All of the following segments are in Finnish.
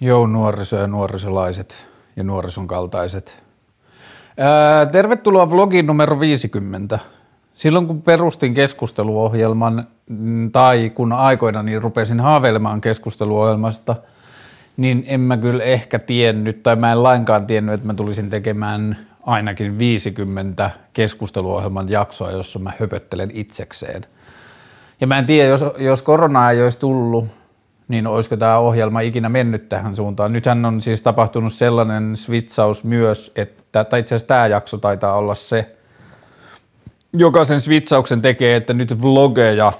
Joo, nuoriso ja nuorisolaiset ja nuorison kaltaiset. Ää, tervetuloa vlogiin numero 50. Silloin kun perustin keskusteluohjelman mm, tai kun aikoina niin rupesin haaveilemaan keskusteluohjelmasta, niin en mä kyllä ehkä tiennyt tai mä en lainkaan tiennyt, että mä tulisin tekemään ainakin 50 keskusteluohjelman jaksoa, jossa mä höpöttelen itsekseen. Ja mä en tiedä, jos, jos koronaa ei olisi tullut, niin olisiko tämä ohjelma ikinä mennyt tähän suuntaan. Nythän on siis tapahtunut sellainen switchaus myös, että, tai itse asiassa tämä jakso taitaa olla se, joka sen switchauksen tekee, että nyt vlogeja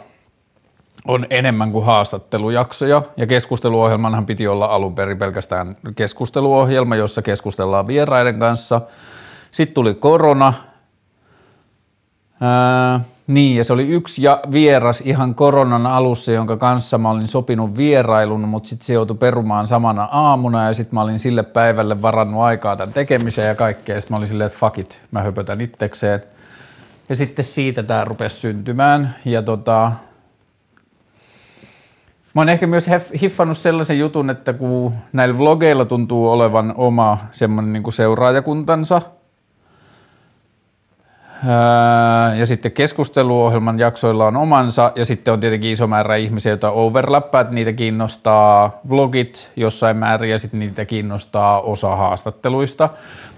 on enemmän kuin haastattelujaksoja, ja keskusteluohjelmanhan piti olla alun perin pelkästään keskusteluohjelma, jossa keskustellaan vieraiden kanssa. Sitten tuli korona, Ää, niin, ja se oli yksi ja vieras ihan koronan alussa, jonka kanssa mä olin sopinut vierailun, mutta sitten se joutui perumaan samana aamuna ja sitten mä olin sille päivälle varannut aikaa tämän tekemiseen ja kaikkea. Sitten mä olin silleen, että fuck it, mä höpötän itsekseen. Ja sitten siitä tämä rupesi syntymään ja tota, Mä oon ehkä myös hiffannut sellaisen jutun, että kun näillä vlogeilla tuntuu olevan oma semmoinen niin seuraajakuntansa – ja sitten keskusteluohjelman jaksoilla on omansa ja sitten on tietenkin iso määrä ihmisiä, joita overlappaa, että niitä kiinnostaa vlogit jossain määrin ja sitten niitä kiinnostaa osa haastatteluista.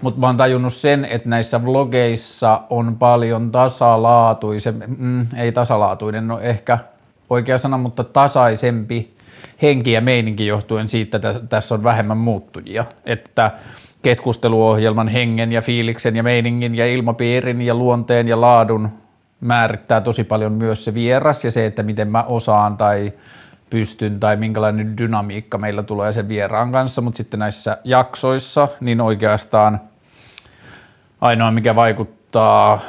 Mutta mä oon tajunnut sen, että näissä vlogeissa on paljon tasalaatuisen, mm, ei tasalaatuinen, no ehkä oikea sana, mutta tasaisempi henki ja meininki johtuen siitä, että tässä on vähemmän muuttujia. Että keskusteluohjelman hengen ja fiiliksen ja meiningin ja ilmapiirin ja luonteen ja laadun määrittää tosi paljon myös se vieras ja se, että miten mä osaan tai pystyn tai minkälainen dynamiikka meillä tulee sen vieraan kanssa, mutta sitten näissä jaksoissa niin oikeastaan ainoa mikä vaikuttaa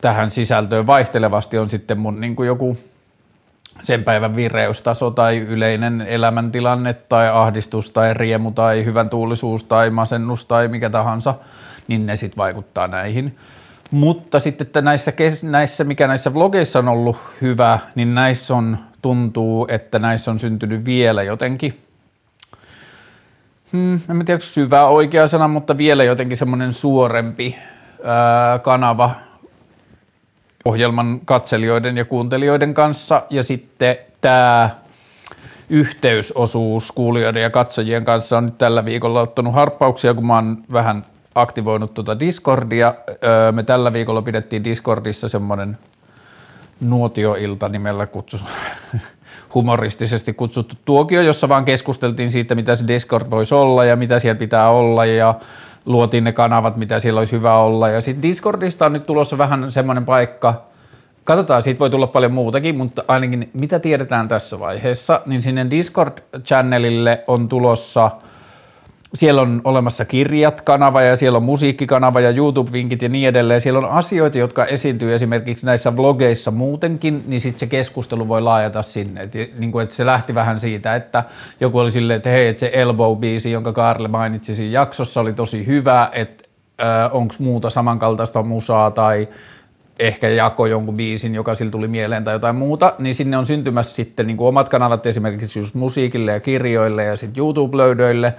tähän sisältöön vaihtelevasti on sitten mun niin kuin joku sen päivän vireystaso tai yleinen elämäntilanne tai ahdistus tai riemu tai hyvän tuulisuus tai masennus tai mikä tahansa, niin ne sitten vaikuttaa näihin. Mutta sitten että näissä, näissä, mikä näissä vlogeissa on ollut hyvä, niin näissä on, tuntuu, että näissä on syntynyt vielä jotenkin, hmm, en tiedä syvä oikea sana, mutta vielä jotenkin semmoinen suorempi ää, kanava ohjelman katselijoiden ja kuuntelijoiden kanssa ja sitten tämä yhteysosuus kuulijoiden ja katsojien kanssa on nyt tällä viikolla ottanut harppauksia, kun mä oon vähän aktivoinut tuota Discordia. Me tällä viikolla pidettiin Discordissa semmoinen nuotioilta nimellä kutsu, humoristisesti kutsuttu tuokio, jossa vaan keskusteltiin siitä, mitä se Discord voisi olla ja mitä siellä pitää olla ja luotiin ne kanavat, mitä siellä olisi hyvä olla. Ja sitten Discordista on nyt tulossa vähän semmoinen paikka, Katsotaan, siitä voi tulla paljon muutakin, mutta ainakin mitä tiedetään tässä vaiheessa, niin sinne Discord-channelille on tulossa, siellä on olemassa kirjat, kanava ja siellä on musiikkikanava ja YouTube-vinkit ja niin edelleen. Siellä on asioita, jotka esiintyy esimerkiksi näissä vlogeissa muutenkin, niin sitten se keskustelu voi laajata sinne. Et, niin kuin, että se lähti vähän siitä, että joku oli silleen, että hei, että se Elbow-biisi, jonka Karle mainitsi siinä jaksossa, oli tosi hyvä, että onko muuta samankaltaista musaa tai ehkä jako jonkun biisin, joka sillä tuli mieleen tai jotain muuta, niin sinne on syntymässä sitten niin kuin omat kanavat esimerkiksi just musiikille ja kirjoille ja sitten YouTube-löydöille.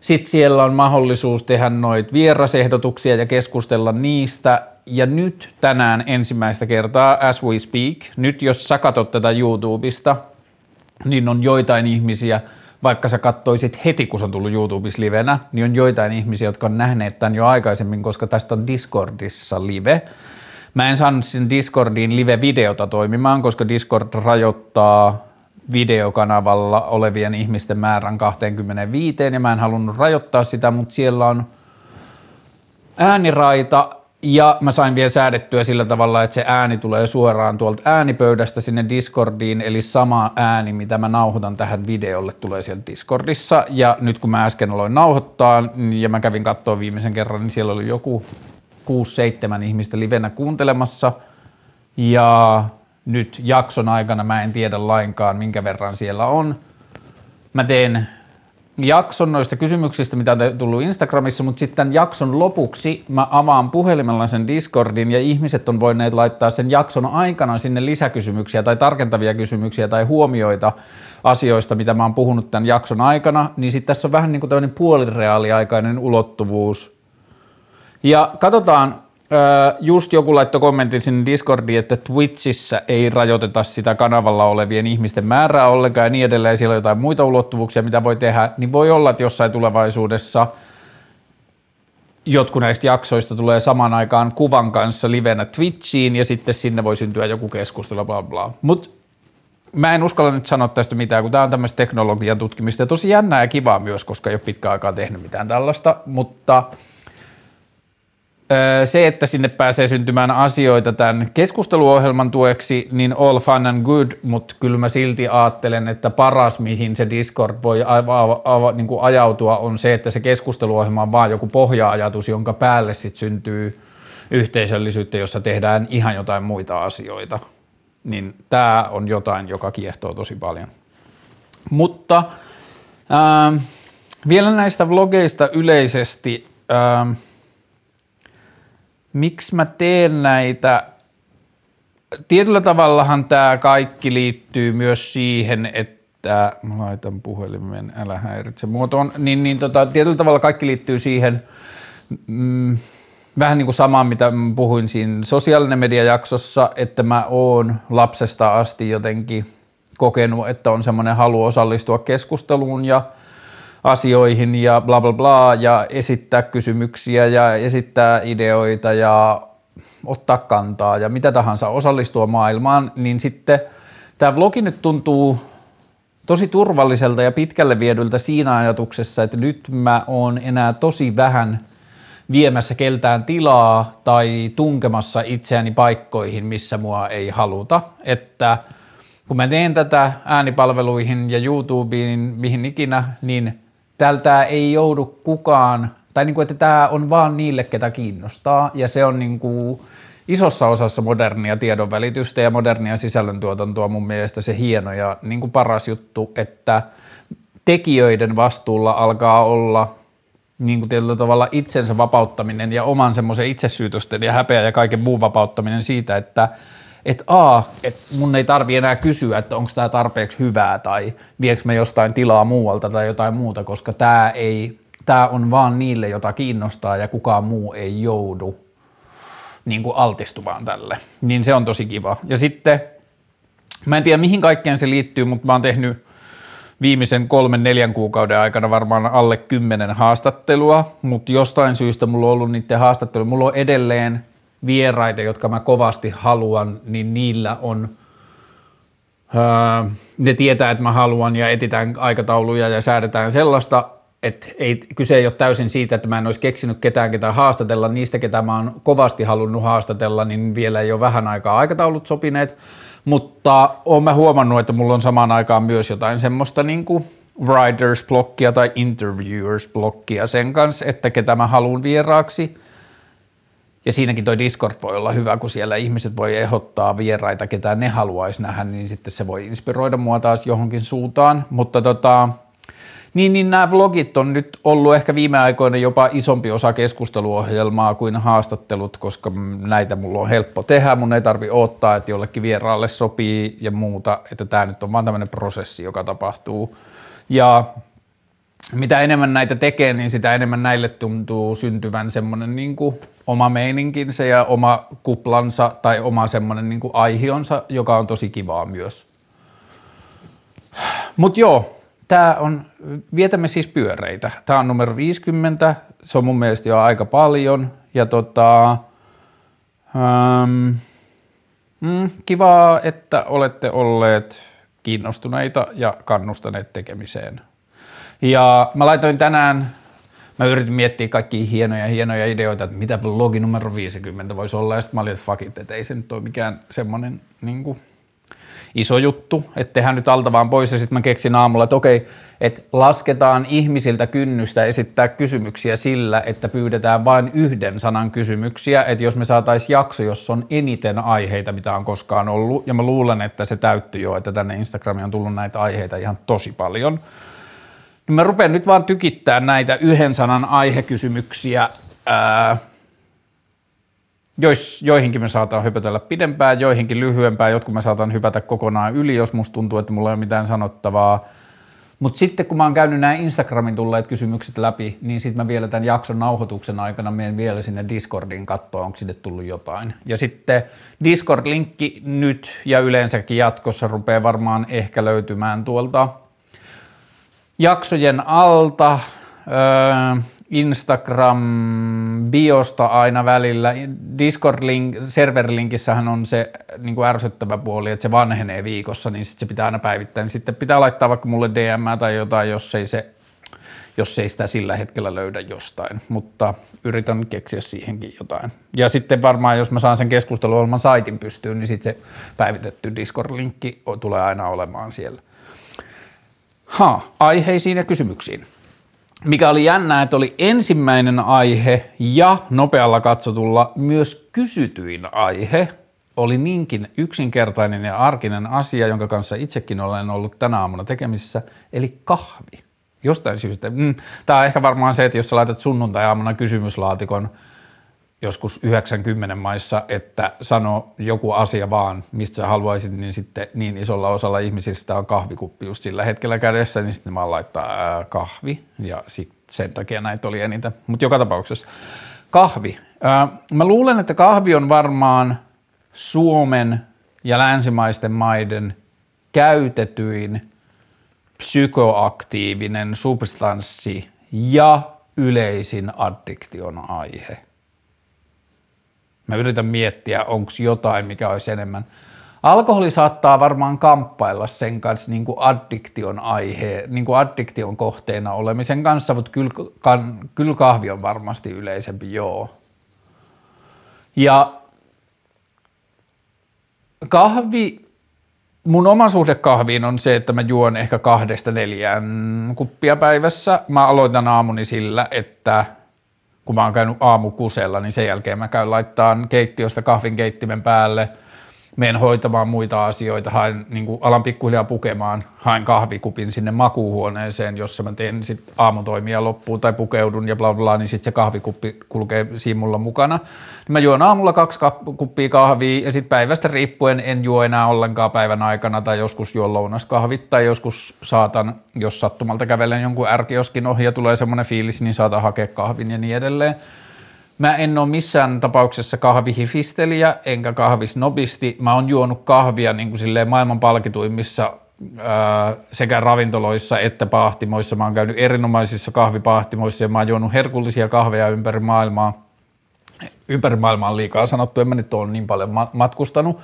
Sitten siellä on mahdollisuus tehdä noita vierasehdotuksia ja keskustella niistä. Ja nyt tänään ensimmäistä kertaa, as we speak, nyt jos sä katsot tätä YouTubesta, niin on joitain ihmisiä, vaikka sä kattoisit heti, kun se on tullut YouTubessa livenä, niin on joitain ihmisiä, jotka on nähneet tämän jo aikaisemmin, koska tästä on Discordissa live. Mä en saanut sen Discordiin live-videota toimimaan, koska Discord rajoittaa videokanavalla olevien ihmisten määrän 25 ja mä en halunnut rajoittaa sitä, mutta siellä on ääniraita ja mä sain vielä säädettyä sillä tavalla, että se ääni tulee suoraan tuolta äänipöydästä sinne Discordiin, eli sama ääni, mitä mä nauhoitan tähän videolle, tulee sieltä Discordissa. Ja nyt kun mä äsken aloin nauhoittaa ja mä kävin katsoa viimeisen kerran, niin siellä oli joku 6-7 ihmistä livenä kuuntelemassa ja nyt jakson aikana mä en tiedä lainkaan minkä verran siellä on. Mä teen jakson noista kysymyksistä, mitä on tullut Instagramissa, mutta sitten tämän jakson lopuksi mä avaan puhelimella sen Discordin ja ihmiset on voineet laittaa sen jakson aikana sinne lisäkysymyksiä tai tarkentavia kysymyksiä tai huomioita asioista, mitä mä oon puhunut tämän jakson aikana, niin sitten tässä on vähän niin kuin tämmöinen puolireaaliaikainen ulottuvuus. Ja katsotaan, just joku laittoi kommentin sinne Discordiin, että Twitchissä ei rajoiteta sitä kanavalla olevien ihmisten määrää ollenkaan ja niin edelleen, siellä on jotain muita ulottuvuuksia, mitä voi tehdä, niin voi olla, että jossain tulevaisuudessa jotkut näistä jaksoista tulee samaan aikaan kuvan kanssa livenä Twitchiin ja sitten sinne voi syntyä joku keskustelu, bla bla. Mutta mä en uskalla nyt sanoa tästä mitään, kun tämä on tämmöistä teknologian tutkimista. Ja tosi jännää ja kivaa myös, koska ei ole pitkä aikaa tehnyt mitään tällaista, mutta – se, että sinne pääsee syntymään asioita tämän keskusteluohjelman tueksi, niin all fun and good, mutta kyllä mä silti ajattelen, että paras, mihin se Discord voi niin kuin ajautua, on se, että se keskusteluohjelma on vaan joku pohja-ajatus, jonka päälle sitten syntyy yhteisöllisyyttä, jossa tehdään ihan jotain muita asioita. Niin tämä on jotain, joka kiehtoo tosi paljon. Mutta ää, vielä näistä vlogeista yleisesti. Ää, miksi mä teen näitä, tietyllä tavallahan tämä kaikki liittyy myös siihen, että mä laitan puhelimen, älä häiritse muotoon, niin, niin tota, tietyllä tavalla kaikki liittyy siihen, mm, vähän niin kuin samaan, mitä puhuin siinä sosiaalinen media-jaksossa, että mä oon lapsesta asti jotenkin kokenut, että on semmoinen halu osallistua keskusteluun ja – asioihin ja bla bla bla ja esittää kysymyksiä ja esittää ideoita ja ottaa kantaa ja mitä tahansa osallistua maailmaan, niin sitten tämä vlogi nyt tuntuu tosi turvalliselta ja pitkälle viedyltä siinä ajatuksessa, että nyt mä oon enää tosi vähän viemässä keltään tilaa tai tunkemassa itseäni paikkoihin, missä mua ei haluta, että kun mä teen tätä äänipalveluihin ja YouTubeen, mihin ikinä, niin tältä ei joudu kukaan, tai niin kuin, että tämä on vaan niille, ketä kiinnostaa, ja se on niin kuin isossa osassa modernia tiedonvälitystä ja modernia sisällöntuotantoa mun mielestä se hieno ja niin kuin paras juttu, että tekijöiden vastuulla alkaa olla niin kuin tietyllä tavalla itsensä vapauttaminen ja oman semmoisen itsesyytösten ja häpeä ja kaiken muun vapauttaminen siitä, että että a, että mun ei tarvi enää kysyä, että onko tämä tarpeeksi hyvää tai viekö me jostain tilaa muualta tai jotain muuta, koska tämä ei, tämä on vaan niille, jota kiinnostaa ja kukaan muu ei joudu niin kuin altistumaan tälle. Niin se on tosi kiva. Ja sitten, mä en tiedä mihin kaikkeen se liittyy, mutta mä oon tehnyt viimeisen kolmen neljän kuukauden aikana varmaan alle kymmenen haastattelua, mutta jostain syystä mulla on ollut niiden haastattelu. Mulla on edelleen vieraita, jotka mä kovasti haluan, niin niillä on, öö, ne tietää, että mä haluan ja etitään aikatauluja ja säädetään sellaista, että ei, kyse ei ole täysin siitä, että mä en olisi keksinyt ketään, ketä haastatella. Niistä, ketä mä oon kovasti halunnut haastatella, niin vielä ei ole vähän aikaa aikataulut sopineet. Mutta oon mä huomannut, että mulla on samaan aikaan myös jotain semmoista niin kuin writers-blokkia tai interviewers-blokkia sen kanssa, että ketä mä haluan vieraaksi – ja siinäkin toi Discord voi olla hyvä, kun siellä ihmiset voi ehdottaa vieraita, ketä ne haluaisi nähdä, niin sitten se voi inspiroida mua taas johonkin suuntaan. Mutta tota, niin, niin nämä vlogit on nyt ollut ehkä viime aikoina jopa isompi osa keskusteluohjelmaa kuin haastattelut, koska näitä mulla on helppo tehdä, mun ei tarvi odottaa, että jollekin vieraalle sopii ja muuta, että tämä nyt on vaan tämmöinen prosessi, joka tapahtuu. Ja mitä enemmän näitä tekee, niin sitä enemmän näille tuntuu syntyvän semmoinen niin kuin oma meininkinsä ja oma kuplansa tai oma semmoinen niin kuin aihionsa, joka on tosi kivaa myös. Mutta joo, tämä on, vietämme siis pyöreitä. Tämä on numero 50, se on mun mielestä jo aika paljon ja tota, ähm, mm, kivaa, että olette olleet kiinnostuneita ja kannustaneet tekemiseen. Ja mä laitoin tänään, mä yritin miettiä kaikki hienoja hienoja ideoita, että mitä vlogi numero 50 voisi olla, ja sitten mä olin, että fuck it, että ei se nyt ole mikään semmoinen niin kuin, iso juttu, että tehdään nyt alta vaan pois, ja sitten mä keksin aamulla, että okei, että lasketaan ihmisiltä kynnystä esittää kysymyksiä sillä, että pyydetään vain yhden sanan kysymyksiä, että jos me saataisiin jakso, jossa on eniten aiheita, mitä on koskaan ollut, ja mä luulen, että se täyttyi jo, että tänne Instagramiin on tullut näitä aiheita ihan tosi paljon, mä rupean nyt vaan tykittää näitä yhden sanan aihekysymyksiä, ää, jois, joihinkin me saataan hypätellä pidempään, joihinkin lyhyempään, jotkut me saatan hypätä kokonaan yli, jos musta tuntuu, että mulla ei ole mitään sanottavaa. Mutta sitten kun mä oon käynyt nämä Instagramin tulleet kysymykset läpi, niin sitten mä vielä tämän jakson nauhoituksen aikana menen vielä sinne Discordin katsoa, onko sinne tullut jotain. Ja sitten Discord-linkki nyt ja yleensäkin jatkossa rupeaa varmaan ehkä löytymään tuolta jaksojen alta. Instagram-biosta aina välillä. Discord-serverlinkissähän on se niin kuin ärsyttävä puoli, että se vanhenee viikossa, niin sit se pitää aina päivittää. Niin sitten pitää laittaa vaikka mulle DM tai jotain, jos ei, se, jos ei sitä sillä hetkellä löydä jostain. Mutta yritän keksiä siihenkin jotain. Ja sitten varmaan, jos mä saan sen keskusteluohjelman saitin pystyyn, niin sitten se päivitetty Discord-linkki tulee aina olemaan siellä. Ha, aiheisiin ja kysymyksiin mikä oli jännää, että oli ensimmäinen aihe ja nopealla katsotulla myös kysytyin aihe oli niinkin yksinkertainen ja arkinen asia, jonka kanssa itsekin olen ollut tänä aamuna tekemisissä, eli kahvi. Jostain syystä. Mm, Tämä on ehkä varmaan se, että jos sä laitat sunnuntai-aamuna kysymyslaatikon – joskus 90 maissa, että sano joku asia vaan, mistä sä haluaisit, niin sitten niin isolla osalla ihmisistä on kahvikuppi just sillä hetkellä kädessä, niin sitten mä laittaa ää, kahvi ja sitten sen takia näitä oli eniten. Mutta joka tapauksessa kahvi. Ää, mä luulen, että kahvi on varmaan Suomen ja länsimaisten maiden käytetyin psykoaktiivinen substanssi ja yleisin addiktion aihe. Mä yritän miettiä, onko jotain, mikä olisi enemmän. Alkoholi saattaa varmaan kamppailla sen kanssa niin kuin addiktion aihe, niin kuin addiktion kohteena olemisen kanssa, mutta kyllä, kan, kyllä kahvi on varmasti yleisempi, joo. Ja kahvi, mun oma suhde kahviin on se, että mä juon ehkä kahdesta neljään kuppia päivässä. Mä aloitan aamuni sillä, että – kun mä oon käynyt aamukusella, niin sen jälkeen mä käyn laittaa keittiöstä kahvin keittimen päälle – menen hoitamaan muita asioita, haen, niin kuin alan pikkuhiljaa pukemaan, haen kahvikupin sinne makuuhuoneeseen, jossa mä teen sit aamutoimia loppuun tai pukeudun ja bla bla, niin sitten se kahvikuppi kulkee siinä mulla mukana. Mä juon aamulla kaksi kuppia kahvia ja sitten päivästä riippuen en juo enää ollenkaan päivän aikana tai joskus juon lounaskahvit tai joskus saatan, jos sattumalta kävelen jonkun ärkioskin ohi ja tulee semmoinen fiilis, niin saatan hakea kahvin ja niin edelleen. Mä en ole missään tapauksessa kahvihifistelijä enkä kahvisnobisti. Mä oon juonut kahvia niin kuin silleen maailman palkituimmissa sekä ravintoloissa että pahtimoissa. Mä oon käynyt erinomaisissa kahvipahtimoissa ja mä oon juonut herkullisia kahveja ympäri maailmaa. Ympäri maailmaa on liikaa sanottu, en mä nyt ole niin paljon matkustanut.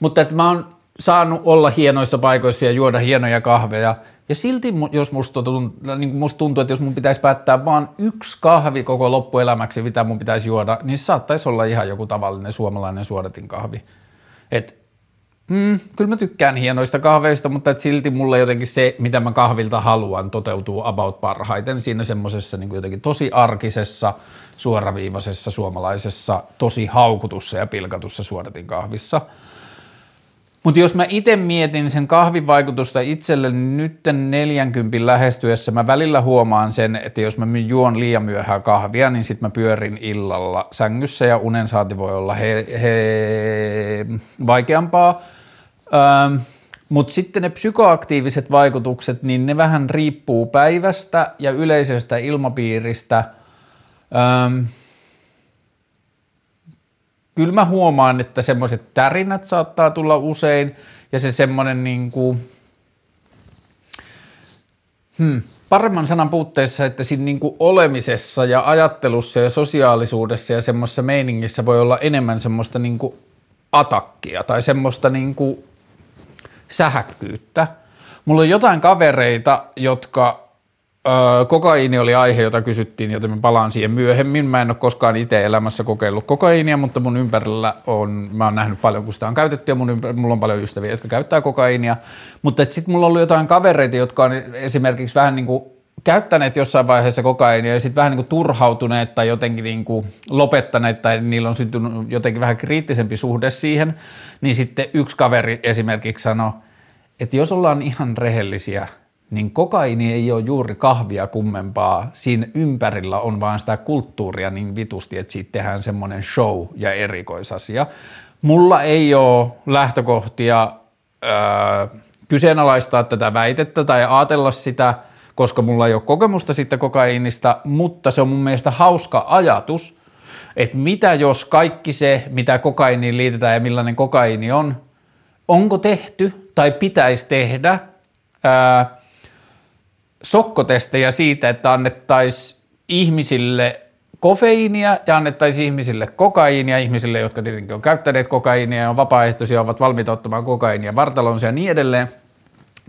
Mutta että mä oon saanut olla hienoissa paikoissa ja juoda hienoja kahveja – ja silti, jos musta tuntuu, niin musta tuntuu, että jos mun pitäisi päättää vaan yksi kahvi koko loppuelämäksi, mitä mun pitäisi juoda, niin saattaisi olla ihan joku tavallinen suomalainen suodatin kahvi. Et, mm, kyllä mä tykkään hienoista kahveista, mutta et silti mulle jotenkin se, mitä mä kahvilta haluan, toteutuu about parhaiten siinä semmoisessa niin jotenkin tosi arkisessa, suoraviivaisessa, suomalaisessa, tosi haukutussa ja pilkatussa suodatin kahvissa – mutta jos mä itse mietin sen kahvin vaikutusta itselle niin nyt 40 lähestyessä, mä välillä huomaan sen, että jos mä juon liian myöhään kahvia, niin sitten mä pyörin illalla sängyssä ja unen saanti voi olla he, he, vaikeampaa. Ähm, Mutta sitten ne psykoaktiiviset vaikutukset, niin ne vähän riippuu päivästä ja yleisestä ilmapiiristä. Ähm, kyllä mä huomaan, että semmoiset tärinät saattaa tulla usein ja se semmoinen niin kuin, hmm, paremman sanan puutteessa, että siinä niin kuin olemisessa ja ajattelussa ja sosiaalisuudessa ja semmoisessa meiningissä voi olla enemmän semmoista niin kuin atakkia tai semmoista niin kuin sähäkkyyttä. Mulla on jotain kavereita, jotka Öö, kokaiini oli aihe, jota kysyttiin, joten mä palaan siihen myöhemmin. Mä en ole koskaan itse elämässä kokeillut kokaiinia, mutta mun ympärillä on, mä oon nähnyt paljon, kun sitä on käytetty ja mun ympär, mulla on paljon ystäviä, jotka käyttää kokaiinia. Mutta sitten mulla on ollut jotain kavereita, jotka on esimerkiksi vähän niin kuin käyttäneet jossain vaiheessa kokainia ja sitten vähän niin kuin turhautuneet tai jotenkin niin kuin lopettaneet tai niillä on syntynyt jotenkin vähän kriittisempi suhde siihen, niin sitten yksi kaveri esimerkiksi sanoi, että jos ollaan ihan rehellisiä – niin kokaini ei ole juuri kahvia kummempaa. Siinä ympärillä on vaan sitä kulttuuria niin vitusti, että siitä tehdään semmoinen show ja erikoisasia. Mulla ei ole lähtökohtia öö, kyseenalaistaa tätä väitettä tai ajatella sitä, koska mulla ei ole kokemusta sitten kokaiinista, mutta se on mun mielestä hauska ajatus, että mitä jos kaikki se, mitä kokainiin liitetään ja millainen kokaini on, onko tehty tai pitäisi tehdä ää, sokkotestejä siitä, että annettaisiin ihmisille kofeiinia ja annettaisiin ihmisille kokaiinia, ihmisille, jotka tietenkin on käyttäneet kokaiinia ja on vapaaehtoisia, ovat valmiita ottamaan kokaiinia vartalonsa ja niin edelleen –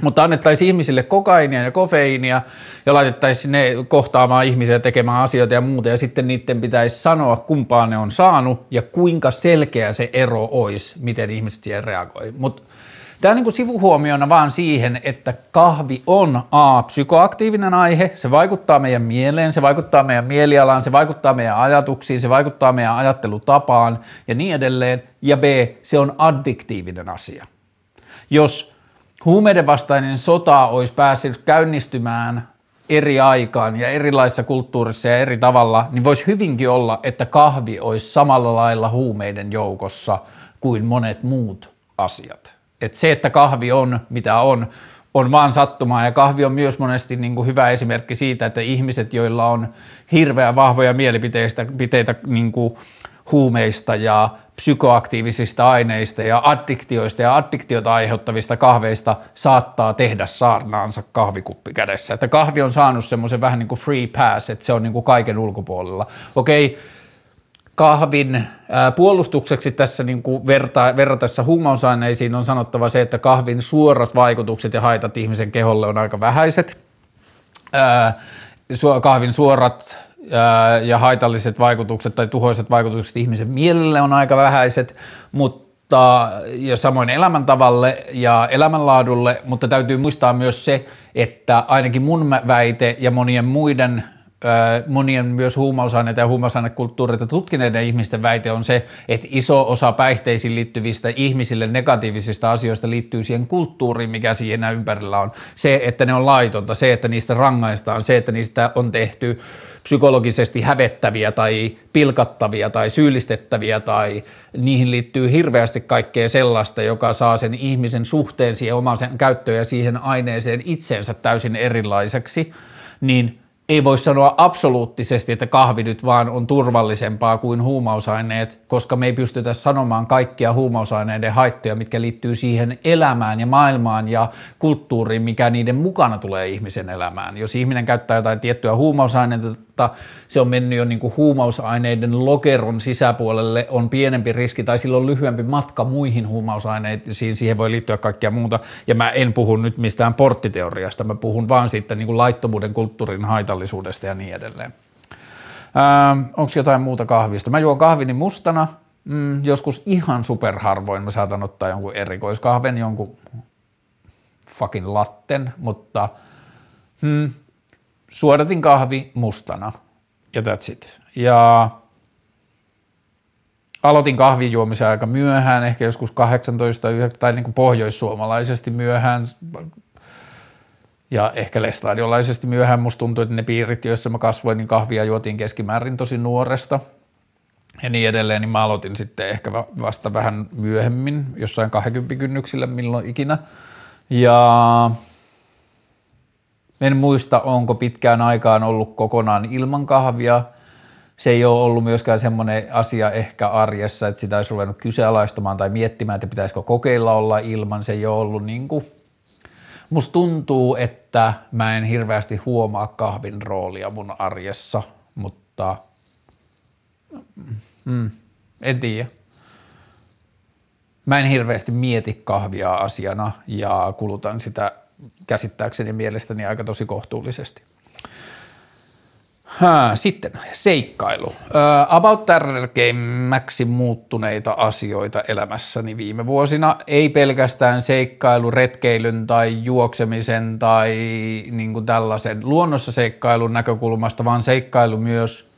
mutta annettaisiin ihmisille kokainia ja kofeiinia ja laitettaisiin ne kohtaamaan ihmisiä tekemään asioita ja muuta. Ja sitten niiden pitäisi sanoa kumpaan ne on saanut ja kuinka selkeä se ero olisi, miten ihmiset siihen reagoi. Mutta Tämä niin kuin sivuhuomiona vaan siihen, että kahvi on A, psykoaktiivinen aihe, se vaikuttaa meidän mieleen, se vaikuttaa meidän mielialaan, se vaikuttaa meidän ajatuksiin, se vaikuttaa meidän ajattelutapaan ja niin edelleen, ja B, se on addiktiivinen asia. Jos huumeiden vastainen sota olisi päässyt käynnistymään eri aikaan ja erilaisissa kulttuurissa ja eri tavalla, niin voisi hyvinkin olla, että kahvi olisi samalla lailla huumeiden joukossa kuin monet muut asiat. Et se, että kahvi on mitä on, on vaan sattumaa ja kahvi on myös monesti niin kuin hyvä esimerkki siitä, että ihmiset, joilla on hirveän vahvoja mielipiteitä niin kuin huumeista ja psykoaktiivisista aineista ja addiktioista ja addiktiota aiheuttavista kahveista saattaa tehdä saarnaansa kahvikuppi kädessä. Että kahvi on saanut semmoisen vähän niin kuin free pass, että se on niin kuin kaiken ulkopuolella. Okei, kahvin puolustukseksi tässä niin kuin verta, verratessa huumausaineisiin on sanottava se, että kahvin suorat vaikutukset ja haitat ihmisen keholle on aika vähäiset. Kahvin suorat ja haitalliset vaikutukset tai tuhoiset vaikutukset ihmisen mielelle on aika vähäiset, mutta ja samoin elämäntavalle ja elämänlaadulle, mutta täytyy muistaa myös se, että ainakin mun väite ja monien muiden monien myös huumausaineita ja huumausainekulttuureita tutkineiden ihmisten väite on se, että iso osa päihteisiin liittyvistä ihmisille negatiivisista asioista liittyy siihen kulttuuriin, mikä siinä ympärillä on. Se, että ne on laitonta, se, että niistä rangaistaan, se, että niistä on tehty psykologisesti hävettäviä tai pilkattavia tai syyllistettäviä tai niihin liittyy hirveästi kaikkea sellaista, joka saa sen ihmisen suhteen siihen omaan käyttöön ja siihen aineeseen itseensä täysin erilaiseksi, niin – ei voi sanoa absoluuttisesti, että kahvi nyt vaan on turvallisempaa kuin huumausaineet, koska me ei pystytä sanomaan kaikkia huumausaineiden haittoja, mitkä liittyy siihen elämään ja maailmaan ja kulttuuriin, mikä niiden mukana tulee ihmisen elämään. Jos ihminen käyttää jotain tiettyä huumausaineita, se on mennyt jo niin kuin huumausaineiden lokeron sisäpuolelle, on pienempi riski tai sillä on lyhyempi matka muihin huumausaineisiin, siihen voi liittyä kaikkea muuta. Ja mä en puhu nyt mistään porttiteoriasta, mä puhun vaan siitä niin kuin laittomuuden kulttuurin haitallisuudesta ja niin edelleen. Ähm, Onko jotain muuta kahvista? Mä juon kahvini mustana, mm, joskus ihan superharvoin mä saatan ottaa jonkun erikoiskahven, jonkun fucking latten, mutta hmm, suodatin kahvi mustana ja that's it. Ja aloitin kahvin juomisen aika myöhään, ehkä joskus 18 tai niin kuin pohjoissuomalaisesti myöhään ja ehkä lestadiolaisesti myöhään. Musta tuntuu, että ne piirit, joissa mä kasvoin, niin kahvia juotiin keskimäärin tosi nuoresta ja niin edelleen, niin mä aloitin sitten ehkä vasta vähän myöhemmin, jossain 20 kynnyksillä milloin ikinä. Ja en muista, onko pitkään aikaan ollut kokonaan ilman kahvia. Se ei ole ollut myöskään semmoinen asia ehkä arjessa, että sitä olisi ruvennut kyseenalaistamaan tai miettimään, että pitäisikö kokeilla olla ilman. Se ei ole ollut niin kuin Musta tuntuu, että mä en hirveästi huomaa kahvin roolia mun arjessa, mutta mm, en tiedä. Mä en hirveästi mieti kahvia asiana ja kulutan sitä käsittääkseni mielestäni aika tosi kohtuullisesti. Sitten seikkailu. About tärkeimmäksi muuttuneita asioita elämässäni viime vuosina. Ei pelkästään seikkailu, retkeilyn tai juoksemisen tai niin kuin tällaisen luonnossa seikkailun näkökulmasta, vaan seikkailu myös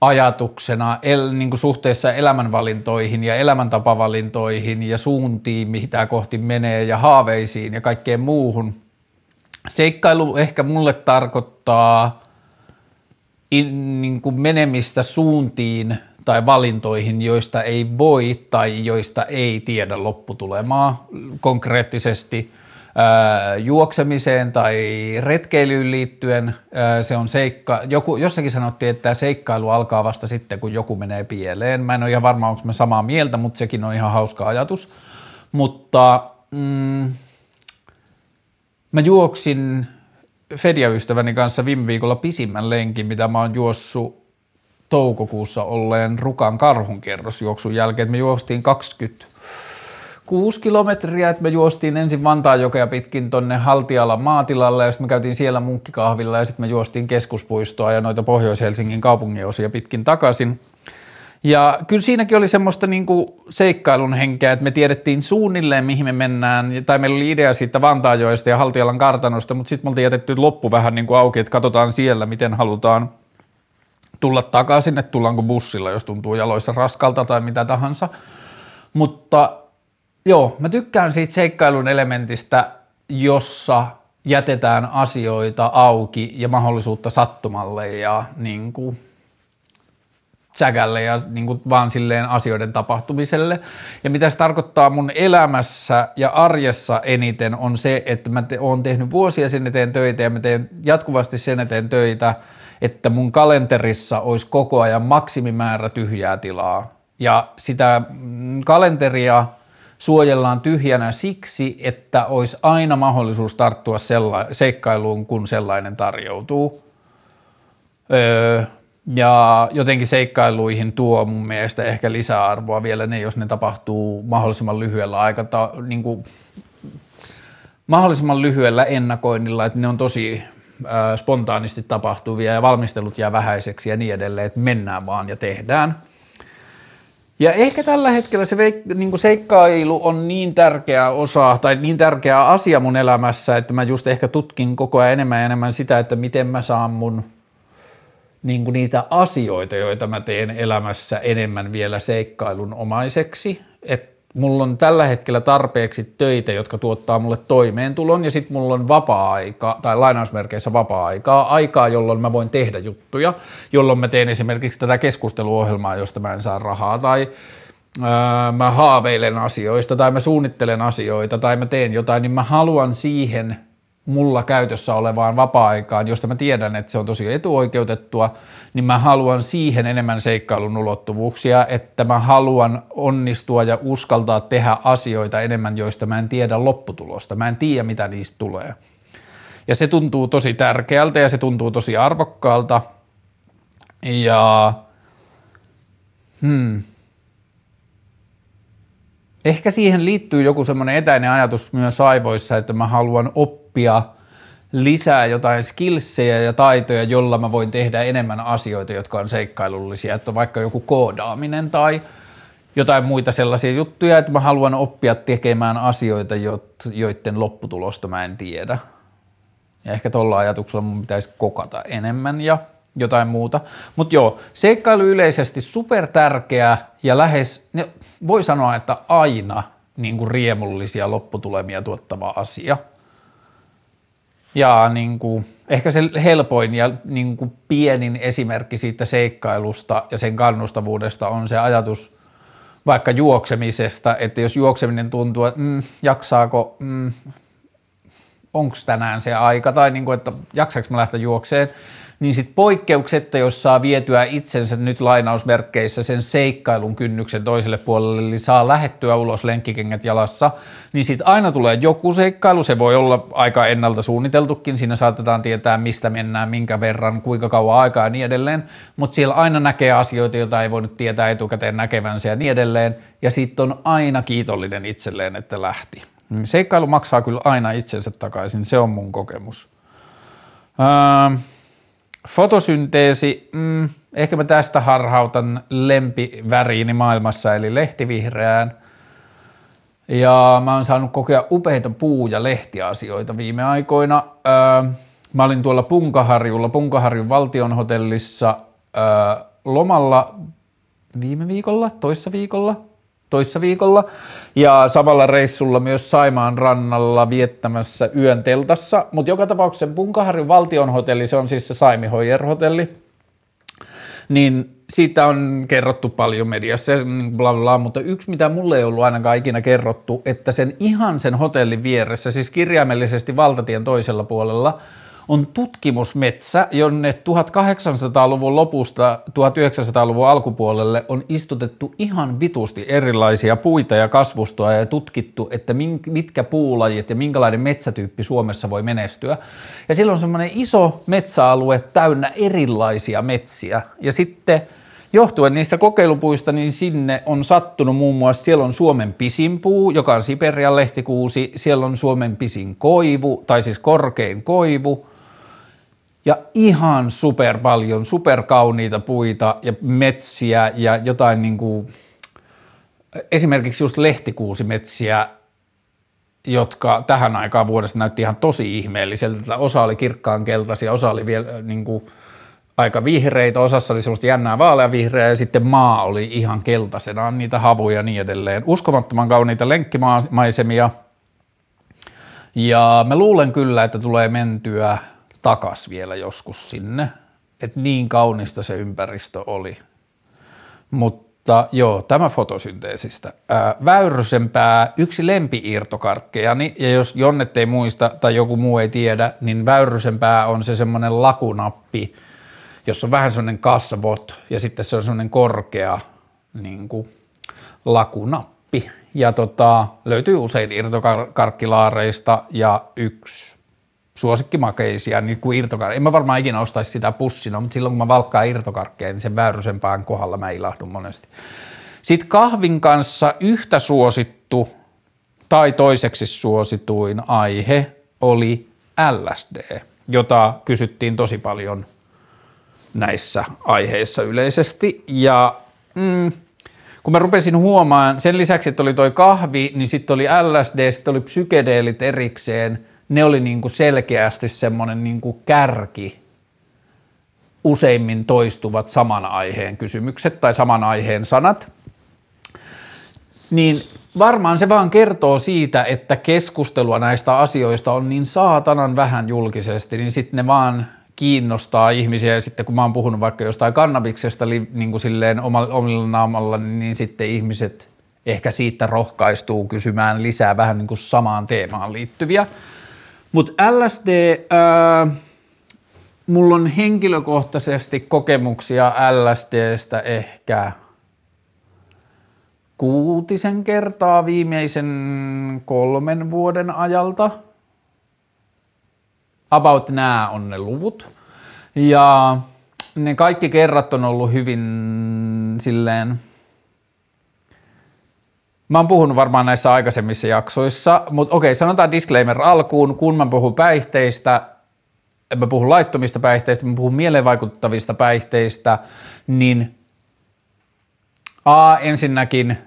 ajatuksena el, niin kuin suhteessa elämänvalintoihin ja elämäntapavalintoihin ja suuntiin, mitä kohti menee ja haaveisiin ja kaikkeen muuhun. seikkailu ehkä mulle tarkoittaa in, niin kuin menemistä suuntiin tai valintoihin, joista ei voi tai joista ei tiedä lopputulemaa konkreettisesti – juoksemiseen tai retkeilyyn liittyen se on seikka, joku, jossakin sanottiin, että seikkailu alkaa vasta sitten, kun joku menee pieleen. Mä en ole ihan varma, onko mä samaa mieltä, mutta sekin on ihan hauska ajatus. Mutta mm, mä juoksin Fedia-ystäväni kanssa viime viikolla pisimmän lenkin, mitä mä oon juossut toukokuussa olleen Rukan karhunkierrosjuoksun jälkeen. Me juostiin 20 kuusi kilometriä, että me juostiin ensin Vantaanjokea pitkin tonne Haltialan maatilalle ja sitten me käytiin siellä munkkikahvilla ja sitten me juostiin keskuspuistoa ja noita Pohjois-Helsingin kaupungin osia pitkin takaisin. Ja kyllä siinäkin oli semmoista niin kuin seikkailun henkeä, että me tiedettiin suunnilleen, mihin me mennään, tai meillä oli idea siitä Vantaanjoesta ja Haltialan kartanosta, mutta sitten me oltiin jätetty loppu vähän niin kuin auki, että katsotaan siellä, miten halutaan tulla takaisin, että tullaanko bussilla, jos tuntuu jaloissa raskalta tai mitä tahansa. Mutta Joo, mä tykkään siitä seikkailun elementistä, jossa jätetään asioita auki ja mahdollisuutta sattumalle ja niin kuin, säkälle ja niin kuin vaan silleen asioiden tapahtumiselle. Ja mitä se tarkoittaa mun elämässä ja arjessa eniten on se, että mä te, oon tehnyt vuosia sen eteen töitä ja mä teen jatkuvasti sen eteen töitä, että mun kalenterissa olisi koko ajan maksimimäärä tyhjää tilaa. Ja sitä mm, kalenteria – suojellaan tyhjänä siksi, että olisi aina mahdollisuus tarttua sella- seikkailuun, kun sellainen tarjoutuu. Öö, ja jotenkin seikkailuihin tuo mun mielestä ehkä lisäarvoa vielä ne, jos ne tapahtuu mahdollisimman lyhyellä aikata, niin kuin, mahdollisimman lyhyellä ennakoinnilla, että ne on tosi spontaanisti tapahtuvia ja valmistelut jää vähäiseksi ja niin edelleen, että mennään vaan ja tehdään – ja ehkä tällä hetkellä se veik- niin seikkailu on niin tärkeä osa tai niin tärkeä asia mun elämässä, että mä just ehkä tutkin koko ajan enemmän ja enemmän sitä, että miten mä saan mun niin kuin niitä asioita, joita mä teen elämässä enemmän vielä seikkailun omaiseksi. Että mulla on tällä hetkellä tarpeeksi töitä, jotka tuottaa mulle toimeentulon ja sitten mulla on vapaa-aika tai lainausmerkeissä vapaa-aikaa, aikaa, jolloin mä voin tehdä juttuja, jolloin mä teen esimerkiksi tätä keskusteluohjelmaa, josta mä en saa rahaa tai ää, mä haaveilen asioista tai mä suunnittelen asioita tai mä teen jotain, niin mä haluan siihen – mulla käytössä olevaan vapaa-aikaan, josta mä tiedän, että se on tosi etuoikeutettua, niin mä haluan siihen enemmän seikkailun ulottuvuuksia, että mä haluan onnistua ja uskaltaa tehdä asioita enemmän, joista mä en tiedä lopputulosta. Mä en tiedä, mitä niistä tulee. Ja se tuntuu tosi tärkeältä ja se tuntuu tosi arvokkaalta. Ja hmm, Ehkä siihen liittyy joku semmoinen etäinen ajatus myös aivoissa, että mä haluan oppia lisää jotain skillsejä ja taitoja, jolla mä voin tehdä enemmän asioita, jotka on seikkailullisia, että on vaikka joku koodaaminen tai jotain muita sellaisia juttuja, että mä haluan oppia tekemään asioita, joiden lopputulosta mä en tiedä. Ja ehkä tuolla ajatuksella mun pitäisi kokata enemmän ja jotain muuta. Mutta joo, seikkailu yleisesti super tärkeä ja lähes, ne, voi sanoa, että aina niin kuin riemullisia lopputulemia tuottava asia. Ja niin kuin, ehkä se helpoin ja niin kuin pienin esimerkki siitä seikkailusta ja sen kannustavuudesta on se ajatus vaikka juoksemisesta, että jos juokseminen tuntuu, että mm, jaksaako, mm, onko tänään se aika, tai niin kuin, että jaksaako mä lähteä juokseen, niin sitten poikkeuksetta, jos saa vietyä itsensä nyt lainausmerkkeissä sen seikkailun kynnyksen toiselle puolelle, eli saa lähettyä ulos lenkkikengät jalassa, niin sitten aina tulee joku seikkailu, se voi olla aika ennalta suunniteltukin, siinä saatetaan tietää mistä mennään, minkä verran, kuinka kauan aikaa ja niin edelleen, mutta siellä aina näkee asioita, joita ei voinut tietää etukäteen näkevänsä ja niin edelleen, ja sitten on aina kiitollinen itselleen, että lähti. Seikkailu maksaa kyllä aina itsensä takaisin, se on mun kokemus. Öö, Fotosynteesi, mm, ehkä mä tästä harhautan lempiväriini maailmassa, eli lehtivihreään. Ja mä oon saanut kokea upeita puu- ja lehtiasioita viime aikoina. Öö, mä olin tuolla Punkaharjulla, Punkaharjun valtionhotellissa öö, lomalla viime viikolla, toissa viikolla, toissa viikolla. Ja samalla reissulla myös Saimaan rannalla viettämässä yön teltassa, mutta joka tapauksessa Punkaharjun valtionhotelli, se on siis se Saimi Hoyer hotelli, niin siitä on kerrottu paljon mediassa ja niin bla bla, mutta yksi mitä mulle ei ollut ainakaan ikinä kerrottu, että sen ihan sen hotellin vieressä, siis kirjaimellisesti valtatien toisella puolella – on tutkimusmetsä, jonne 1800-luvun lopusta 1900-luvun alkupuolelle on istutettu ihan vitusti erilaisia puita ja kasvustoa ja tutkittu, että mitkä puulajit ja minkälainen metsätyyppi Suomessa voi menestyä. Ja silloin on semmoinen iso metsäalue täynnä erilaisia metsiä. Ja sitten johtuen niistä kokeilupuista, niin sinne on sattunut muun muassa, siellä on Suomen pisin puu, joka on Siperian lehtikuusi, siellä on Suomen pisin koivu, tai siis korkein koivu, ja ihan super paljon, super kauniita puita ja metsiä ja jotain niin kuin, esimerkiksi just lehtikuusimetsiä, jotka tähän aikaan vuodesta näytti ihan tosi ihmeelliseltä. Osa oli kirkkaan keltaisia, osa oli vielä niin kuin, aika vihreitä, osassa oli sellaista jännää vaaleavihreää ja sitten maa oli ihan keltaisena, niitä havuja ja niin edelleen. Uskomattoman kauniita lenkkimaisemia ja mä luulen kyllä, että tulee mentyä takas vielä joskus sinne. Että niin kaunista se ympäristö oli. Mutta joo, tämä fotosynteesistä. Ää, Väyrysenpää, yksi lempi-irtokarkkejani, ja jos Jonnet ei muista tai joku muu ei tiedä, niin Väyrysenpää on se semmoinen lakunappi, jossa on vähän semmoinen kasvot, ja sitten se on semmoinen korkea niin kuin lakunappi. Ja tota, löytyy usein irtokarkkilaareista, ja yksi suosikkimakeisia, niin kuin irtokarkkeja. En mä varmaan ikinä ostaisi sitä pussina, mutta silloin kun mä valkkaan irtokarkkeja, niin sen väyrysempään kohdalla mä ilahdun monesti. Sitten kahvin kanssa yhtä suosittu tai toiseksi suosituin aihe oli LSD, jota kysyttiin tosi paljon näissä aiheissa yleisesti. Ja mm, kun mä rupesin huomaan, sen lisäksi, että oli toi kahvi, niin sitten oli LSD, sitten oli psykedeelit erikseen – ne oli niin kuin selkeästi semmoinen niin kuin kärki, useimmin toistuvat saman aiheen kysymykset tai saman aiheen sanat, niin varmaan se vaan kertoo siitä, että keskustelua näistä asioista on niin saatanan vähän julkisesti, niin sitten ne vaan kiinnostaa ihmisiä. Ja sitten kun mä oon puhunut vaikka jostain kannabiksesta niin kuin silleen omilla naamalla, niin sitten ihmiset ehkä siitä rohkaistuu kysymään lisää vähän niin kuin samaan teemaan liittyviä mutta LSD, ää, mulla on henkilökohtaisesti kokemuksia LSDstä ehkä kuutisen kertaa viimeisen kolmen vuoden ajalta. About nämä on ne luvut. Ja ne kaikki kerrat on ollut hyvin silleen – Mä oon puhunut varmaan näissä aikaisemmissa jaksoissa, mutta okei, sanotaan disclaimer alkuun, kun mä puhun päihteistä, mä puhun laittomista päihteistä, mä puhun mielenvaikuttavista päihteistä, niin A, ensinnäkin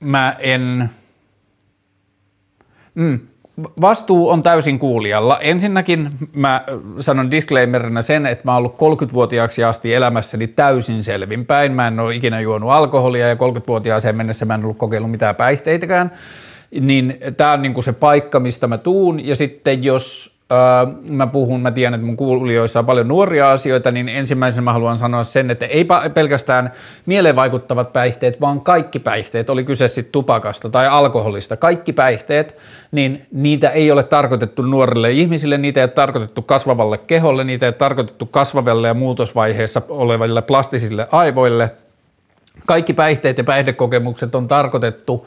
mä en, mm, Vastuu on täysin kuulijalla. Ensinnäkin mä sanon disclaimerina sen, että mä oon ollut 30-vuotiaaksi asti elämässäni täysin selvinpäin. Mä en ole ikinä juonut alkoholia ja 30-vuotiaaseen mennessä mä en ollut kokeillut mitään päihteitäkään. Niin tää on niinku se paikka, mistä mä tuun. Ja sitten jos mä puhun, mä tiedän, että mun kuulijoissa on paljon nuoria asioita, niin ensimmäisenä mä haluan sanoa sen, että ei pelkästään mieleen vaikuttavat päihteet, vaan kaikki päihteet, oli kyse sitten tupakasta tai alkoholista, kaikki päihteet, niin niitä ei ole tarkoitettu nuorille ihmisille, niitä ei ole tarkoitettu kasvavalle keholle, niitä ei ole tarkoitettu kasvavalle ja muutosvaiheessa oleville plastisille aivoille. Kaikki päihteet ja päihdekokemukset on tarkoitettu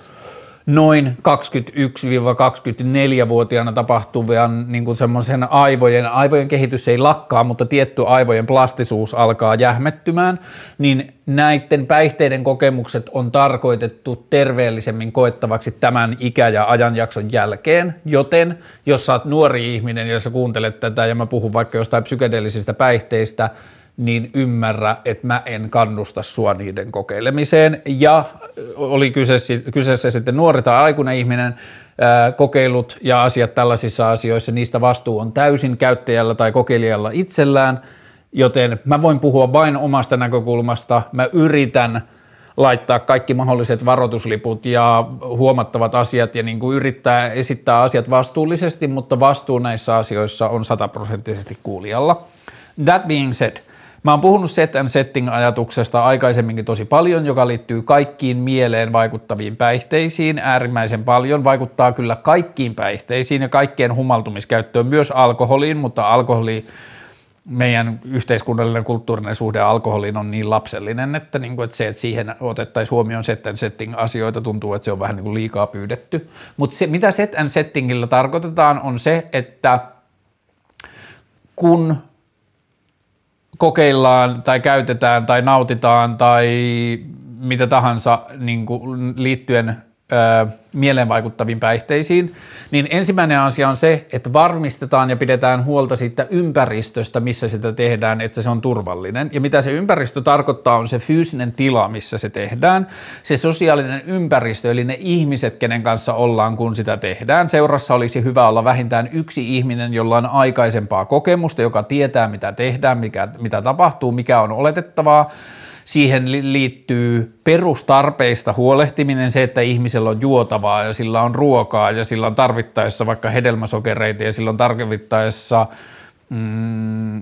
noin 21-24-vuotiaana tapahtuvan niin kuin semmoisen aivojen, aivojen kehitys ei lakkaa, mutta tietty aivojen plastisuus alkaa jähmettymään, niin näiden päihteiden kokemukset on tarkoitettu terveellisemmin koettavaksi tämän ikä- ja ajanjakson jälkeen, joten jos sä oot nuori ihminen ja sä kuuntelet tätä ja mä puhun vaikka jostain psykedeellisistä päihteistä, niin ymmärrä, että mä en kannusta sua niiden kokeilemiseen. Ja oli kyseessä, kyseessä sitten nuori tai aikuinen ihminen, kokeilut ja asiat tällaisissa asioissa, niistä vastuu on täysin käyttäjällä tai kokeilijalla itsellään, joten mä voin puhua vain omasta näkökulmasta. Mä yritän laittaa kaikki mahdolliset varoitusliput ja huomattavat asiat ja niin kuin yrittää esittää asiat vastuullisesti, mutta vastuu näissä asioissa on sataprosenttisesti kuulijalla. That being said, Mä oon puhunut set and setting-ajatuksesta aikaisemminkin tosi paljon, joka liittyy kaikkiin mieleen vaikuttaviin päihteisiin äärimmäisen paljon. Vaikuttaa kyllä kaikkiin päihteisiin ja kaikkien humaltumiskäyttöön, myös alkoholiin, mutta alkoholi meidän yhteiskunnallinen kulttuurinen suhde alkoholiin on niin lapsellinen, että, niin kuin, että se, että siihen otettaisiin huomioon set and setting asioita, tuntuu, että se on vähän niin kuin liikaa pyydetty. Mutta se, mitä set and settingillä tarkoitetaan, on se, että kun kokeillaan tai käytetään tai nautitaan tai mitä tahansa niin kuin liittyen ö, mieleen päihteisiin, niin ensimmäinen asia on se, että varmistetaan ja pidetään huolta siitä ympäristöstä, missä sitä tehdään, että se on turvallinen. Ja mitä se ympäristö tarkoittaa, on se fyysinen tila, missä se tehdään, se sosiaalinen ympäristö, eli ne ihmiset, kenen kanssa ollaan, kun sitä tehdään. Seurassa olisi hyvä olla vähintään yksi ihminen, jolla on aikaisempaa kokemusta, joka tietää, mitä tehdään, mikä, mitä tapahtuu, mikä on oletettavaa, siihen liittyy perustarpeista huolehtiminen, se, että ihmisellä on juotavaa ja sillä on ruokaa ja sillä on tarvittaessa vaikka hedelmäsokereita ja sillä on tarvittaessa mm,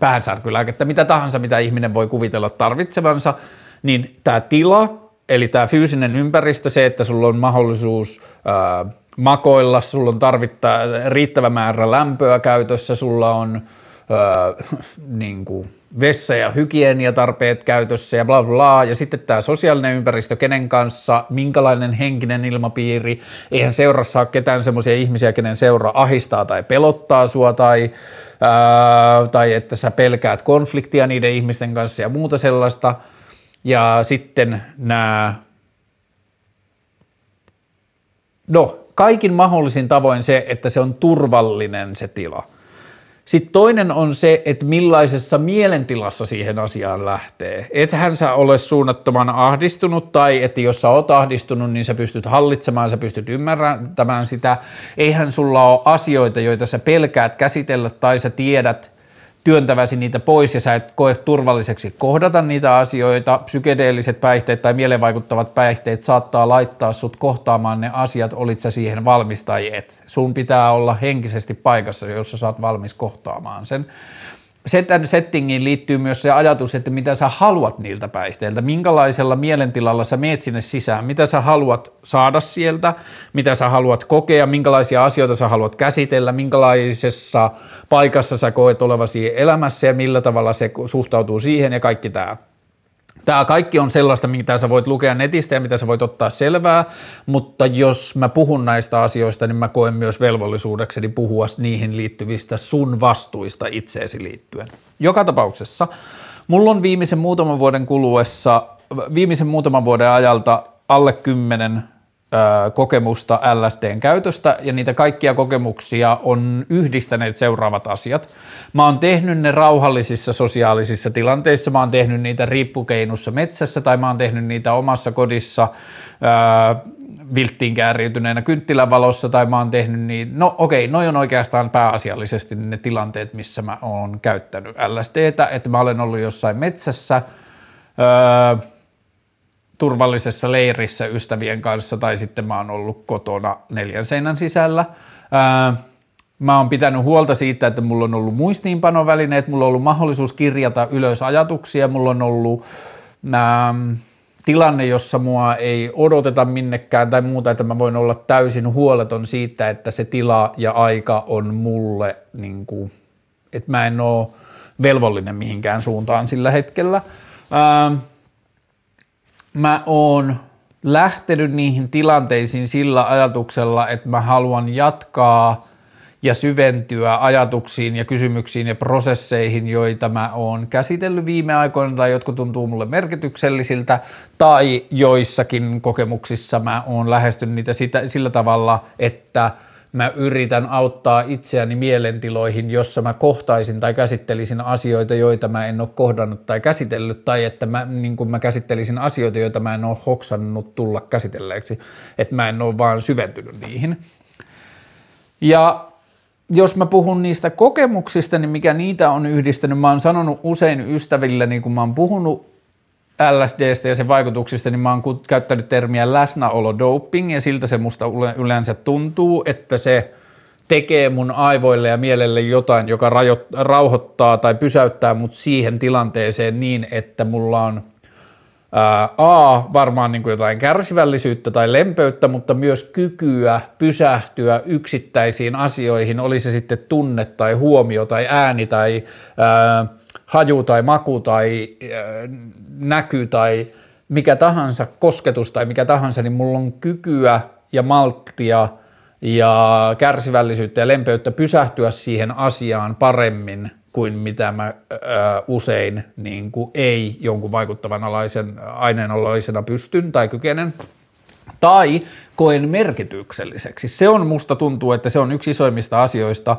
päänsärkylääkettä, mitä tahansa, mitä ihminen voi kuvitella tarvitsevansa, niin tämä tila, eli tämä fyysinen ympäristö, se, että sulla on mahdollisuus ää, makoilla, sulla on tarvittaa riittävä määrä lämpöä käytössä, sulla on ää, niin kuin, vessa- ja hygieniatarpeet käytössä ja bla bla, ja sitten tämä sosiaalinen ympäristö, kenen kanssa, minkälainen henkinen ilmapiiri, eihän seurassa ole ketään semmoisia ihmisiä, kenen seura ahistaa tai pelottaa sua tai, ää, tai että sä pelkäät konfliktia niiden ihmisten kanssa ja muuta sellaista, ja sitten nämä, no kaikin mahdollisin tavoin se, että se on turvallinen se tila – sitten toinen on se, että millaisessa mielentilassa siihen asiaan lähtee. Ethän sä ole suunnattoman ahdistunut tai että jos sä oot ahdistunut, niin sä pystyt hallitsemaan, sä pystyt ymmärtämään sitä. Eihän sulla ole asioita, joita sä pelkäät käsitellä tai sä tiedät, työntäväsi niitä pois ja sä et koe turvalliseksi kohdata niitä asioita. Psykedeelliset päihteet tai mielenvaikuttavat päihteet saattaa laittaa sut kohtaamaan ne asiat, olit sä siihen valmis tai et. Sun pitää olla henkisesti paikassa, jossa sä oot valmis kohtaamaan sen setän settingiin liittyy myös se ajatus, että mitä sä haluat niiltä päihteiltä, minkälaisella mielentilalla sä meet sinne sisään, mitä sä haluat saada sieltä, mitä sä haluat kokea, minkälaisia asioita sä haluat käsitellä, minkälaisessa paikassa sä koet olevasi elämässä? Ja millä tavalla se suhtautuu siihen? Ja kaikki tämä. Tämä kaikki on sellaista, mitä sä voit lukea netistä ja mitä sä voit ottaa selvää, mutta jos mä puhun näistä asioista, niin mä koen myös velvollisuudekseni puhua niihin liittyvistä sun vastuista itseesi liittyen. Joka tapauksessa mulla on viimeisen muutaman vuoden kuluessa, viimeisen muutaman vuoden ajalta alle kymmenen kokemusta LSDn käytöstä ja niitä kaikkia kokemuksia on yhdistäneet seuraavat asiat. Mä oon tehnyt ne rauhallisissa sosiaalisissa tilanteissa, mä oon tehnyt niitä riippukeinussa metsässä tai mä oon tehnyt niitä omassa kodissa ää, vilttiin kääriytyneenä kynttilävalossa tai mä oon tehnyt niitä, no okei, okay, noi on oikeastaan pääasiallisesti ne tilanteet, missä mä oon käyttänyt LSDtä, että mä olen ollut jossain metsässä, ää, turvallisessa leirissä ystävien kanssa tai sitten mä oon ollut kotona neljän seinän sisällä. Ää, mä oon pitänyt huolta siitä, että mulla on ollut muistiinpanovälineet, mulla on ollut mahdollisuus kirjata ylös ajatuksia, mulla on ollut ää, tilanne, jossa mua ei odoteta minnekään tai muuta, että mä voin olla täysin huoleton siitä, että se tila ja aika on mulle, niin kuin, että mä en ole velvollinen mihinkään suuntaan sillä hetkellä. Ää, mä oon lähtenyt niihin tilanteisiin sillä ajatuksella, että mä haluan jatkaa ja syventyä ajatuksiin ja kysymyksiin ja prosesseihin, joita mä oon käsitellyt viime aikoina tai jotka tuntuu mulle merkityksellisiltä tai joissakin kokemuksissa mä oon lähestynyt niitä sitä, sillä tavalla, että – mä yritän auttaa itseäni mielentiloihin, jossa mä kohtaisin tai käsittelisin asioita, joita mä en ole kohdannut tai käsitellyt, tai että mä, niin mä käsittelisin asioita, joita mä en ole hoksannut tulla käsitelleeksi, että mä en ole vaan syventynyt niihin. Ja jos mä puhun niistä kokemuksista, niin mikä niitä on yhdistänyt, mä oon sanonut usein ystäville, niin kun mä oon puhunut LSDstä ja sen vaikutuksista, niin mä oon käyttänyt termiä läsnäolo doping ja siltä se musta yleensä tuntuu, että se tekee mun aivoille ja mielelle jotain, joka rauhoittaa tai pysäyttää mut siihen tilanteeseen niin, että mulla on ää, A, varmaan niin kuin jotain kärsivällisyyttä tai lempeyttä, mutta myös kykyä pysähtyä yksittäisiin asioihin, oli se sitten tunne tai huomio tai ääni tai ää, haju tai maku tai ää, näky tai mikä tahansa kosketus tai mikä tahansa, niin mulla on kykyä ja malttia ja kärsivällisyyttä ja lempeyttä pysähtyä siihen asiaan paremmin kuin mitä mä ää, usein niin kuin ei jonkun vaikuttavan alaisen aineenoloisena pystyn tai kykenen. Tai koen merkitykselliseksi. Se on musta tuntuu, että se on yksi isoimmista asioista,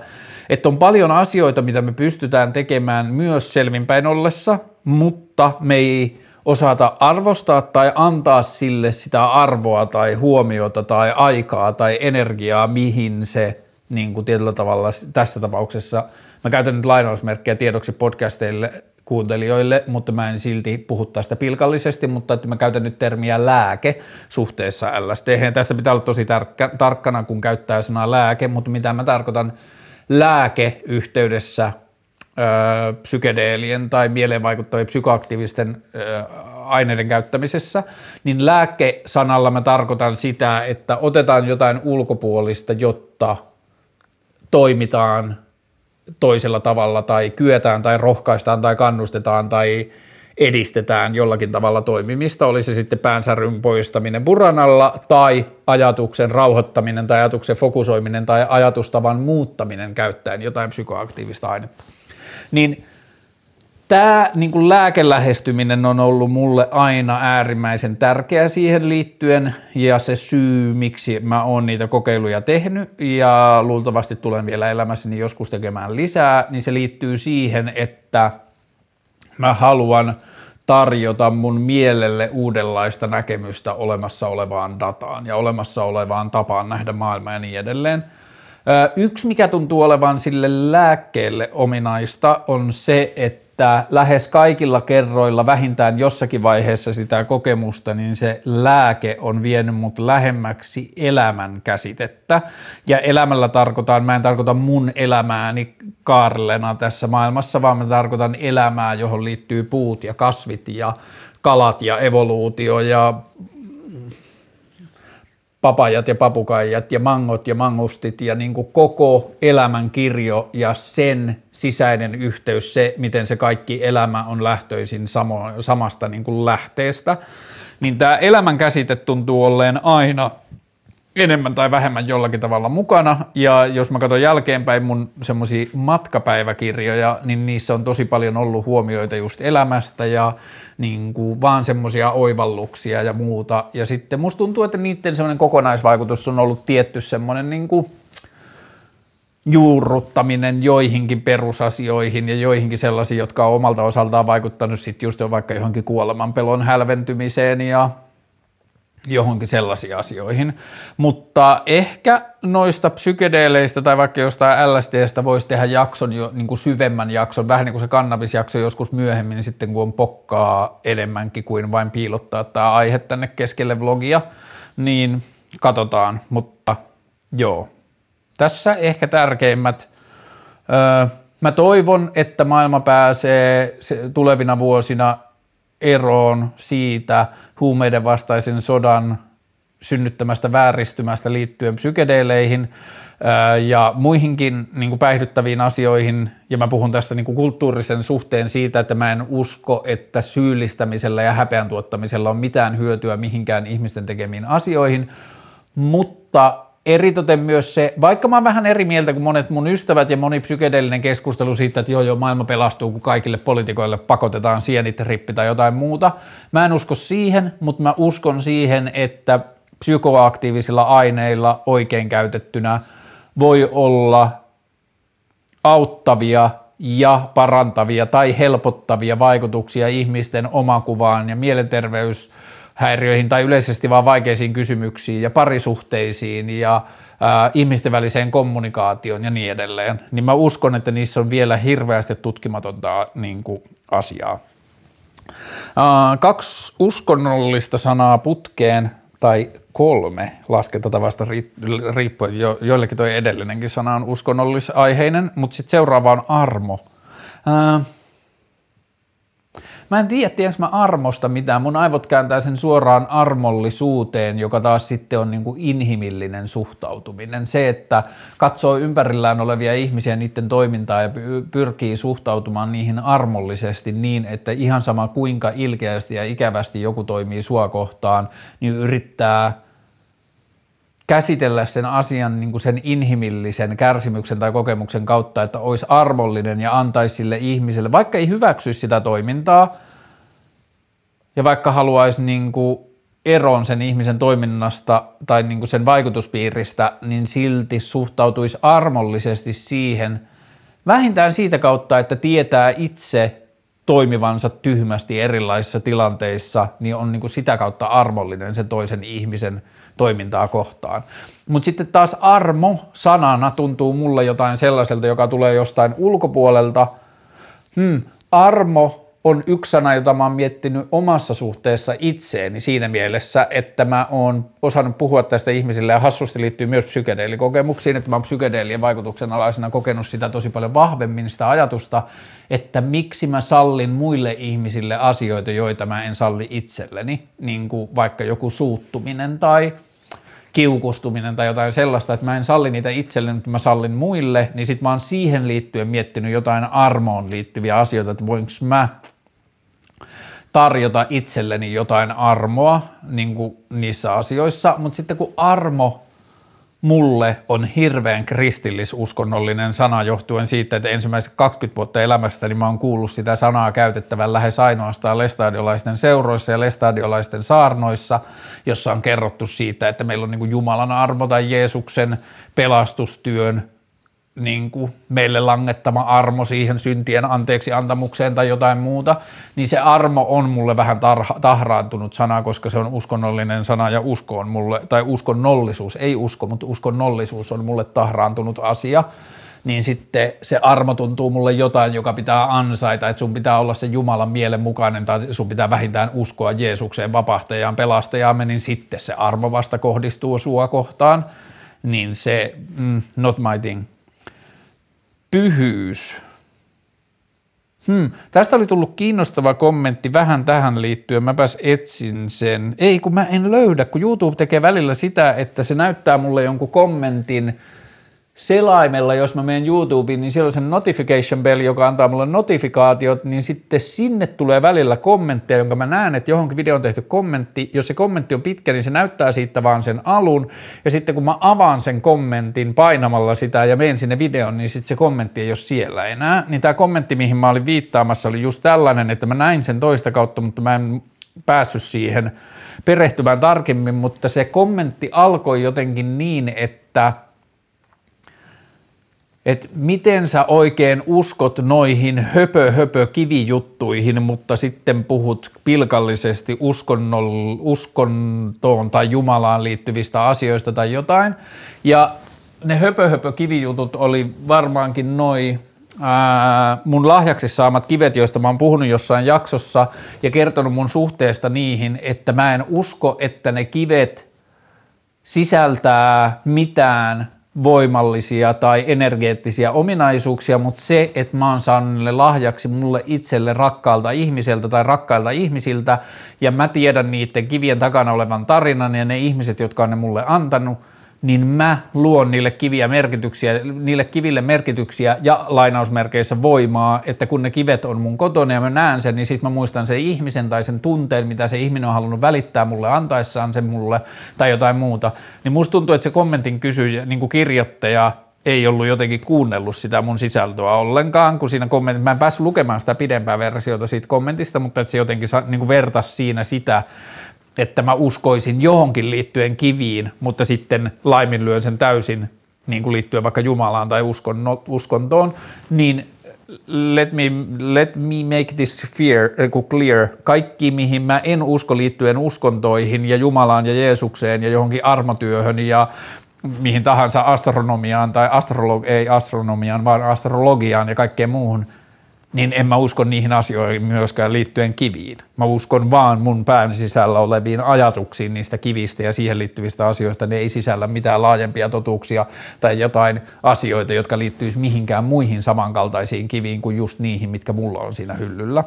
että on paljon asioita, mitä me pystytään tekemään myös selvinpäin ollessa, mutta me ei osata arvostaa tai antaa sille sitä arvoa tai huomiota tai aikaa tai energiaa, mihin se niin kuin tietyllä tavalla tässä tapauksessa, mä käytän nyt lainausmerkkejä tiedoksi podcasteille kuuntelijoille, mutta mä en silti puhu tästä pilkallisesti, mutta että mä käytän nyt termiä lääke suhteessa LSD. Tästä pitää olla tosi tarkka, tarkkana, kun käyttää sanaa lääke, mutta mitä mä tarkoitan lääke yhteydessä ö, psykedeelien tai mieleen vaikuttavien psykoaktiivisten ö, aineiden käyttämisessä, niin lääkesanalla mä tarkoitan sitä, että otetaan jotain ulkopuolista, jotta toimitaan toisella tavalla tai kyetään tai rohkaistaan tai kannustetaan tai edistetään jollakin tavalla toimimista, oli se sitten päänsäryn poistaminen buranalla tai ajatuksen rauhoittaminen tai ajatuksen fokusoiminen tai ajatustavan muuttaminen käyttäen jotain psykoaktiivista ainetta. Niin tämä niin lääkelähestyminen on ollut mulle aina äärimmäisen tärkeä siihen liittyen ja se syy, miksi mä oon niitä kokeiluja tehnyt ja luultavasti tulen vielä elämässäni joskus tekemään lisää, niin se liittyy siihen, että mä haluan tarjota mun mielelle uudenlaista näkemystä olemassa olevaan dataan ja olemassa olevaan tapaan nähdä maailmaa ja niin edelleen. Yksi, mikä tuntuu olevan sille lääkkeelle ominaista, on se, että että lähes kaikilla kerroilla vähintään jossakin vaiheessa sitä kokemusta, niin se lääke on vienyt mut lähemmäksi elämän käsitettä. Ja elämällä tarkoitan, mä en tarkoita mun elämääni Kaarlena tässä maailmassa, vaan mä tarkoitan elämää, johon liittyy puut ja kasvit ja kalat ja evoluutio ja papajat ja papukaijat ja mangot ja mangustit ja niin kuin koko elämän kirjo ja sen sisäinen yhteys, se miten se kaikki elämä on lähtöisin samo, samasta niin kuin lähteestä, niin tämä elämän käsite tuntuu olleen aina enemmän tai vähemmän jollakin tavalla mukana. Ja jos mä katson jälkeenpäin mun semmoisia matkapäiväkirjoja, niin niissä on tosi paljon ollut huomioita just elämästä ja niin kuin vaan semmoisia oivalluksia ja muuta. Ja sitten musta tuntuu, että niiden semmoinen kokonaisvaikutus on ollut tietty semmoinen niin kuin juurruttaminen joihinkin perusasioihin ja joihinkin sellaisiin, jotka on omalta osaltaan vaikuttanut sitten just jo vaikka johonkin kuolemanpelon hälventymiseen ja johonkin sellaisiin asioihin. Mutta ehkä noista psykedeeleistä tai vaikka jostain LSDstä voisi tehdä jakson jo niin kuin syvemmän jakson, vähän niin kuin se kannabisjakso joskus myöhemmin, niin sitten kun on pokkaa enemmänkin kuin vain piilottaa tämä aihe tänne keskelle vlogia, niin katsotaan. Mutta joo, tässä ehkä tärkeimmät. Öö, mä toivon, että maailma pääsee tulevina vuosina eroon siitä huumeiden vastaisen sodan synnyttämästä vääristymästä liittyen psykedeeleihin ja muihinkin niin kuin päihdyttäviin asioihin, ja mä puhun tässä niin kuin kulttuurisen suhteen siitä, että mä en usko, että syyllistämisellä ja häpeän tuottamisella on mitään hyötyä mihinkään ihmisten tekemiin asioihin, mutta eritoten myös se, vaikka mä oon vähän eri mieltä kuin monet mun ystävät ja moni psykedeellinen keskustelu siitä, että joo joo maailma pelastuu, kun kaikille poliitikoille pakotetaan sienitrippi tai jotain muuta. Mä en usko siihen, mutta mä uskon siihen, että psykoaktiivisilla aineilla oikein käytettynä voi olla auttavia ja parantavia tai helpottavia vaikutuksia ihmisten omakuvaan ja mielenterveys häiriöihin tai yleisesti vaan vaikeisiin kysymyksiin ja parisuhteisiin ja ää, ihmisten väliseen kommunikaatioon ja niin edelleen, niin mä uskon, että niissä on vielä hirveästi tutkimatonta niin kuin, asiaa. Uh, kaksi uskonnollista sanaa putkeen tai kolme laskentatavasta riippuen. Jo, joillekin tuo edellinenkin sana on uskonnollisaiheinen, mutta sitten seuraava on armo. Uh, Mä en tiedä, tiedänkö mä armosta mitään. Mun aivot kääntää sen suoraan armollisuuteen, joka taas sitten on niin kuin inhimillinen suhtautuminen. Se, että katsoo ympärillään olevia ihmisiä, niiden toimintaa ja pyrkii suhtautumaan niihin armollisesti niin, että ihan sama kuinka ilkeästi ja ikävästi joku toimii sua kohtaan, niin yrittää käsitellä sen asian niin kuin sen inhimillisen kärsimyksen tai kokemuksen kautta, että olisi armollinen ja antaisi sille ihmiselle, vaikka ei hyväksy sitä toimintaa ja vaikka haluaisi niin kuin eron sen ihmisen toiminnasta tai niin kuin sen vaikutuspiiristä, niin silti suhtautuisi armollisesti siihen vähintään siitä kautta, että tietää itse toimivansa tyhmästi erilaisissa tilanteissa, niin on niin kuin sitä kautta armollinen sen toisen ihmisen – toimintaa kohtaan. Mutta sitten taas armo sanana tuntuu mulle jotain sellaiselta, joka tulee jostain ulkopuolelta. Hmm, armo on yksi sana, jota mä oon miettinyt omassa suhteessa itseeni siinä mielessä, että mä oon osannut puhua tästä ihmisille ja hassusti liittyy myös psykedeelikokemuksiin, että mä oon psykedeelien vaikutuksen alaisena kokenut sitä tosi paljon vahvemmin, sitä ajatusta, että miksi mä sallin muille ihmisille asioita, joita mä en salli itselleni, niin kuin vaikka joku suuttuminen tai kiukustuminen tai jotain sellaista, että mä en salli niitä itselleni, mutta mä sallin muille, niin sit mä oon siihen liittyen miettinyt jotain armoon liittyviä asioita, että voinko mä tarjota itselleni jotain armoa niin kuin niissä asioissa, mutta sitten kun armo mulle on hirveän kristillisuskonnollinen sana johtuen siitä, että ensimmäiset 20 vuotta elämästäni niin mä oon kuullut sitä sanaa käytettävän lähes ainoastaan lestadiolaisten seuroissa ja lestadiolaisten saarnoissa, jossa on kerrottu siitä, että meillä on niin Jumalan armo tai Jeesuksen pelastustyön niin kuin meille langettama armo siihen syntien anteeksi antamukseen tai jotain muuta, niin se armo on mulle vähän tarha, tahraantunut sana, koska se on uskonnollinen sana ja usko on mulle, tai uskonnollisuus, ei usko, mutta uskonnollisuus on mulle tahraantunut asia, niin sitten se armo tuntuu mulle jotain, joka pitää ansaita, että sun pitää olla se Jumalan mielen mukainen tai sun pitää vähintään uskoa Jeesukseen vapahtajaan, pelastajaamme, niin sitten. Se armo vasta kohdistuu sua kohtaan, niin se, mm, not my thing pyhyys. Hmm. Tästä oli tullut kiinnostava kommentti vähän tähän liittyen, mäpäs etsin sen. Ei kun mä en löydä, kun YouTube tekee välillä sitä, että se näyttää mulle jonkun kommentin – selaimella, jos mä menen YouTubeen, niin siellä on se notification bell, joka antaa mulle notifikaatiot, niin sitten sinne tulee välillä kommentteja, jonka mä näen, että johonkin video on tehty kommentti. Jos se kommentti on pitkä, niin se näyttää siitä vaan sen alun, ja sitten kun mä avaan sen kommentin painamalla sitä ja menen sinne videon, niin sitten se kommentti ei ole siellä enää. Niin tämä kommentti, mihin mä olin viittaamassa, oli just tällainen, että mä näin sen toista kautta, mutta mä en päässyt siihen perehtymään tarkemmin, mutta se kommentti alkoi jotenkin niin, että – että miten sä oikein uskot noihin höpö höpö kivijuttuihin, mutta sitten puhut pilkallisesti uskonnol, uskontoon tai Jumalaan liittyvistä asioista tai jotain. Ja ne höpö höpö kivijutut oli varmaankin noin mun lahjaksi saamat kivet, joista mä oon puhunut jossain jaksossa ja kertonut mun suhteesta niihin, että mä en usko, että ne kivet sisältää mitään voimallisia tai energeettisiä ominaisuuksia, mutta se, että mä oon saanut lahjaksi mulle itselle rakkaalta ihmiseltä tai rakkailta ihmisiltä, ja mä tiedän niiden kivien takana olevan tarinan ja ne ihmiset, jotka on ne mulle antanut – niin mä luon niille kiviä merkityksiä, niille kiville merkityksiä ja lainausmerkeissä voimaa, että kun ne kivet on mun kotona ja mä näen sen, niin sitten mä muistan sen ihmisen tai sen tunteen, mitä se ihminen on halunnut välittää mulle antaessaan sen mulle tai jotain muuta. Niin musta tuntuu, että se kommentin kysyjä, niin kuin kirjoittaja, ei ollut jotenkin kuunnellut sitä mun sisältöä ollenkaan, kun siinä kommentissa, mä en päässyt lukemaan sitä pidempää versiota siitä kommentista, mutta että se jotenkin niin kuin vertasi siinä sitä, että mä uskoisin johonkin liittyen kiviin, mutta sitten laiminlyön sen täysin niin kuin liittyen vaikka Jumalaan tai uskon, no, uskontoon, niin let me, let me make this fear, eh, clear. Kaikki, mihin mä en usko liittyen uskontoihin ja Jumalaan ja Jeesukseen ja johonkin armotyöhön ja mihin tahansa astronomiaan tai astrolog, ei astronomiaan, vaan astrologiaan ja kaikkeen muuhun, niin en mä usko niihin asioihin myöskään liittyen kiviin. Mä uskon vaan mun pään sisällä oleviin ajatuksiin niistä kivistä ja siihen liittyvistä asioista. Ne ei sisällä mitään laajempia totuuksia tai jotain asioita, jotka liittyisi mihinkään muihin samankaltaisiin kiviin kuin just niihin, mitkä mulla on siinä hyllyllä.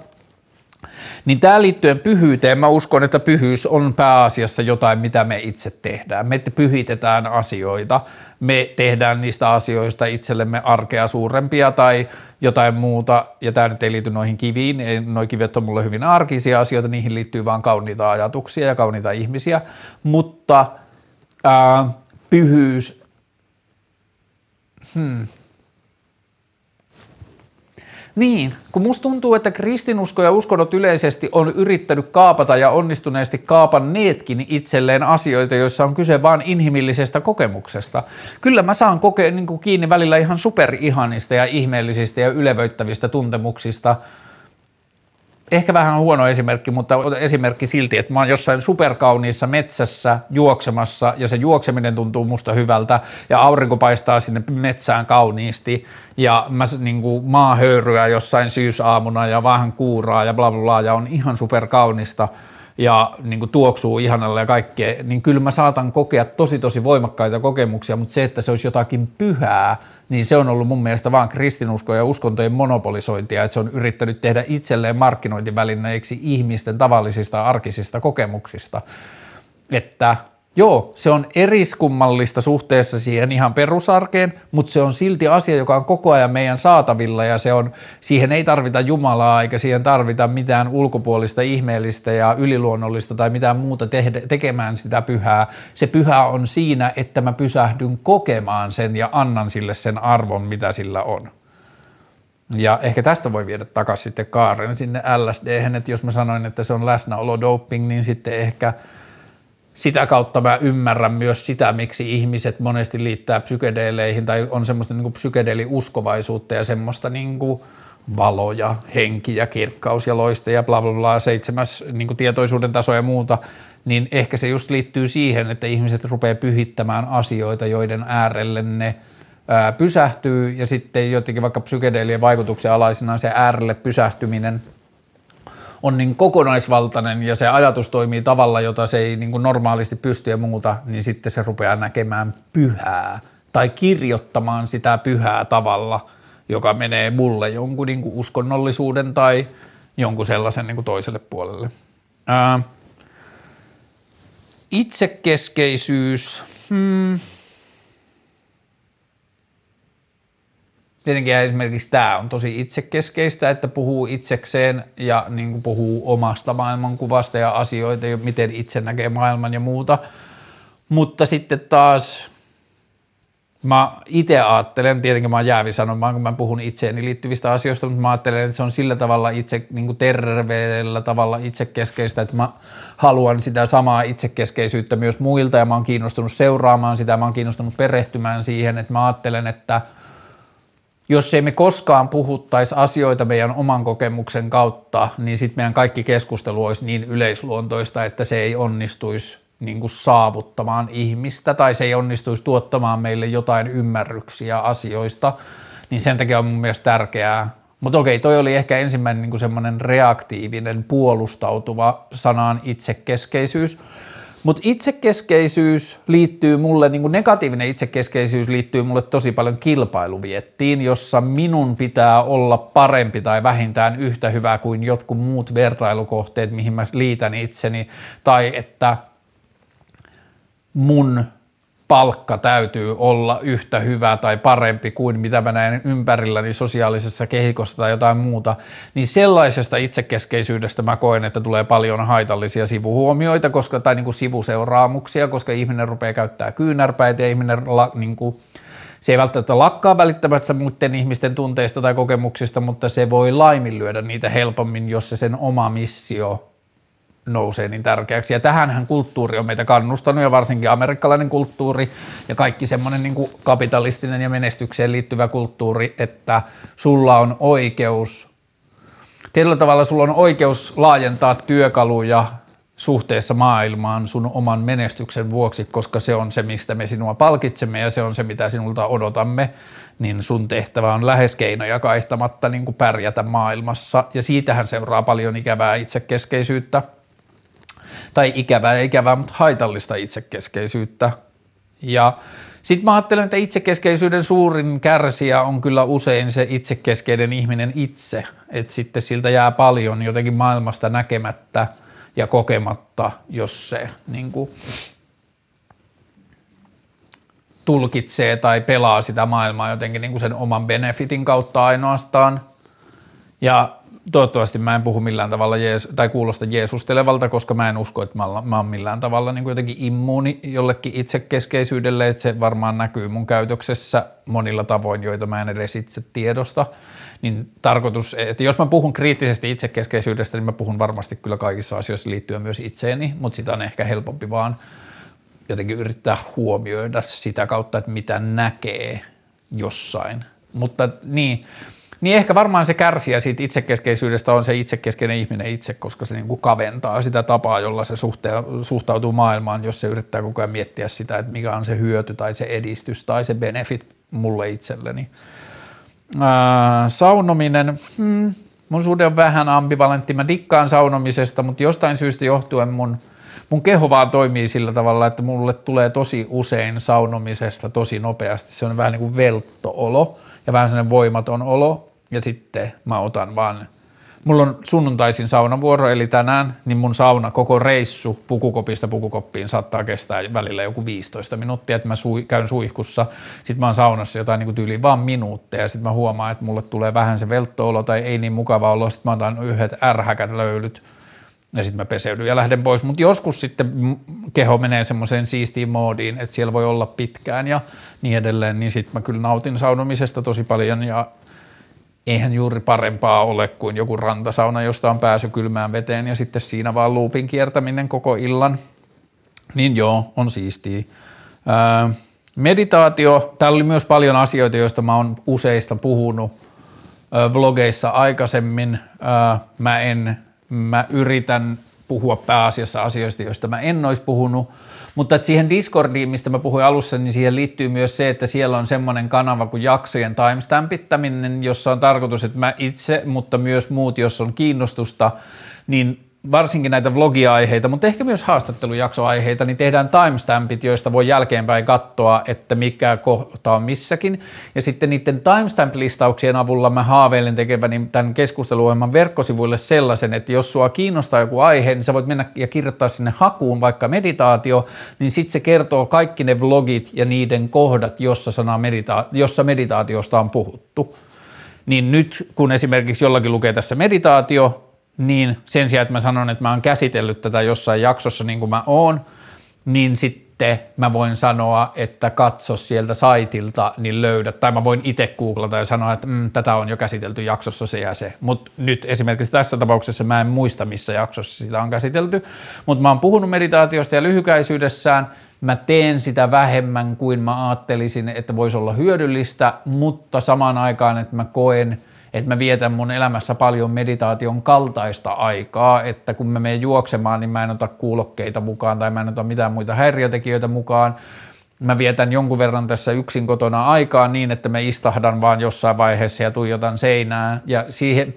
Niin tämä liittyen pyhyyteen, mä uskon, että pyhyys on pääasiassa jotain, mitä me itse tehdään. Me pyhitetään asioita, me tehdään niistä asioista itsellemme arkea suurempia tai jotain muuta, ja tämä nyt ei liity noihin kiviin, noi kivet on mulle hyvin arkisia asioita, niihin liittyy vaan kauniita ajatuksia ja kauniita ihmisiä, mutta ää, pyhyys, hmm, niin, kun musta tuntuu, että kristinusko ja uskonnot yleisesti on yrittänyt kaapata ja onnistuneesti kaapanneetkin itselleen asioita, joissa on kyse vain inhimillisestä kokemuksesta. Kyllä mä saan kokea niin kiinni välillä ihan superihanista ja ihmeellisistä ja ylevöittävistä tuntemuksista – ehkä vähän huono esimerkki, mutta esimerkki silti, että mä oon jossain superkauniissa metsässä juoksemassa ja se juokseminen tuntuu musta hyvältä ja aurinko paistaa sinne metsään kauniisti ja mä niin kuin maahöyryä jossain syysaamuna ja vähän kuuraa ja bla bla bla ja on ihan superkaunista ja niin kuin tuoksuu ihanalle ja kaikkea, niin kyllä mä saatan kokea tosi tosi voimakkaita kokemuksia, mutta se, että se olisi jotakin pyhää, niin se on ollut mun mielestä vaan kristinusko ja uskontojen monopolisointia, että se on yrittänyt tehdä itselleen markkinointivälineiksi ihmisten tavallisista arkisista kokemuksista. Että Joo, se on eriskummallista suhteessa siihen ihan perusarkeen, mutta se on silti asia, joka on koko ajan meidän saatavilla ja se on, siihen ei tarvita Jumalaa eikä siihen tarvita mitään ulkopuolista, ihmeellistä ja yliluonnollista tai mitään muuta tehdä, tekemään sitä pyhää. Se pyhä on siinä, että mä pysähdyn kokemaan sen ja annan sille sen arvon, mitä sillä on. Ja ehkä tästä voi viedä takaisin sitten kaaren sinne LSD, että jos mä sanoin, että se on läsnäolo doping, niin sitten ehkä – sitä kautta mä ymmärrän myös sitä, miksi ihmiset monesti liittää psykedeeleihin tai on semmoista niin psykedeeliuskovaisuutta ja semmoista niin kuin valoja, henki ja kirkkaus ja loiste ja bla bla bla, seitsemäs niin tietoisuuden taso ja muuta, niin ehkä se just liittyy siihen, että ihmiset rupeaa pyhittämään asioita, joiden äärelle ne ää, pysähtyy. Ja sitten jotenkin vaikka psykedeelien vaikutuksen alaisena se äärelle pysähtyminen – on niin kokonaisvaltainen ja se ajatus toimii tavalla, jota se ei niin kuin normaalisti pysty ja muuta, niin sitten se rupeaa näkemään pyhää tai kirjoittamaan sitä pyhää tavalla, joka menee mulle jonkun niin kuin uskonnollisuuden tai jonkun sellaisen niin kuin toiselle puolelle. Ää, itsekeskeisyys. Hmm Tietenkin esimerkiksi tämä on tosi itsekeskeistä, että puhuu itsekseen ja niin kuin puhuu omasta maailmankuvasta ja asioita, miten itse näkee maailman ja muuta. Mutta sitten taas mä itse ajattelen, tietenkin mä oon jäävi sanomaan, kun mä puhun itseeni liittyvistä asioista, mutta mä ajattelen, että se on sillä tavalla itse niin kuin terveellä tavalla itsekeskeistä, että mä haluan sitä samaa itsekeskeisyyttä myös muilta ja mä oon kiinnostunut seuraamaan sitä, mä oon kiinnostunut perehtymään siihen, että mä ajattelen, että – jos ei me koskaan puhuttaisi asioita meidän oman kokemuksen kautta, niin sitten meidän kaikki keskustelu olisi niin yleisluontoista, että se ei onnistuisi niin kuin saavuttamaan ihmistä tai se ei onnistuisi tuottamaan meille jotain ymmärryksiä asioista, niin sen takia on mun mielestä tärkeää. Mutta okei, toi oli ehkä ensimmäinen niin semmoinen reaktiivinen, puolustautuva sanaan itsekeskeisyys, mutta itsekeskeisyys liittyy mulle, niin negatiivinen itsekeskeisyys liittyy mulle tosi paljon kilpailuviettiin, jossa minun pitää olla parempi tai vähintään yhtä hyvä kuin jotkut muut vertailukohteet, mihin mä liitän itseni, tai että mun palkka täytyy olla yhtä hyvä tai parempi kuin mitä mä näen ympärilläni sosiaalisessa kehikossa tai jotain muuta, niin sellaisesta itsekeskeisyydestä mä koen, että tulee paljon haitallisia sivuhuomioita koska, tai niin kuin sivuseuraamuksia, koska ihminen rupeaa käyttää kyynärpäitä ja ihminen niin kuin, se ei välttämättä lakkaa välittämässä muiden ihmisten tunteista tai kokemuksista, mutta se voi laiminlyödä niitä helpommin, jos se sen oma missio nousee niin tärkeäksi. Ja tähänhän kulttuuri on meitä kannustanut ja varsinkin amerikkalainen kulttuuri ja kaikki semmoinen niin kapitalistinen ja menestykseen liittyvä kulttuuri, että sulla on oikeus, tietyllä tavalla sulla on oikeus laajentaa työkaluja suhteessa maailmaan sun oman menestyksen vuoksi, koska se on se, mistä me sinua palkitsemme ja se on se, mitä sinulta odotamme, niin sun tehtävä on lähes keinoja kaihtamatta niin kuin pärjätä maailmassa ja siitähän seuraa paljon ikävää itsekeskeisyyttä tai ikävää ikävää, mutta haitallista itsekeskeisyyttä ja sitten mä ajattelen, että itsekeskeisyyden suurin kärsijä on kyllä usein se itsekeskeinen ihminen itse, että sitten siltä jää paljon jotenkin maailmasta näkemättä ja kokematta, jos se niin kuin, tulkitsee tai pelaa sitä maailmaa jotenkin niin kuin sen oman benefitin kautta ainoastaan. Ja toivottavasti mä en puhu millään tavalla Jees, tai kuulosta jeesustelevalta, koska mä en usko, että mä, mä oon millään tavalla niin kuin jotenkin immuuni jollekin itsekeskeisyydelle, että se varmaan näkyy mun käytöksessä monilla tavoin, joita mä en edes itse tiedosta. Niin tarkoitus, että jos mä puhun kriittisesti itsekeskeisyydestä, niin mä puhun varmasti kyllä kaikissa asioissa liittyen myös itseeni, mutta sitä on ehkä helpompi vaan jotenkin yrittää huomioida sitä kautta, että mitä näkee jossain. Mutta niin, niin ehkä varmaan se kärsijä siitä itsekeskeisyydestä on se itsekeskeinen ihminen itse, koska se niin kuin kaventaa sitä tapaa, jolla se suhtautuu maailmaan, jos se yrittää koko ajan miettiä sitä, että mikä on se hyöty tai se edistys tai se benefit mulle itselleni. Ää, saunominen, hmm, mun suhde on vähän ambivalentti, mä dikkaan saunomisesta, mutta jostain syystä johtuen mun, mun keho vaan toimii sillä tavalla, että mulle tulee tosi usein saunomisesta tosi nopeasti, se on vähän niin kuin velttoolo ja vähän sellainen voimaton olo, ja sitten mä otan vaan, mulla on sunnuntaisin saunavuoro, eli tänään, niin mun sauna, koko reissu pukukopista pukukoppiin saattaa kestää välillä joku 15 minuuttia, että mä sui, käyn suihkussa, sitten mä oon saunassa jotain niin tyyliin vaan minuutteja, ja sitten mä huomaan, että mulle tulee vähän se velttoolo tai ei niin mukava olo, sitten mä otan yhdet ärhäkät löylyt, ja sitten mä peseydyn ja lähden pois, mutta joskus sitten keho menee semmoiseen siistiin moodiin, että siellä voi olla pitkään ja niin edelleen, niin sitten mä kyllä nautin saunomisesta tosi paljon ja eihän juuri parempaa ole kuin joku rantasauna, josta on pääsy kylmään veteen ja sitten siinä vaan luupin kiertäminen koko illan. Niin joo, on siistiä. Öö, meditaatio, täällä oli myös paljon asioita, joista mä oon useista puhunut öö, vlogeissa aikaisemmin. Öö, mä en, mä yritän puhua pääasiassa asioista, joista mä en olisi puhunut, mutta että siihen Discordiin, mistä mä puhuin alussa, niin siihen liittyy myös se, että siellä on semmoinen kanava kuin jaksojen timestampittäminen, jossa on tarkoitus, että mä itse, mutta myös muut, jos on kiinnostusta, niin varsinkin näitä vlogiaiheita, mutta ehkä myös haastattelujaksoaiheita, niin tehdään timestampit, joista voi jälkeenpäin katsoa, että mikä kohta on missäkin. Ja sitten niiden timestamp-listauksien avulla mä haaveilen tekeväni tämän keskusteluohjelman verkkosivuille sellaisen, että jos sua kiinnostaa joku aihe, niin sä voit mennä ja kirjoittaa sinne hakuun vaikka meditaatio, niin sitten se kertoo kaikki ne vlogit ja niiden kohdat, jossa, sana medita- jossa meditaatiosta on puhuttu. Niin nyt kun esimerkiksi jollakin lukee tässä meditaatio, niin sen sijaan, että mä sanon, että mä oon käsitellyt tätä jossain jaksossa niin kuin mä oon, niin sitten mä voin sanoa, että katso sieltä saitilta, niin löydät, tai mä voin itse googlata ja sanoa, että mm, tätä on jo käsitelty jaksossa se ja se. Mutta nyt esimerkiksi tässä tapauksessa mä en muista, missä jaksossa sitä on käsitelty, mutta mä oon puhunut meditaatiosta ja lyhykäisyydessään, mä teen sitä vähemmän kuin mä ajattelisin, että voisi olla hyödyllistä, mutta samaan aikaan, että mä koen – että mä vietän mun elämässä paljon meditaation kaltaista aikaa, että kun mä menen juoksemaan, niin mä en ota kuulokkeita mukaan tai mä en ota mitään muita häiriötekijöitä mukaan. Mä vietän jonkun verran tässä yksin kotona aikaa niin, että mä istahdan vaan jossain vaiheessa ja tuijotan seinää ja siihen,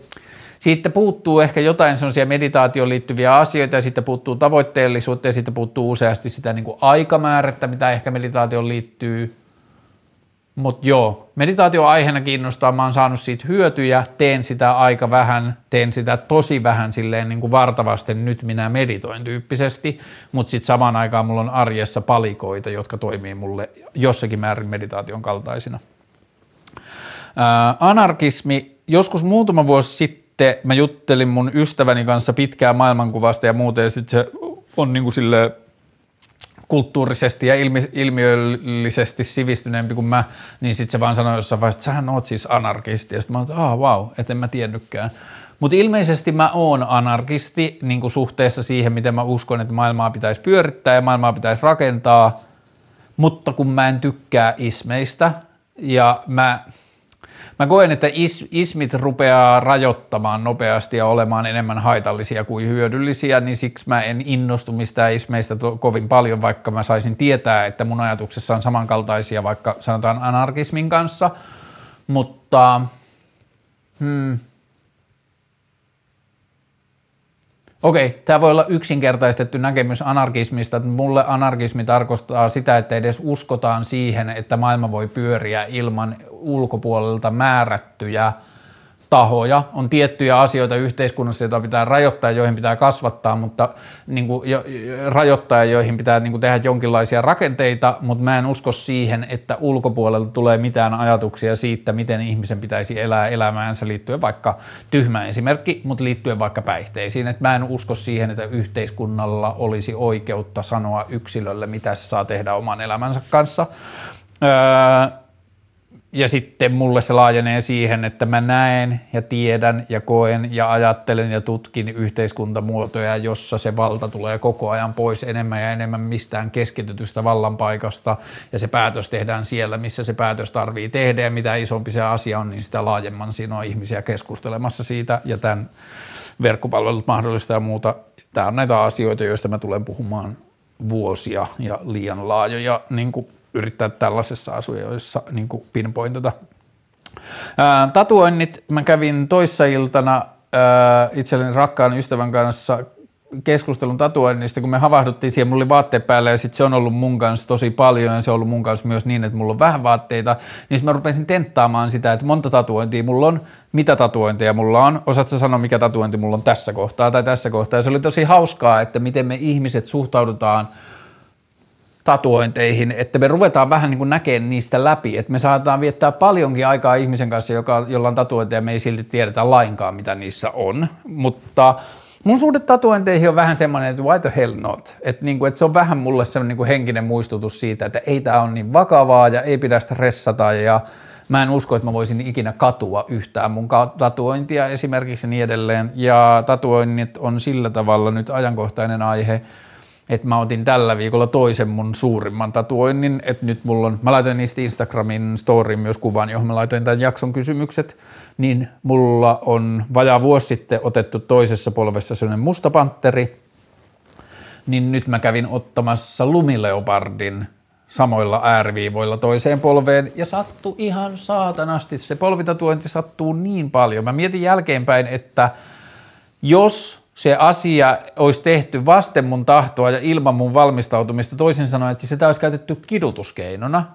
siitä puuttuu ehkä jotain sellaisia meditaatioon liittyviä asioita ja siitä puuttuu tavoitteellisuutta ja siitä puuttuu useasti sitä niin kuin aikamäärättä, mitä ehkä meditaatioon liittyy. Mutta joo, meditaatio aiheena kiinnostaa, mä oon saanut siitä hyötyjä, teen sitä aika vähän, teen sitä tosi vähän silleen niin kuin vartavasti, nyt minä meditoin tyyppisesti, mutta sitten samaan aikaan mulla on arjessa palikoita, jotka toimii mulle jossakin määrin meditaation kaltaisina. Ää, anarkismi, joskus muutama vuosi sitten mä juttelin mun ystäväni kanssa pitkää maailmankuvasta ja muuten, ja sitten se on niin kuin silleen, kulttuurisesti ja ilmi, ilmiöllisesti sivistyneempi kuin mä, niin sitten se vaan sanoi jossain vaiheessa, että sähän oot siis anarkisti. Ja sitten mä oon, että wow, et en mä tiennytkään. Mutta ilmeisesti mä oon anarkisti niin suhteessa siihen, miten mä uskon, että maailmaa pitäisi pyörittää ja maailmaa pitäisi rakentaa, mutta kun mä en tykkää ismeistä ja mä, mä koen, että is, ismit rupeaa rajoittamaan nopeasti ja olemaan enemmän haitallisia kuin hyödyllisiä, niin siksi mä en innostu mistään ismeistä to, kovin paljon, vaikka mä saisin tietää, että mun ajatuksessa on samankaltaisia vaikka sanotaan anarkismin kanssa, mutta hmm, Okei, tämä voi olla yksinkertaistettu näkemys anarkismista. Mulle anarkismi tarkoittaa sitä, että edes uskotaan siihen, että maailma voi pyöriä ilman ulkopuolelta määrättyjä tahoja, on tiettyjä asioita yhteiskunnassa, joita pitää rajoittaa, joihin pitää kasvattaa, mutta niin kuin, jo, rajoittaa, joihin pitää niin kuin, tehdä jonkinlaisia rakenteita, mutta mä en usko siihen, että ulkopuolelta tulee mitään ajatuksia siitä, miten ihmisen pitäisi elää elämäänsä liittyen vaikka tyhmä esimerkki, mutta liittyen vaikka päihteisiin. Et mä en usko siihen, että yhteiskunnalla olisi oikeutta sanoa yksilölle, mitä se saa tehdä oman elämänsä kanssa. Öö, ja sitten mulle se laajenee siihen, että mä näen ja tiedän ja koen ja ajattelen ja tutkin yhteiskuntamuotoja, jossa se valta tulee koko ajan pois enemmän ja enemmän mistään keskitytystä vallanpaikasta. Ja se päätös tehdään siellä, missä se päätös tarvii tehdä. Ja mitä isompi se asia on, niin sitä laajemman siinä on ihmisiä keskustelemassa siitä. Ja tämän verkkopalvelut mahdollista ja muuta. Tämä on näitä asioita, joista mä tulen puhumaan vuosia ja liian laajoja niin kuin yrittää tällaisessa asujoissa niin pinpointata. Ää, tatuoinnit, mä kävin toissa iltana itselleni rakkaan ystävän kanssa keskustelun tatuoinnista, kun me havahduttiin siihen, mulla oli vaatteet päällä ja sitten se on ollut mun kanssa tosi paljon ja se on ollut mun kanssa myös niin, että mulla on vähän vaatteita, niin mä rupesin tenttaamaan sitä, että monta tatuointia mulla on, mitä tatuointeja mulla on, osaatko sanoa mikä tatuointi mulla on tässä kohtaa tai tässä kohtaa? Ja se oli tosi hauskaa, että miten me ihmiset suhtaudutaan – tatuointeihin, että me ruvetaan vähän niin kuin näkemään niistä läpi, että me saadaan viettää paljonkin aikaa ihmisen kanssa, joka, jolla on tatuointeja, me ei silti tiedetä lainkaan, mitä niissä on, mutta mun suhde tatuointeihin on vähän semmoinen, että why the hell not, että, niin kuin, se on vähän mulle semmoinen niin henkinen muistutus siitä, että ei tämä ole niin vakavaa ja ei pidä stressata ja mä en usko, että mä voisin ikinä katua yhtään mun tatuointia esimerkiksi niin edelleen, ja tatuoinnit on sillä tavalla nyt ajankohtainen aihe, että mä otin tällä viikolla toisen mun suurimman tatuoinnin, että nyt mulla on, mä laitoin niistä Instagramin storyin myös kuvan, johon mä laitoin tämän jakson kysymykset, niin mulla on vajaa vuosi sitten otettu toisessa polvessa sellainen musta panteri, niin nyt mä kävin ottamassa lumileopardin samoilla ääriviivoilla toiseen polveen ja sattuu ihan saatanasti. Se polvitatuointi sattuu niin paljon. Mä mietin jälkeenpäin, että jos se asia olisi tehty vasten mun tahtoa ja ilman mun valmistautumista, toisin sanoen, että sitä olisi käytetty kidutuskeinona,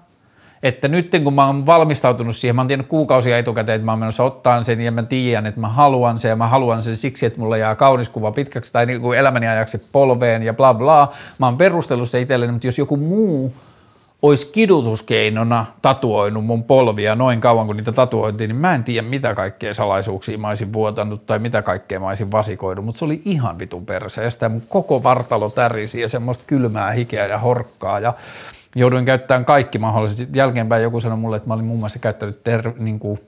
että nyt kun mä oon valmistautunut siihen, mä oon tiennyt kuukausia etukäteen, että mä oon menossa ottaa sen ja mä tiedän, että mä haluan sen ja mä haluan sen siksi, että mulla jää kaunis kuva pitkäksi tai niin kuin elämäni ajaksi polveen ja bla bla. Mä oon perustellut se itselleni, mutta jos joku muu olisi kidutuskeinona tatuoinut mun polvia noin kauan kuin niitä tatuointiin, niin mä en tiedä mitä kaikkea salaisuuksia mä olisin vuotanut tai mitä kaikkea mä olisin vasikoinut, mutta se oli ihan vitun perseestä ja mun koko vartalo tärisi ja semmoista kylmää hikeä ja horkkaa ja jouduin käyttämään kaikki mahdolliset. Jälkeenpäin joku sanoi mulle, että mä olin muun muassa käyttänyt ter, niin kuin,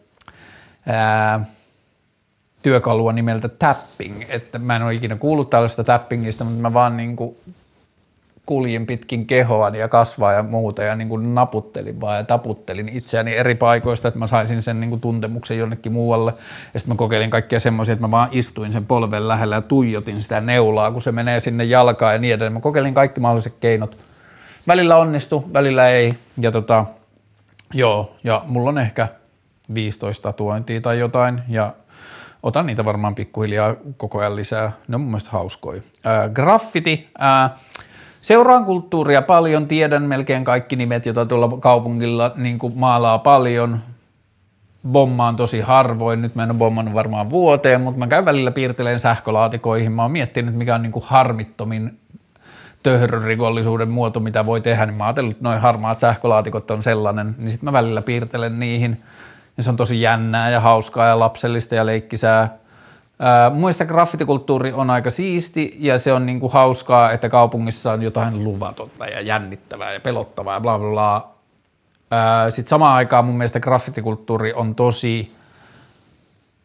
ää, työkalua nimeltä tapping, että mä en ole ikinä kuullut tällaista tappingista, mutta mä vaan niin kuin kuljin pitkin kehoani ja kasvaa ja muuta ja niin kuin naputtelin vaan ja taputtelin itseäni eri paikoista, että mä saisin sen niin kuin tuntemuksen jonnekin muualle. Ja sitten mä kokeilin kaikkia semmoisia, että mä vaan istuin sen polven lähellä ja tuijotin sitä neulaa, kun se menee sinne jalkaan ja niin edelleen. Mä kokeilin kaikki mahdolliset keinot. Välillä onnistu, välillä ei. Ja tota, joo, ja mulla on ehkä 15 tatuointia tai jotain ja otan niitä varmaan pikkuhiljaa koko ajan lisää. Ne on mun mielestä hauskoja. Äh, graffiti. Äh, Seuraan kulttuuria paljon, tiedän melkein kaikki nimet, joita tuolla kaupungilla niin kuin maalaa paljon. Bommaan tosi harvoin, nyt mä en ole bommannut varmaan vuoteen, mutta mä käyn välillä piirteleen sähkölaatikoihin. Mä oon miettinyt, mikä on niin kuin harmittomin töhrörikollisuuden muoto, mitä voi tehdä, niin mä ajatellut, että noin harmaat sähkölaatikot on sellainen, niin sitten mä välillä piirtelen niihin. Ja se on tosi jännää ja hauskaa ja lapsellista ja leikkisää Muista graffitikulttuuri on aika siisti ja se on niinku hauskaa, että kaupungissa on jotain luvatonta ja jännittävää ja pelottavaa ja bla bla bla. Sitten samaan aikaan mun mielestä graffitikulttuuri on tosi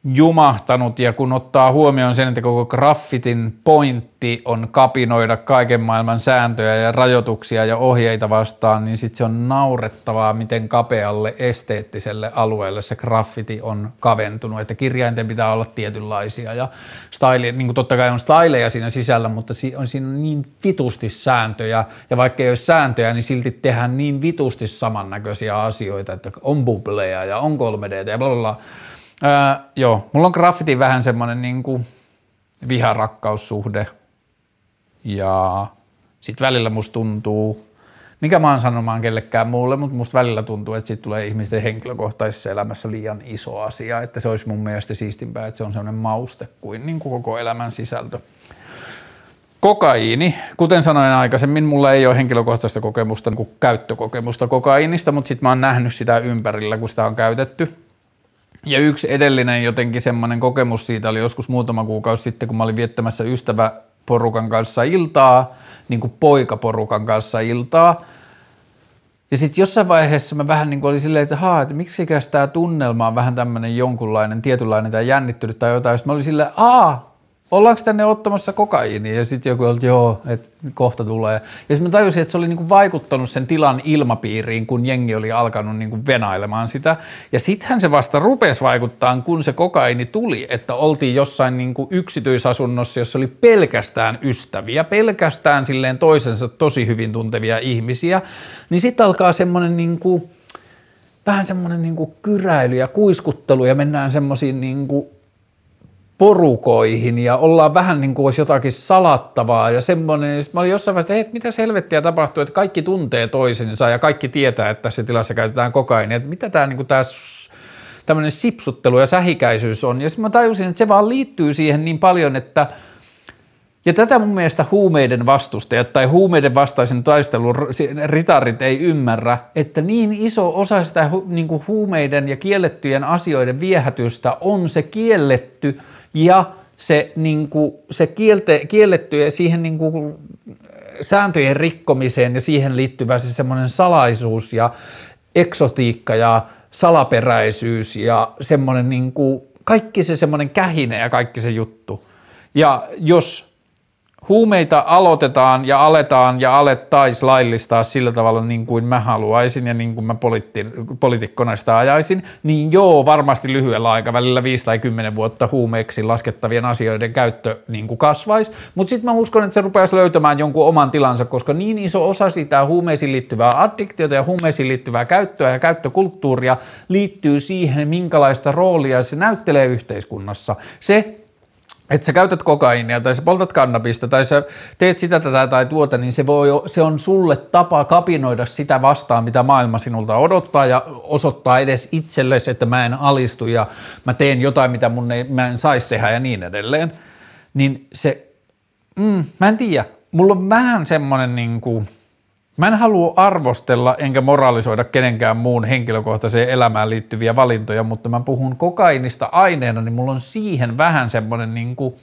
jumahtanut ja kun ottaa huomioon sen, että koko graffitin pointti on kapinoida kaiken maailman sääntöjä ja rajoituksia ja ohjeita vastaan, niin sitten se on naurettavaa, miten kapealle esteettiselle alueelle se graffiti on kaventunut, että kirjainten pitää olla tietynlaisia ja style, niin kuin totta kai on styleja siinä sisällä, mutta on siinä niin vitusti sääntöjä. Ja vaikka ei ole sääntöjä, niin silti tehdään niin vitusti samannäköisiä asioita, että on bubleja ja on 3D ja bla bla bla Öö, joo, mulla on graffiti vähän semmoinen niin viharakkaussuhde ja sitten välillä musta tuntuu, mikä mä oon sanomaan kellekään muulle, mutta musta välillä tuntuu, että siitä tulee ihmisten henkilökohtaisessa elämässä liian iso asia, että se olisi mun mielestä siistimpää, että se on semmoinen mauste kuin, niin kuin koko elämän sisältö. Kokaiini, kuten sanoin aikaisemmin, mulla ei ole henkilökohtaista kokemusta, niin kuin käyttökokemusta kokaiinista, mutta sitten mä oon nähnyt sitä ympärillä, kun sitä on käytetty. Ja yksi edellinen jotenkin semmoinen kokemus siitä oli joskus muutama kuukausi sitten, kun mä olin viettämässä ystäväporukan kanssa iltaa, niin kuin poikaporukan kanssa iltaa. Ja sitten jossain vaiheessa mä vähän niin kuin olin silleen, että haa, että miksikäs tämä tunnelma on vähän tämmöinen jonkunlainen, tietynlainen tai jännittynyt tai jotain. Sitten mä olin silleen, aa, ollaanko tänne ottamassa kokaiinia? Ja sitten joku oli, joo, että kohta tulee. Ja sitten mä tajusin, että se oli niinku vaikuttanut sen tilan ilmapiiriin, kun jengi oli alkanut niinku venailemaan sitä. Ja sittenhän se vasta rupesi vaikuttaa, kun se kokaini tuli, että oltiin jossain niinku yksityisasunnossa, jossa oli pelkästään ystäviä, pelkästään silleen toisensa tosi hyvin tuntevia ihmisiä. Niin sitten alkaa semmoinen niinku, vähän semmoinen niinku kyräily ja kuiskuttelu ja mennään semmoisiin niinku porukoihin ja ollaan vähän niin kuin olisi jotakin salattavaa ja semmoinen. Sitten mä olin jossain vaiheessa, että mitä selvettiä tapahtuu, että kaikki tuntee toisensa ja kaikki tietää, että tässä tilassa käytetään kokainia. Että mitä tämä, niin kuin tämä tämmöinen sipsuttelu ja sähikäisyys on. Ja sitten mä tajusin, että se vaan liittyy siihen niin paljon, että ja tätä mun mielestä huumeiden vastustajat tai huumeiden vastaisen taistelun ritarit ei ymmärrä, että niin iso osa sitä niin kuin huumeiden ja kiellettyjen asioiden viehätystä on se kielletty – ja se, niin kuin, se kielte, kielletty ja siihen niin kuin, sääntöjen rikkomiseen ja siihen liittyvä se semmoinen salaisuus ja eksotiikka ja salaperäisyys ja semmoinen niin kuin, kaikki se semmoinen kähine ja kaikki se juttu. Ja jos huumeita aloitetaan ja aletaan ja alettaisiin laillistaa sillä tavalla niin kuin mä haluaisin ja niin kuin mä poliitti, poliitikkona sitä ajaisin, niin joo, varmasti lyhyellä aikavälillä 5 tai 10 vuotta huumeeksi laskettavien asioiden käyttö niin kuin kasvaisi, mutta sitten mä uskon, että se rupeaisi löytämään jonkun oman tilansa, koska niin iso osa sitä huumeisiin liittyvää addiktiota ja huumeisiin liittyvää käyttöä ja käyttökulttuuria liittyy siihen, minkälaista roolia se näyttelee yhteiskunnassa. Se, että sä käytät kokainia tai sä poltat kannabista tai sä teet sitä tätä tai tuota, niin se, voi, se on sulle tapa kapinoida sitä vastaan, mitä maailma sinulta odottaa ja osoittaa edes itsellesi, että mä en alistu ja mä teen jotain, mitä mun ei, mä en saisi tehdä ja niin edelleen. Niin se, mm, mä en tiedä, mulla on vähän semmoinen niin kuin, Mä en halua arvostella enkä moralisoida kenenkään muun henkilökohtaiseen elämään liittyviä valintoja, mutta mä puhun kokainista aineena, niin mulla on siihen vähän semmoinen niin kuin –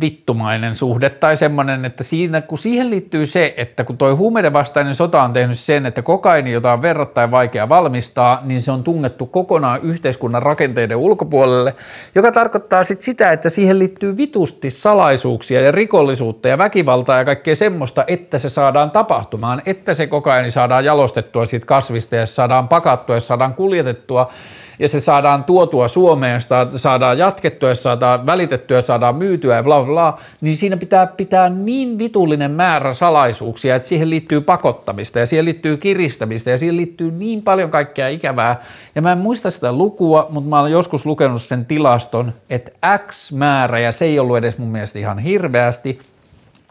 vittumainen suhde tai semmoinen, että siinä, kun siihen liittyy se, että kun toi huumeiden vastainen sota on tehnyt sen, että kokaini, jota on verrattain vaikea valmistaa, niin se on tungettu kokonaan yhteiskunnan rakenteiden ulkopuolelle, joka tarkoittaa sit sitä, että siihen liittyy vitusti salaisuuksia ja rikollisuutta ja väkivaltaa ja kaikkea semmoista, että se saadaan tapahtumaan, että se kokaini saadaan jalostettua siitä kasvista ja saadaan pakattua ja saadaan kuljetettua ja se saadaan tuotua Suomeen, saadaan jatkettua, saadaan välitettyä, saadaan myytyä ja bla bla, niin siinä pitää pitää niin vitullinen määrä salaisuuksia, että siihen liittyy pakottamista ja siihen liittyy kiristämistä ja siihen liittyy niin paljon kaikkea ikävää. Ja mä en muista sitä lukua, mutta mä olen joskus lukenut sen tilaston, että X määrä, ja se ei ollut edes mun mielestä ihan hirveästi,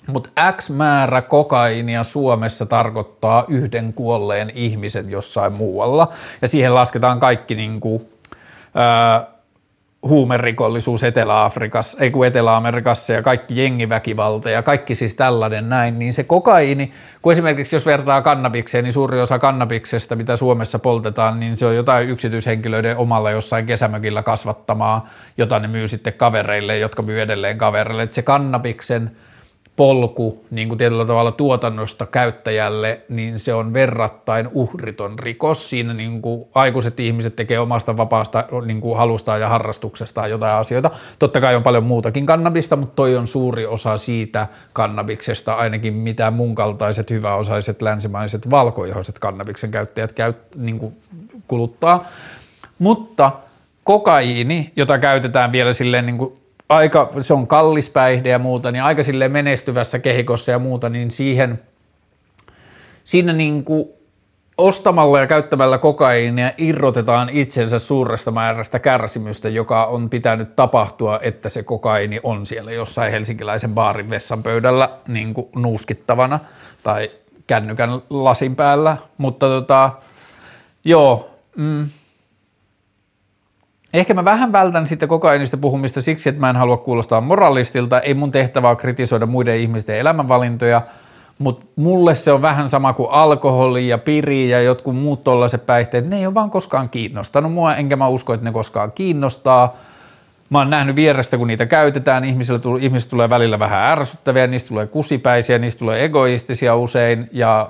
mutta X määrä kokainia Suomessa tarkoittaa yhden kuolleen ihmisen jossain muualla, ja siihen lasketaan kaikki niin kuin, huumerikollisuus Etelä-Afrikassa, ei kun Etelä-Amerikassa ja kaikki jengiväkivalta ja kaikki siis tällainen näin, niin se kokaini, kun esimerkiksi jos vertaa kannabikseen, niin suuri osa kannabiksesta, mitä Suomessa poltetaan, niin se on jotain yksityishenkilöiden omalla jossain kesämökillä kasvattamaa, jota ne myy sitten kavereille, jotka myy edelleen kavereille, että se kannabiksen – polku niin kuin tietyllä tavalla tuotannosta käyttäjälle, niin se on verrattain uhriton rikos. Siinä niin kuin aikuiset ihmiset tekee omasta vapaasta niin kuin halustaan ja harrastuksestaan jotain asioita. Totta kai on paljon muutakin kannabista, mutta toi on suuri osa siitä kannabiksesta, ainakin mitä mun kaltaiset hyväosaiset länsimaiset valkoihoiset kannabiksen käyttäjät käy, niin kuin kuluttaa. Mutta kokaiini, jota käytetään vielä silleen niin kuin aika, se on kallis päihde ja muuta, niin aika sille menestyvässä kehikossa ja muuta, niin siihen, siinä niin kuin ostamalla ja käyttämällä kokaiinia irrotetaan itsensä suuresta määrästä kärsimystä, joka on pitänyt tapahtua, että se kokaini on siellä jossain helsinkiläisen baarin vessan pöydällä niin kuin nuuskittavana tai kännykän lasin päällä, mutta tota, joo, mm, Ehkä mä vähän vältän sitten kokainista puhumista siksi, että mä en halua kuulostaa moralistilta. Ei mun tehtävä ole kritisoida muiden ihmisten elämänvalintoja, mutta mulle se on vähän sama kuin alkoholi ja piri ja jotkut muut tollaiset päihteet. Ne ei ole vaan koskaan kiinnostanut mua, enkä mä usko, että ne koskaan kiinnostaa. Mä oon nähnyt vierestä, kun niitä käytetään, ihmisille ihmiset tulee välillä vähän ärsyttäviä, niistä tulee kusipäisiä, niistä tulee egoistisia usein ja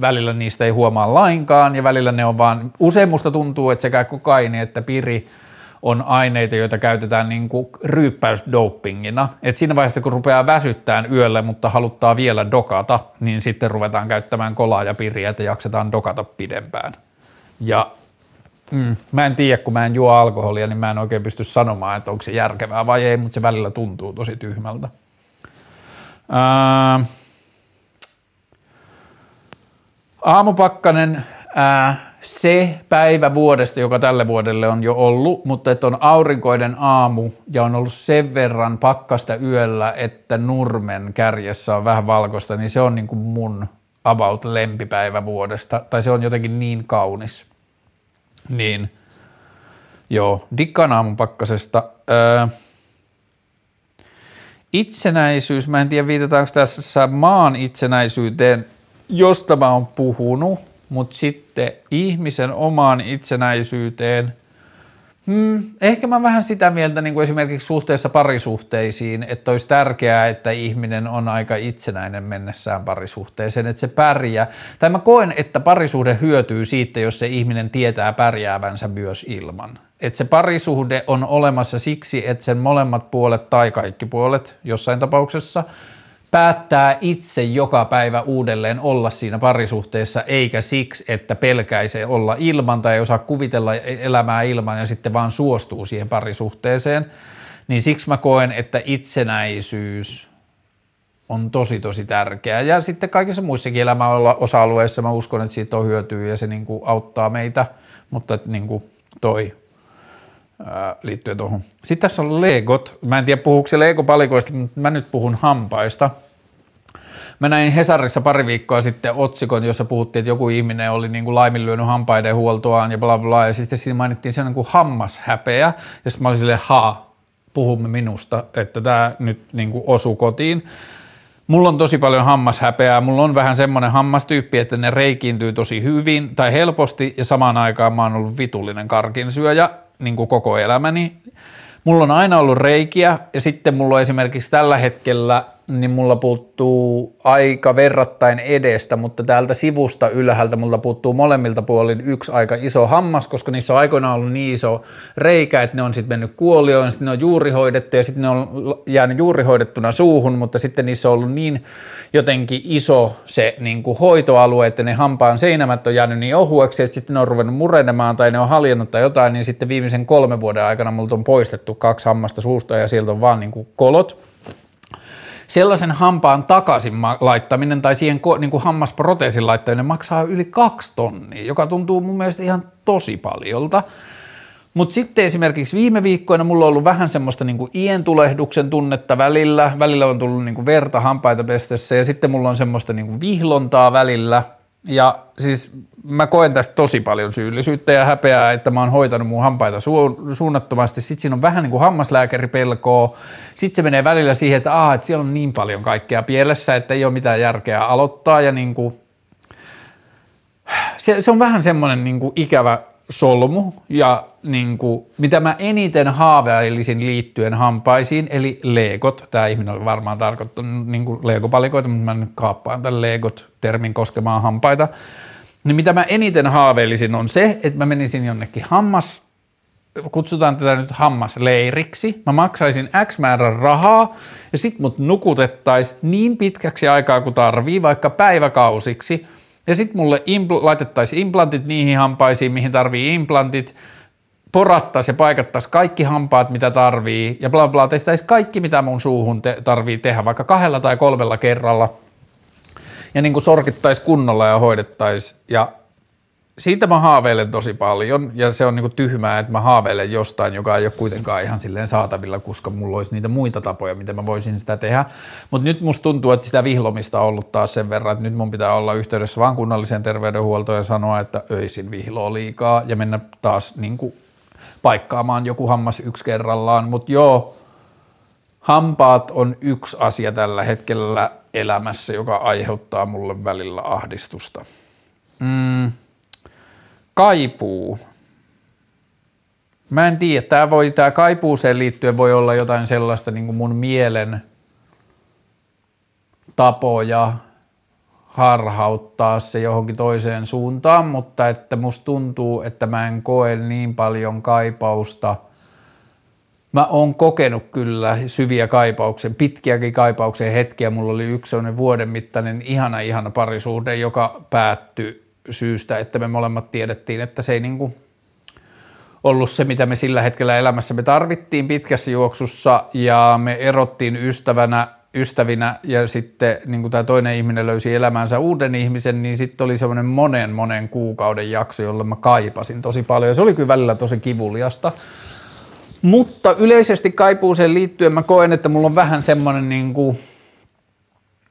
välillä niistä ei huomaa lainkaan ja välillä ne on vaan, usein musta tuntuu, että sekä kokaini että piri – on aineita, joita käytetään niin kuin ryyppäysdopingina. Et siinä vaiheessa, kun rupeaa väsyttään yölle, mutta haluttaa vielä dokata, niin sitten ruvetaan käyttämään kolaa ja piriä, että jaksetaan dokata pidempään. Ja mm, mä en tiedä, kun mä en juo alkoholia, niin mä en oikein pysty sanomaan, että onko se järkevää vai ei, mutta se välillä tuntuu tosi tyhmältä. Ää, aamupakkanen, ää, se päivä vuodesta, joka tälle vuodelle on jo ollut, mutta että on aurinkoinen aamu ja on ollut sen verran pakkasta yöllä, että nurmen kärjessä on vähän valkoista, niin se on niin kuin mun about lempipäivä vuodesta, tai se on jotenkin niin kaunis. Niin, joo, dikkaan aamun pakkasesta. Öö, itsenäisyys, mä en tiedä viitataanko tässä maan itsenäisyyteen, josta mä oon puhunut, mutta sitten ihmisen omaan itsenäisyyteen, hmm, ehkä mä vähän sitä mieltä niin kuin esimerkiksi suhteessa parisuhteisiin, että olisi tärkeää, että ihminen on aika itsenäinen mennessään parisuhteeseen, että se pärjää. Tai mä koen, että parisuhde hyötyy siitä, jos se ihminen tietää pärjäävänsä myös ilman. Että se parisuhde on olemassa siksi, että sen molemmat puolet tai kaikki puolet jossain tapauksessa – päättää itse joka päivä uudelleen olla siinä parisuhteessa, eikä siksi, että pelkäisi olla ilman tai ei osaa kuvitella elämää ilman ja sitten vaan suostuu siihen parisuhteeseen, niin siksi mä koen, että itsenäisyys on tosi tosi tärkeää. Ja sitten kaikissa muissakin elämän osa-alueissa mä uskon, että siitä on hyötyä ja se niin kuin auttaa meitä, mutta niin kuin toi liittyen tuohon. Sitten tässä on Legot. Mä en tiedä puhuuko se Lego-palikoista, mutta mä nyt puhun hampaista. Mä näin Hesarissa pari viikkoa sitten otsikon, jossa puhuttiin, että joku ihminen oli niin kuin laiminlyönyt hampaiden huoltoaan ja bla bla, ja sitten siinä mainittiin sen niin kuin hammashäpeä, ja sitten mä olin silleen, ha, puhumme minusta, että tämä nyt niin kuin osuu kotiin. Mulla on tosi paljon hammashäpeää, mulla on vähän semmoinen hammastyyppi, että ne reikiintyy tosi hyvin tai helposti ja samaan aikaan mä oon ollut vitullinen karkinsyöjä niin kuin koko elämäni. Mulla on aina ollut reikiä ja sitten mulla on esimerkiksi tällä hetkellä, niin mulla puuttuu aika verrattain edestä, mutta täältä sivusta ylhäältä mulla puuttuu molemmilta puolin yksi aika iso hammas, koska niissä on aikoinaan ollut niin iso reikä, että ne on sitten mennyt kuolioon, sitten ne on juurihoidettu ja sitten ne on jäänyt juurihoidettuna suuhun, mutta sitten niissä on ollut niin jotenkin iso se niin kuin hoitoalue, että ne hampaan seinämät on jäänyt niin ohueksi, että sitten ne on ruvennut murenemaan tai ne on haljennut tai jotain, niin sitten viimeisen kolmen vuoden aikana multa on poistettu kaksi hammasta suusta ja sieltä on vaan niin kuin kolot. Sellaisen hampaan takaisin laittaminen tai siihen niin kuin hammasproteesin laittaminen maksaa yli kaksi tonnia, joka tuntuu mun mielestä ihan tosi paljolta. Mutta sitten esimerkiksi viime viikkoina mulla on ollut vähän semmoista niinku ientulehduksen tunnetta välillä. Välillä on tullut niinku verta hampaita pestessä ja sitten mulla on semmoista niinku vihlontaa välillä. Ja siis mä koen tästä tosi paljon syyllisyyttä ja häpeää, että mä oon hoitanut mun hampaita su- suunnattomasti. Sitten siinä on vähän niin kuin hammaslääkäripelkoa. Sitten se menee välillä siihen, että, aah, että siellä on niin paljon kaikkea pielessä, että ei ole mitään järkeä aloittaa. Ja niin kuin, se, se on vähän semmoinen niin kuin ikävä solmu ja niin kuin, mitä mä eniten haaveilisin liittyen hampaisiin, eli legot. Tämä ihminen oli varmaan tarkoittanut niin kuin mutta mä nyt kaappaan tämän legot-termin koskemaan hampaita. Niin mitä mä eniten haaveilisin on se, että mä menisin jonnekin hammas, kutsutaan tätä nyt hammasleiriksi. Mä maksaisin X määrän rahaa ja sit mut nukutettaisiin niin pitkäksi aikaa kuin tarvii, vaikka päiväkausiksi – ja sitten mulle impl- laitettaisiin implantit niihin hampaisiin, mihin tarvii implantit, porattaisiin ja paikattaisiin kaikki hampaat, mitä tarvii, ja bla bla, tehtäisiin kaikki, mitä mun suuhun te- tarvii tehdä, vaikka kahdella tai kolmella kerralla, ja niin kuin sorkittaisiin kunnolla ja hoidettaisiin, ja siitä mä haaveilen tosi paljon ja se on niinku tyhmää, että mä haaveilen jostain, joka ei ole kuitenkaan ihan silleen saatavilla, koska mulla olisi niitä muita tapoja, miten mä voisin sitä tehdä. Mutta nyt musta tuntuu, että sitä vihlomista on ollut taas sen verran, että nyt mun pitää olla yhteydessä vaan kunnalliseen terveydenhuoltoon ja sanoa, että öisin vihloa liikaa ja mennä taas niinku paikkaamaan joku hammas yksi kerrallaan. Mutta joo, hampaat on yksi asia tällä hetkellä elämässä, joka aiheuttaa mulle välillä ahdistusta. Mm kaipuu. Mä en tiedä, tämä, voi, tämä kaipuuseen liittyen voi olla jotain sellaista niin kuin mun mielen tapoja harhauttaa se johonkin toiseen suuntaan, mutta että musta tuntuu, että mä en koe niin paljon kaipausta. Mä oon kokenut kyllä syviä kaipauksia, pitkiäkin kaipauksia hetkiä. Mulla oli yksi sellainen vuoden mittainen ihana ihana parisuhde, joka päättyi syystä, että me molemmat tiedettiin, että se ei niin kuin ollut se, mitä me sillä hetkellä elämässä me tarvittiin pitkässä juoksussa ja me erottiin ystävänä, ystävinä ja sitten niin kuin tämä toinen ihminen löysi elämänsä uuden ihmisen, niin sitten oli semmoinen monen monen kuukauden jakso, jolle mä kaipasin tosi paljon ja se oli kyllä välillä tosi kivuliasta. Mutta yleisesti kaipuuseen liittyen mä koen, että mulla on vähän semmoinen niin kuin –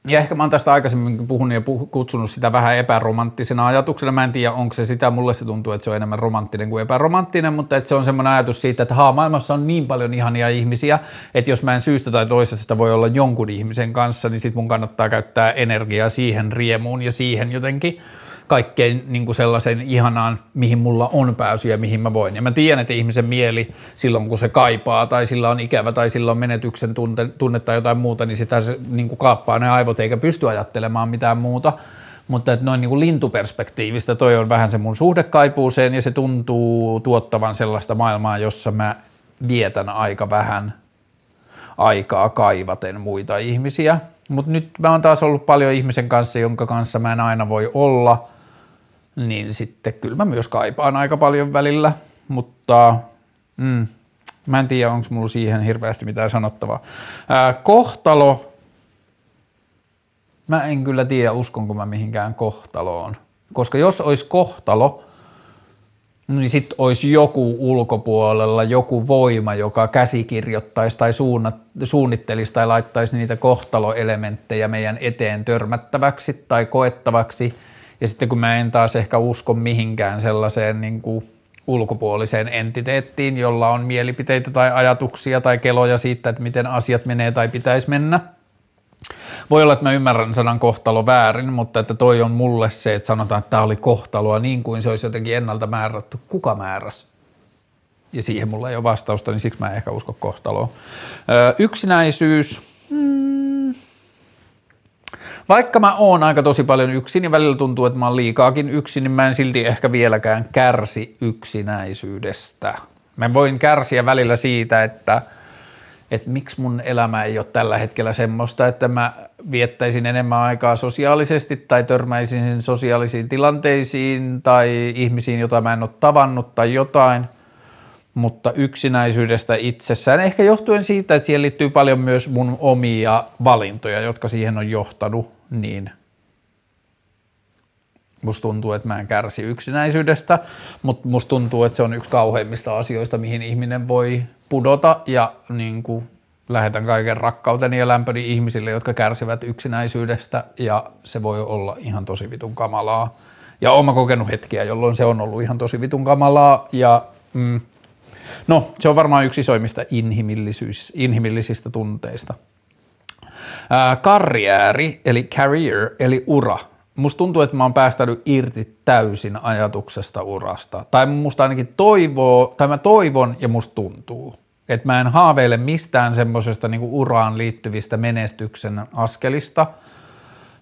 ja ehkä mä oon tästä aikaisemmin puhunut ja puh- kutsunut sitä vähän epäromanttisena ajatuksena. Mä en tiedä, onko se sitä. Mulle se tuntuu, että se on enemmän romanttinen kuin epäromanttinen, mutta että se on semmoinen ajatus siitä, että haa, maailmassa on niin paljon ihania ihmisiä, että jos mä en syystä tai toisesta voi olla jonkun ihmisen kanssa, niin sit mun kannattaa käyttää energiaa siihen riemuun ja siihen jotenkin – kaikkein niin kuin sellaisen ihanaan, mihin mulla on pääsy ja mihin mä voin. Ja mä tiedän, että ihmisen mieli silloin, kun se kaipaa tai sillä on ikävä tai sillä on menetyksen tunte, tunne tai jotain muuta, niin sitä se niin kuin kaappaa ne aivot eikä pysty ajattelemaan mitään muuta. Mutta että noin niin kuin lintuperspektiivistä toi on vähän se mun suhde kaipuuseen ja se tuntuu tuottavan sellaista maailmaa, jossa mä vietän aika vähän aikaa kaivaten muita ihmisiä. Mutta nyt mä oon taas ollut paljon ihmisen kanssa, jonka kanssa mä en aina voi olla – niin sitten kyllä mä myös kaipaan aika paljon välillä, mutta mm, mä en tiedä, onko mulla siihen hirveästi mitään sanottavaa. Ää, kohtalo, mä en kyllä tiedä, uskonko mä mihinkään kohtaloon, koska jos olisi kohtalo, niin sitten olisi joku ulkopuolella, joku voima, joka käsikirjoittaisi tai suunnat, suunnittelisi tai laittaisi niitä kohtaloelementtejä meidän eteen törmättäväksi tai koettavaksi – ja sitten kun mä en taas ehkä usko mihinkään sellaiseen niin kuin ulkopuoliseen entiteettiin, jolla on mielipiteitä tai ajatuksia tai keloja siitä, että miten asiat menee tai pitäisi mennä. Voi olla, että mä ymmärrän sanan kohtalo väärin, mutta että toi on mulle se, että sanotaan, että tämä oli kohtaloa niin kuin se olisi jotenkin ennalta määrätty. Kuka määräs? Ja siihen mulla ei ole vastausta, niin siksi mä en ehkä usko kohtaloa. Öö, yksinäisyys. Hmm vaikka mä oon aika tosi paljon yksin ja välillä tuntuu, että mä oon liikaakin yksin, niin mä en silti ehkä vieläkään kärsi yksinäisyydestä. Mä voin kärsiä välillä siitä, että, että miksi mun elämä ei ole tällä hetkellä semmoista, että mä viettäisin enemmän aikaa sosiaalisesti tai törmäisin sosiaalisiin tilanteisiin tai ihmisiin, joita mä en ole tavannut tai jotain – mutta yksinäisyydestä itsessään, ehkä johtuen siitä, että siihen liittyy paljon myös mun omia valintoja, jotka siihen on johtanut, niin musta tuntuu, että mä en kärsi yksinäisyydestä, mutta musta tuntuu, että se on yksi kauheimmista asioista, mihin ihminen voi pudota ja niin kuin lähetän kaiken rakkauteni ja lämpöni ihmisille, jotka kärsivät yksinäisyydestä ja se voi olla ihan tosi vitun kamalaa. Ja oon kokenut hetkiä, jolloin se on ollut ihan tosi vitun kamalaa ja mm, No, se on varmaan yksi isoimmista inhimillisistä tunteista. Ää, karriääri, eli career, eli ura, musta tuntuu, että mä oon päästänyt irti täysin ajatuksesta urasta. Tai musta ainakin toivoo, tai mä toivon ja musta tuntuu, että mä en haaveile mistään semmoisesta niin uraan liittyvistä menestyksen askelista.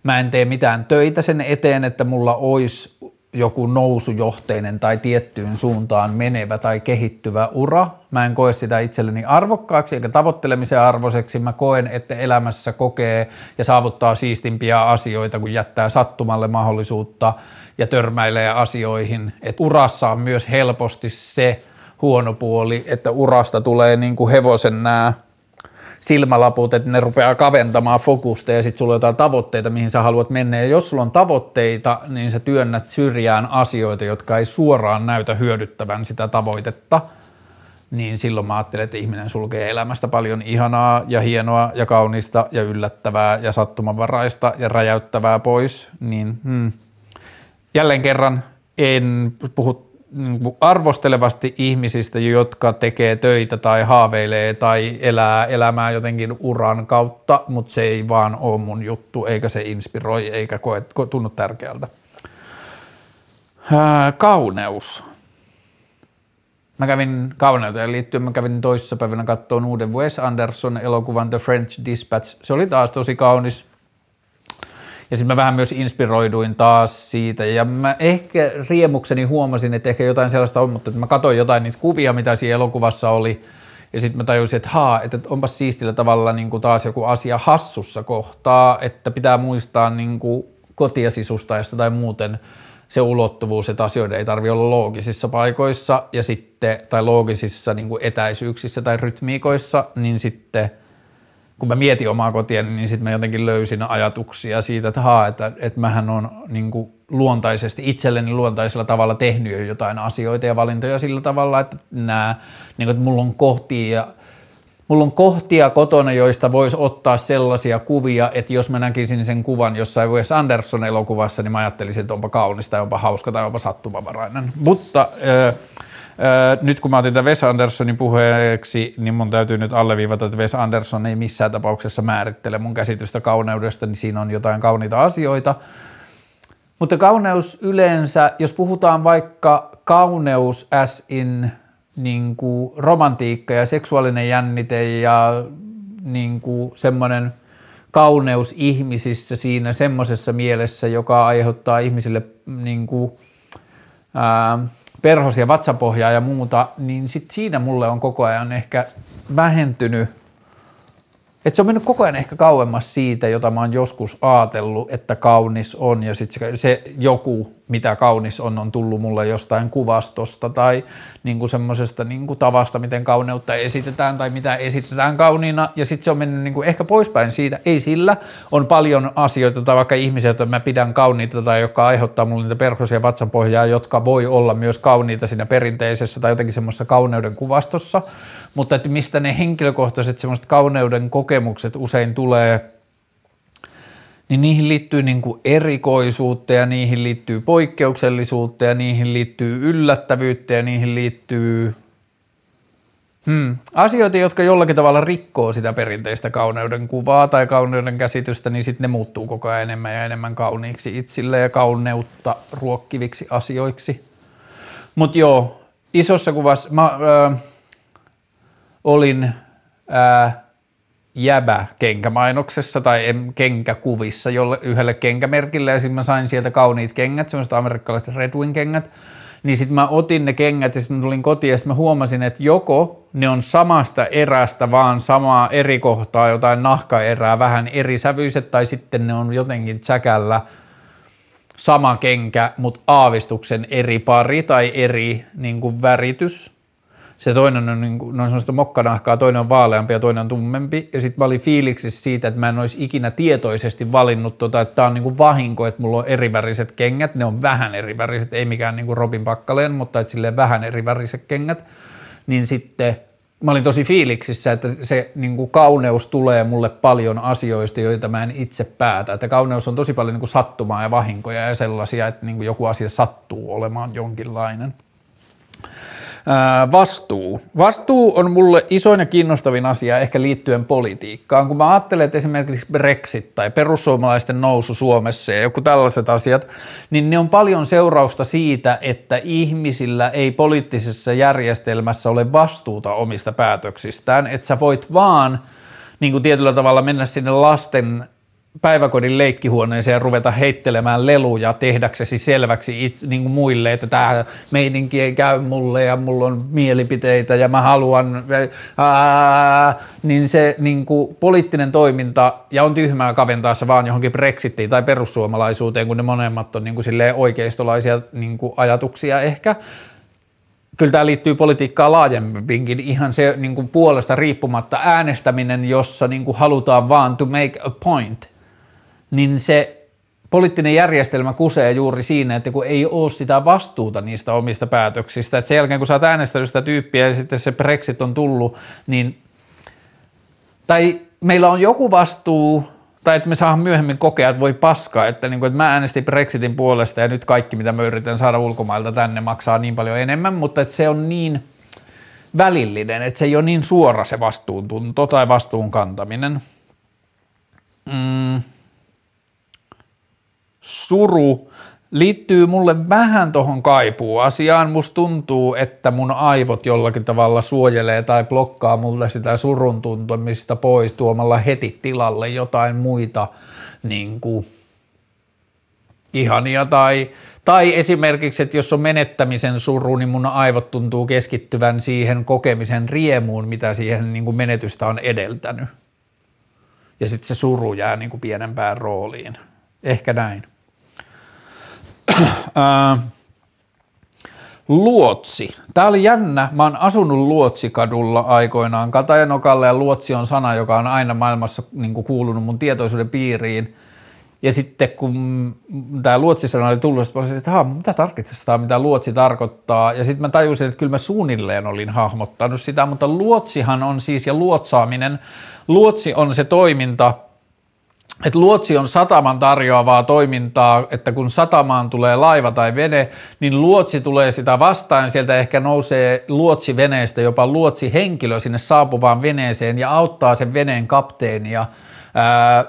Mä en tee mitään töitä sen eteen, että mulla olisi joku nousujohteinen tai tiettyyn suuntaan menevä tai kehittyvä ura. Mä en koe sitä itselleni arvokkaaksi eikä tavoittelemisen arvoiseksi. Mä koen, että elämässä kokee ja saavuttaa siistimpiä asioita, kun jättää sattumalle mahdollisuutta ja törmäilee asioihin. Et urassa on myös helposti se huono puoli, että urasta tulee niin kuin hevosen nämä silmälaput, että ne rupeaa kaventamaan fokusta ja sitten sulla on jotain tavoitteita, mihin sä haluat mennä. Ja jos sulla on tavoitteita, niin sä työnnät syrjään asioita, jotka ei suoraan näytä hyödyttävän sitä tavoitetta, niin silloin mä ajattelen, että ihminen sulkee elämästä paljon ihanaa ja hienoa ja kaunista ja yllättävää ja sattumanvaraista ja räjäyttävää pois, niin hmm. jälleen kerran en puhu arvostelevasti ihmisistä, jotka tekee töitä tai haaveilee tai elää elämää jotenkin uran kautta, mutta se ei vaan ole mun juttu, eikä se inspiroi, eikä koe, tunnu tärkeältä. Kauneus. Mä kävin kauneuteen liittyen, mä kävin toissapäivänä katsomaan uuden Wes Anderson elokuvan The French Dispatch. Se oli taas tosi kaunis. Ja sitten mä vähän myös inspiroiduin taas siitä. Ja mä ehkä riemukseni huomasin, että ehkä jotain sellaista on, mutta mä katsoin jotain niitä kuvia, mitä siinä elokuvassa oli. Ja sitten mä tajusin, että haa, että onpas siistillä tavalla niin kuin taas joku asia hassussa kohtaa, että pitää muistaa niin kuin kotia sisustaessa tai muuten se ulottuvuus, että asioiden ei tarvitse olla loogisissa paikoissa. Ja sitten, tai loogisissa niin kuin etäisyyksissä tai rytmiikoissa, niin sitten – kun mä mietin omaa kotia, niin sitten mä jotenkin löysin ajatuksia siitä, että haa, että, että mähän on niin kuin luontaisesti, itselleni luontaisella tavalla tehnyt jo jotain asioita ja valintoja sillä tavalla, että, nämä, niin kuin, että mulla on kohtia Mulla on kohtia kotona, joista voisi ottaa sellaisia kuvia, että jos mä näkisin sen kuvan jossain Wes Anderson elokuvassa, niin mä ajattelisin, että onpa kaunista, onpa hauska tai onpa sattumavarainen. Mutta äh, nyt kun mä otin tämän Wes Andersonin puheeksi, niin mun täytyy nyt alleviivata, että Wes Anderson ei missään tapauksessa määrittele mun käsitystä kauneudesta, niin siinä on jotain kauniita asioita. Mutta kauneus yleensä, jos puhutaan vaikka kauneus as in niin kuin romantiikka ja seksuaalinen jännite ja niin kuin semmoinen kauneus ihmisissä siinä semmoisessa mielessä, joka aiheuttaa ihmisille niin kuin, ää, perhosia, vatsapohjaa ja muuta, niin sit siinä mulle on koko ajan ehkä vähentynyt. Et se on mennyt koko ajan ehkä kauemmas siitä, jota mä oon joskus ajatellut, että kaunis on ja sitten se, se joku, mitä kaunis on, on tullut mulle jostain kuvastosta tai niinku semmoisesta niinku tavasta, miten kauneutta esitetään tai mitä esitetään kauniina. Ja sitten se on mennyt niinku ehkä poispäin siitä. Ei sillä, on paljon asioita tai vaikka ihmisiä, joita mä pidän kauniita tai jotka aiheuttaa mulle niitä perhosia vatsanpohjaa, jotka voi olla myös kauniita siinä perinteisessä tai jotenkin semmoisessa kauneuden kuvastossa, mutta että mistä ne henkilökohtaiset semmoiset kauneuden kokemukset usein tulee, niin niihin liittyy niin kuin erikoisuutta ja niihin liittyy poikkeuksellisuutta ja niihin liittyy yllättävyyttä ja niihin liittyy hmm, asioita, jotka jollakin tavalla rikkoo sitä perinteistä kauneuden kuvaa tai kauneuden käsitystä, niin sitten ne muuttuu koko ajan enemmän ja enemmän kauniiksi itsille ja kauneutta ruokkiviksi asioiksi. Mutta joo, isossa kuvassa, mä, äh, olin ää, jäbä kenkämainoksessa tai kenkäkuvissa jolle, yhdelle kenkämerkille ja sitten mä sain sieltä kauniit kengät, semmoiset amerikkalaiset Red Wing kengät, niin sitten mä otin ne kengät ja sitten mä tulin kotiin ja sitten mä huomasin, että joko ne on samasta erästä vaan samaa eri kohtaa, jotain nahkaerää, vähän eri sävyiset tai sitten ne on jotenkin tsäkällä sama kenkä, mutta aavistuksen eri pari tai eri niin kuin väritys se toinen on, niin kuin, no on sellaista mokkanahkaa, toinen on vaaleampi ja toinen on tummempi. Ja sitten mä olin fiiliksissä siitä, että mä en olisi ikinä tietoisesti valinnut, tota, että tämä on niin kuin vahinko, että mulla on eriväriset kengät. Ne on vähän eriväriset, ei mikään niin kuin Robin Pakkaleen, mutta että silleen vähän eriväriset kengät. Niin sitten mä olin tosi fiiliksissä, että se niin kuin kauneus tulee mulle paljon asioista, joita mä en itse päätä. Että kauneus on tosi paljon niin kuin sattumaa ja vahinkoja ja sellaisia, että niin kuin joku asia sattuu olemaan jonkinlainen. Vastuu. Vastuu on mulle isoin ja kiinnostavin asia ehkä liittyen politiikkaan. Kun mä ajattelen, että esimerkiksi Brexit tai perussuomalaisten nousu Suomessa ja joku tällaiset asiat, niin ne on paljon seurausta siitä, että ihmisillä ei poliittisessa järjestelmässä ole vastuuta omista päätöksistään, että sä voit vaan niin kuin tietyllä tavalla mennä sinne lasten päiväkodin leikkihuoneeseen ja ruveta heittelemään leluja tehdäksesi selväksi itse, niin kuin muille, että tämä meininki ei käy mulle ja mulla on mielipiteitä ja mä haluan, ää, niin se niin kuin poliittinen toiminta, ja on tyhmää kaventaa se vaan johonkin Brexitiin tai perussuomalaisuuteen, kun ne monemmat on niin kuin oikeistolaisia niin kuin ajatuksia ehkä, kyllä tämä liittyy politiikkaan laajemminkin, ihan se niin kuin puolesta riippumatta äänestäminen, jossa niin kuin halutaan vaan to make a point, niin se poliittinen järjestelmä kusee juuri siinä, että kun ei ole sitä vastuuta niistä omista päätöksistä, että sen jälkeen kun sä oot äänestänyt sitä tyyppiä ja sitten se Brexit on tullut, niin tai meillä on joku vastuu, tai että me saadaan myöhemmin kokea, että voi paskaa, että, niin kuin, että mä äänestin Brexitin puolesta ja nyt kaikki, mitä mä yritän saada ulkomailta tänne, maksaa niin paljon enemmän, mutta että se on niin välillinen, että se ei ole niin suora se vastuuntunto tai vastuun kantaminen. Mm suru liittyy mulle vähän tuohon asiaan. Musta tuntuu, että mun aivot jollakin tavalla suojelee tai blokkaa mulle sitä surun tuntumista pois tuomalla heti tilalle jotain muita niin kuin, ihania tai, tai esimerkiksi, että jos on menettämisen suru, niin mun aivot tuntuu keskittyvän siihen kokemisen riemuun, mitä siihen niin kuin menetystä on edeltänyt. Ja sitten se suru jää niin kuin pienempään rooliin. Ehkä näin. Luotsi. Tämä oli jännä. Mä oon asunut Luotsikadulla aikoinaan. Katajanokalle ja Luotsi on sana, joka on aina maailmassa niin kuulunut mun tietoisuuden piiriin. Ja sitten kun tämä luotsi-sana oli tullut, mä olisin, että mitä tarkoittaa mitä luotsi tarkoittaa. Ja sitten mä tajusin, että kyllä mä suunnilleen olin hahmottanut sitä, mutta luotsihan on siis, ja luotsaaminen, luotsi on se toiminta – että luotsi on sataman tarjoavaa toimintaa, että kun satamaan tulee laiva tai vene, niin luotsi tulee sitä vastaan, sieltä ehkä nousee luotsi veneestä, jopa luotsi henkilö sinne saapuvaan veneeseen ja auttaa sen veneen kapteenia ää,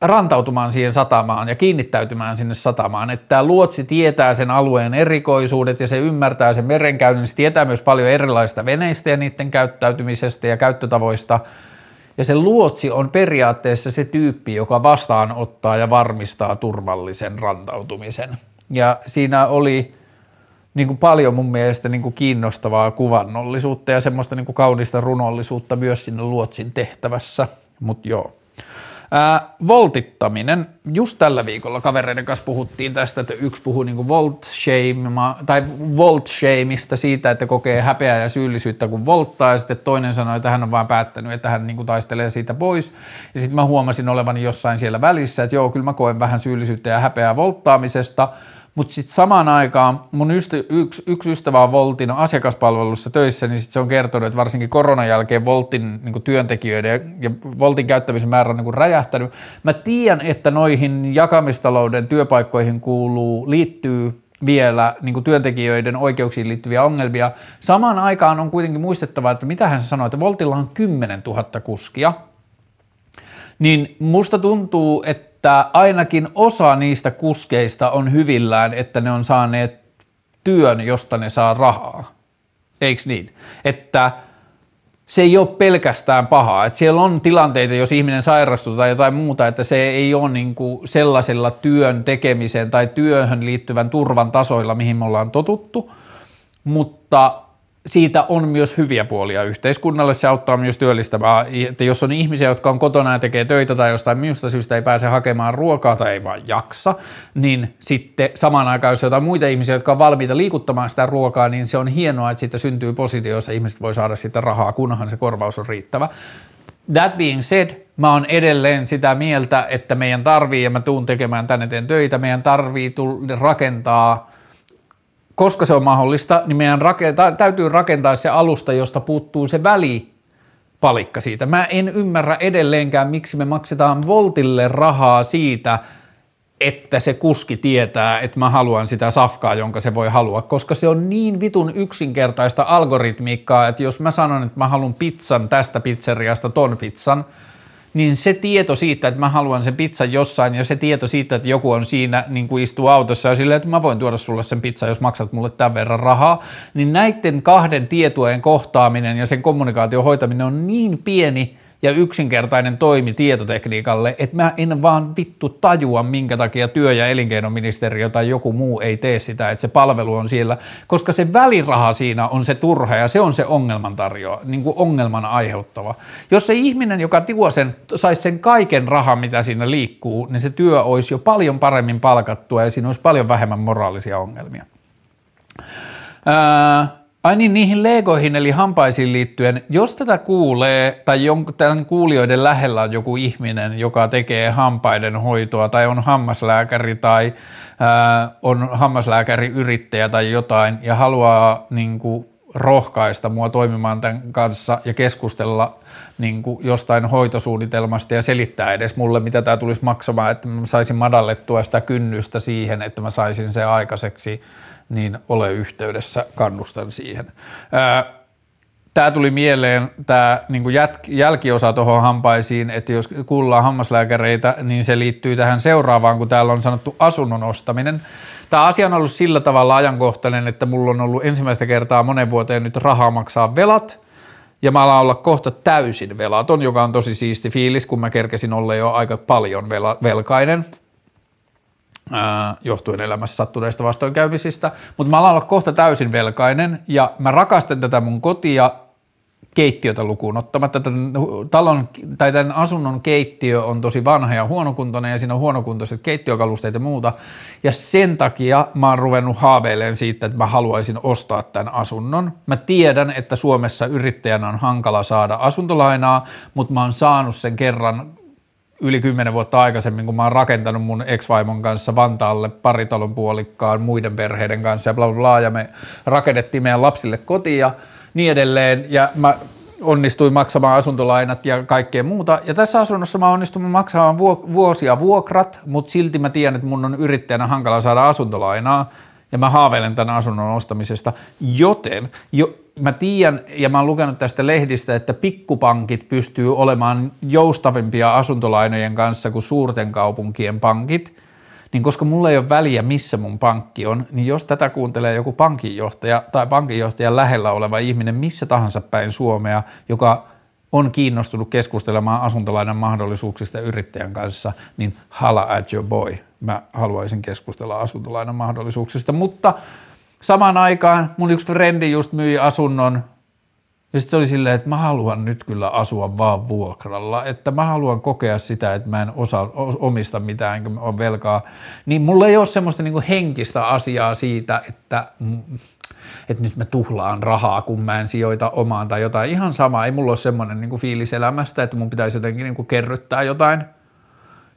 rantautumaan siihen satamaan ja kiinnittäytymään sinne satamaan. Että tämä luotsi tietää sen alueen erikoisuudet ja se ymmärtää sen merenkäynnin, se tietää myös paljon erilaisista veneistä ja niiden käyttäytymisestä ja käyttötavoista – ja se luotsi on periaatteessa se tyyppi, joka vastaanottaa ja varmistaa turvallisen rantautumisen. Ja siinä oli niin kuin paljon mun mielestä niin kuin kiinnostavaa kuvannollisuutta ja semmoista niin kuin kaunista runollisuutta myös sinne luotsin tehtävässä. Mutta joo, Ää, voltittaminen. Just tällä viikolla kavereiden kanssa puhuttiin tästä, että yksi puhui niin volt shame, tai volt shameista siitä, että kokee häpeää ja syyllisyyttä kun volttaa, ja sitten toinen sanoi, että hän on vaan päättänyt, että hän niin kuin taistelee siitä pois. Ja sitten mä huomasin olevani jossain siellä välissä, että joo, kyllä mä koen vähän syyllisyyttä ja häpeää volttaamisesta – mutta sitten samaan aikaan mun ystä, yksi, yksi ystävä on Voltin asiakaspalvelussa töissä, niin sit se on kertonut, että varsinkin koronan jälkeen Voltin niin työntekijöiden ja Voltin käyttämisen määrä on niin räjähtänyt. Mä tiedän, että noihin jakamistalouden työpaikkoihin kuuluu, liittyy vielä niin työntekijöiden oikeuksiin liittyviä ongelmia. Samaan aikaan on kuitenkin muistettava, että mitä hän sanoi, että Voltilla on 10 000 kuskia, niin musta tuntuu, että että ainakin osa niistä kuskeista on hyvillään, että ne on saaneet työn, josta ne saa rahaa. Eikö niin? Että se ei ole pelkästään pahaa. Että siellä on tilanteita, jos ihminen sairastuu tai jotain muuta, että se ei ole niin kuin sellaisella työn tekemiseen tai työhön liittyvän turvan tasoilla, mihin me ollaan totuttu, mutta siitä on myös hyviä puolia yhteiskunnalle, se auttaa myös työllistämään, että jos on ihmisiä, jotka on kotona ja tekee töitä tai jostain minusta syystä ei pääse hakemaan ruokaa tai ei vaan jaksa, niin sitten samaan aikaan, jos on jotain muita ihmisiä, jotka on valmiita liikuttamaan sitä ruokaa, niin se on hienoa, että siitä syntyy positio, jossa ihmiset voi saada sitä rahaa, kunhan se korvaus on riittävä. That being said, mä oon edelleen sitä mieltä, että meidän tarvii, ja mä tuun tekemään tänne eteen töitä, meidän tarvii rakentaa koska se on mahdollista, niin meidän rakentaa, täytyy rakentaa se alusta, josta puuttuu se välipalikka siitä. Mä en ymmärrä edelleenkään, miksi me maksetaan Voltille rahaa siitä, että se kuski tietää, että mä haluan sitä safkaa, jonka se voi halua, koska se on niin vitun yksinkertaista algoritmiikkaa, että jos mä sanon, että mä haluan pizzan tästä pizzeriasta ton pizzan, niin se tieto siitä, että mä haluan sen pizzan jossain ja se tieto siitä, että joku on siinä, niin kuin istuu autossa ja silleen, että mä voin tuoda sulle sen pizzan, jos maksat mulle tämän verran rahaa, niin näiden kahden tietojen kohtaaminen ja sen kommunikaation hoitaminen on niin pieni, ja yksinkertainen toimi tietotekniikalle, että mä en vaan vittu tajua, minkä takia työ- ja elinkeinoministeriö tai joku muu ei tee sitä, että se palvelu on siellä, koska se väliraha siinä on se turha ja se on se ongelman tarjoa, niin kuin ongelman aiheuttava. Jos se ihminen, joka tuo sen, saisi sen kaiken rahan, mitä siinä liikkuu, niin se työ olisi jo paljon paremmin palkattua ja siinä olisi paljon vähemmän moraalisia ongelmia. Ää, Ai niin, niihin legoihin eli hampaisiin liittyen, jos tätä kuulee tai jonkun, tämän kuulijoiden lähellä on joku ihminen, joka tekee hampaiden hoitoa tai on hammaslääkäri tai ää, on hammaslääkäriyrittäjä tai jotain ja haluaa niin kuin, rohkaista mua toimimaan tämän kanssa ja keskustella niin kuin jostain hoitosuunnitelmasta ja selittää edes mulle, mitä tämä tulisi maksamaan, että mä saisin madallettua sitä kynnystä siihen, että mä saisin se aikaiseksi – niin ole yhteydessä, kannustan siihen. Tämä tuli mieleen, tämä niin jälkiosa tuohon hampaisiin, että jos kuullaan hammaslääkäreitä, niin se liittyy tähän seuraavaan, kun täällä on sanottu asunnon ostaminen. Tämä asia on ollut sillä tavalla ajankohtainen, että mulla on ollut ensimmäistä kertaa monen vuoteen nyt rahaa maksaa velat, ja mä alan olla kohta täysin velaton, joka on tosi siisti fiilis, kun mä kerkesin olla jo aika paljon velkainen – johtuen elämässä sattuneista vastoinkäymisistä, mutta mä alan olla kohta täysin velkainen ja mä rakastan tätä mun kotia keittiötä lukuun ottamatta. Tämän, talon, tai tämän asunnon keittiö on tosi vanha ja huonokuntoinen ja siinä on huonokuntoiset keittiökalusteet ja muuta. Ja sen takia mä oon ruvennut haaveilemaan siitä, että mä haluaisin ostaa tämän asunnon. Mä tiedän, että Suomessa yrittäjänä on hankala saada asuntolainaa, mutta mä oon saanut sen kerran yli kymmenen vuotta aikaisemmin, kun mä oon rakentanut mun ex-vaimon kanssa Vantaalle paritalon puolikkaan muiden perheiden kanssa ja bla bla bla, ja me rakennettiin meidän lapsille kotia ja niin edelleen, ja mä onnistuin maksamaan asuntolainat ja kaikkea muuta. Ja tässä asunnossa mä onnistuin maksamaan vuosia vuokrat, mutta silti mä tiedän, että mun on yrittäjänä hankala saada asuntolainaa, ja mä haaveilen tämän asunnon ostamisesta, joten jo, mä tiedän ja mä oon lukenut tästä lehdistä, että pikkupankit pystyy olemaan joustavimpia asuntolainojen kanssa kuin suurten kaupunkien pankit, niin koska mulla ei ole väliä, missä mun pankki on, niin jos tätä kuuntelee joku pankinjohtaja tai pankinjohtajan lähellä oleva ihminen missä tahansa päin Suomea, joka on kiinnostunut keskustelemaan asuntolainan mahdollisuuksista yrittäjän kanssa, niin hala at your boy. Mä haluaisin keskustella asuntolainan mahdollisuuksista, mutta samaan aikaan mun yksi frendi just myi asunnon ja sitten se oli silleen, että mä haluan nyt kyllä asua vaan vuokralla, että mä haluan kokea sitä, että mä en osa, omista mitään, enkä ole velkaa. Niin mulla ei ole semmoista niinku henkistä asiaa siitä, että, että nyt mä tuhlaan rahaa, kun mä en sijoita omaan tai jotain. Ihan sama, ei mulla ole semmoinen niinku fiilis elämästä, että mun pitäisi jotenkin niinku kerryttää jotain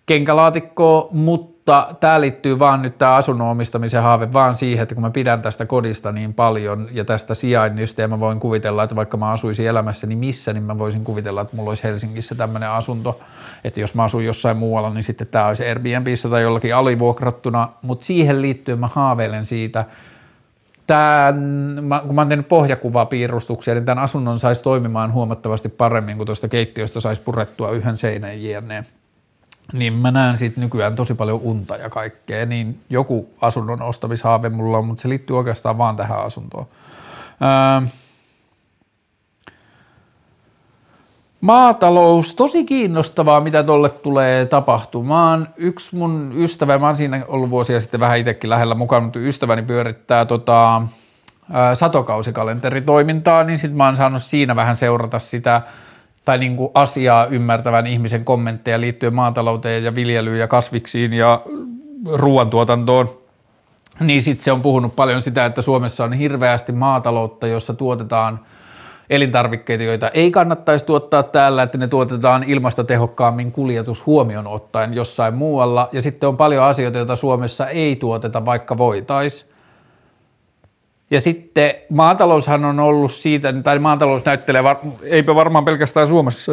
kenkälaatikkoa, mutta mutta tämä liittyy vaan nyt tämä asunnon omistamisen haave vaan siihen, että kun mä pidän tästä kodista niin paljon ja tästä sijainnista ja mä voin kuvitella, että vaikka mä asuisin elämässäni missä, niin mä voisin kuvitella, että mulla olisi Helsingissä tämmöinen asunto, että jos mä asun jossain muualla, niin sitten tämä olisi Airbnbissä tai jollakin alivuokrattuna, mutta siihen liittyen mä haaveilen siitä, Tämän, kun mä oon tehnyt pohjakuvapiirustuksia, niin tämän asunnon saisi toimimaan huomattavasti paremmin, kun tuosta keittiöstä saisi purettua yhden seinän jne niin mä näen siitä nykyään tosi paljon unta ja kaikkea, niin joku asunnon ostamishaave mulla on, mutta se liittyy oikeastaan vaan tähän asuntoon. Öö, Maatalous, tosi kiinnostavaa, mitä tuolle tulee tapahtumaan. Yksi mun ystävä, mä oon siinä ollut vuosia sitten vähän itsekin lähellä mukaan, mutta ystäväni pyörittää tota, satokausikalenteritoimintaa, niin sitten mä oon saanut siinä vähän seurata sitä – tai niin kuin asiaa ymmärtävän ihmisen kommentteja liittyen maatalouteen ja viljelyyn ja kasviksiin ja ruoantuotantoon, niin sitten se on puhunut paljon sitä, että Suomessa on hirveästi maataloutta, jossa tuotetaan elintarvikkeita, joita ei kannattaisi tuottaa täällä, että ne tuotetaan ilmastotehokkaammin kuljetus huomioon ottaen jossain muualla. Ja sitten on paljon asioita, joita Suomessa ei tuoteta, vaikka voitaisiin. Ja sitten maataloushan on ollut siitä, tai maatalous näyttelee, eipä varmaan pelkästään Suomessa,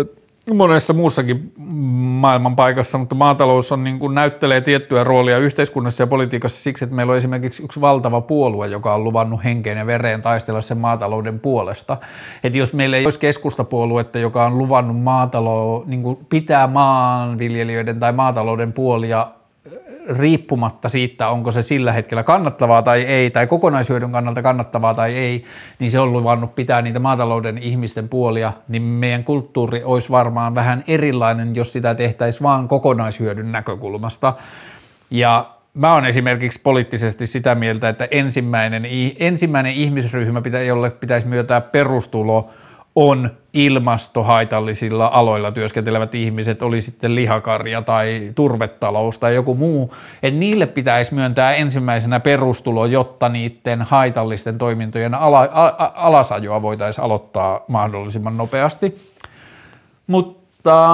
monessa muussakin maailman paikassa, mutta maatalous on niin kuin näyttelee tiettyä roolia yhteiskunnassa ja politiikassa siksi, että meillä on esimerkiksi yksi valtava puolue, joka on luvannut henkeen ja vereen taistella sen maatalouden puolesta. Että jos meillä ei olisi keskustapuoluetta, joka on luvannut maatalo, niin kuin pitää maanviljelijöiden tai maatalouden puolia riippumatta siitä, onko se sillä hetkellä kannattavaa tai ei, tai kokonaishyödyn kannalta kannattavaa tai ei, niin se on luvannut pitää niitä maatalouden ihmisten puolia, niin meidän kulttuuri olisi varmaan vähän erilainen, jos sitä tehtäisiin vaan kokonaishyödyn näkökulmasta. Ja mä oon esimerkiksi poliittisesti sitä mieltä, että ensimmäinen, ensimmäinen ihmisryhmä, jolle pitäisi myöntää perustulo, on ilmastohaitallisilla aloilla työskentelevät ihmiset, oli sitten lihakarja tai turvetalous tai joku muu, että niille pitäisi myöntää ensimmäisenä perustulo, jotta niiden haitallisten toimintojen ala, a, alasajoa voitaisiin aloittaa mahdollisimman nopeasti. Mutta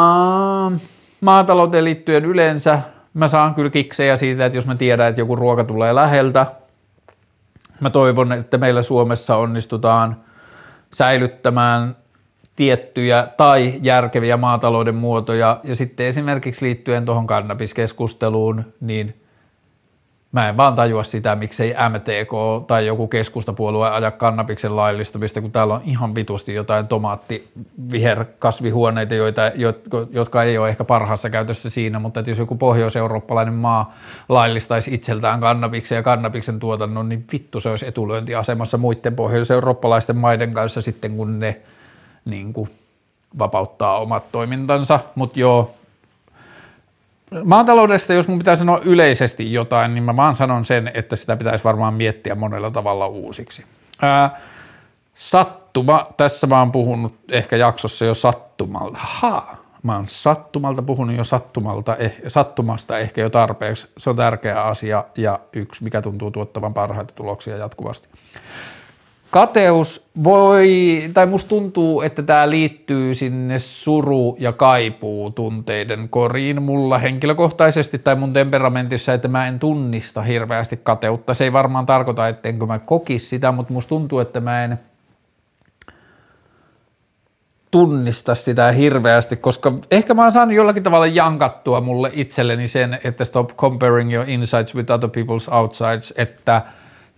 maatalouteen liittyen yleensä mä saan kyllä kiksejä siitä, että jos mä tiedän, että joku ruoka tulee läheltä, mä toivon, että meillä Suomessa onnistutaan – säilyttämään tiettyjä tai järkeviä maatalouden muotoja. Ja sitten esimerkiksi liittyen tuohon kannabiskeskusteluun, niin mä en vaan tajua sitä, miksei MTK tai joku keskustapuolue aja kannabiksen laillistamista, kun täällä on ihan vitusti jotain tomaatti viherkasvihuoneita, joita, jotka ei ole ehkä parhaassa käytössä siinä, mutta että jos joku pohjois-eurooppalainen maa laillistaisi itseltään kannabiksen ja kannabiksen tuotannon, niin vittu se olisi etulyöntiasemassa muiden pohjois-eurooppalaisten maiden kanssa sitten, kun ne niin kuin, vapauttaa omat toimintansa, mutta joo, Maataloudesta, jos mun pitää sanoa yleisesti jotain, niin mä vaan sanon sen, että sitä pitäisi varmaan miettiä monella tavalla uusiksi. Ää, sattuma, tässä mä oon puhunut ehkä jaksossa jo sattumalta. Ha, mä oon sattumalta puhunut jo sattumalta, eh, sattumasta ehkä jo tarpeeksi. Se on tärkeä asia ja yksi, mikä tuntuu tuottavan parhaita tuloksia jatkuvasti. Kateus voi, tai musta tuntuu, että tämä liittyy sinne suru- ja kaipuu tunteiden koriin mulla henkilökohtaisesti tai mun temperamentissa, että mä en tunnista hirveästi kateutta. Se ei varmaan tarkoita, ettenkö mä kokis sitä, mutta musta tuntuu, että mä en tunnista sitä hirveästi, koska ehkä mä oon saanut jollakin tavalla jankattua mulle itselleni sen, että stop comparing your insights with other people's outsides, että –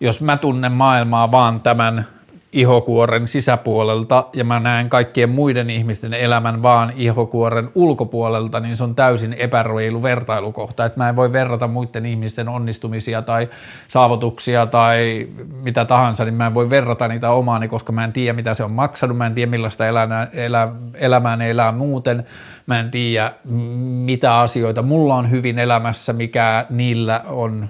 jos mä tunnen maailmaa vaan tämän ihokuoren sisäpuolelta ja mä näen kaikkien muiden ihmisten elämän vaan ihokuoren ulkopuolelta, niin se on täysin epäreilu vertailukohta, että mä en voi verrata muiden ihmisten onnistumisia tai saavutuksia tai mitä tahansa, niin mä en voi verrata niitä omaani, koska mä en tiedä mitä se on maksanut, mä en tiedä millaista elää, elä, elämää ne elää muuten, mä en tiedä mitä asioita mulla on hyvin elämässä, mikä niillä on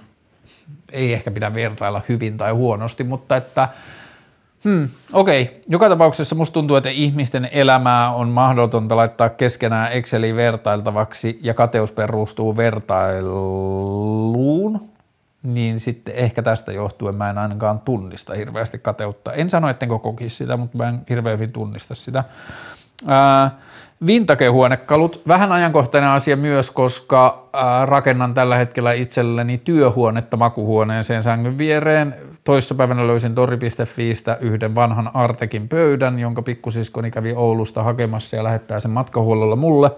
ei ehkä pidä vertailla hyvin tai huonosti, mutta että Hmm, okei. Okay. Joka tapauksessa musta tuntuu, että ihmisten elämää on mahdotonta laittaa keskenään Exceliin vertailtavaksi ja kateus perustuu vertailuun, niin sitten ehkä tästä johtuen mä en ainakaan tunnista hirveästi kateutta. En sano, ettenkö kokisi sitä, mutta mä en hirveän hyvin tunnista sitä. Ää, Vintakehuonekalut, vähän ajankohtainen asia myös, koska rakennan tällä hetkellä itselleni työhuonetta makuhuoneeseen sängyn viereen. Toissapäivänä löysin tori.fiistä yhden vanhan Artekin pöydän, jonka pikkusiskoni kävi Oulusta hakemassa ja lähettää sen matkahuollolla mulle.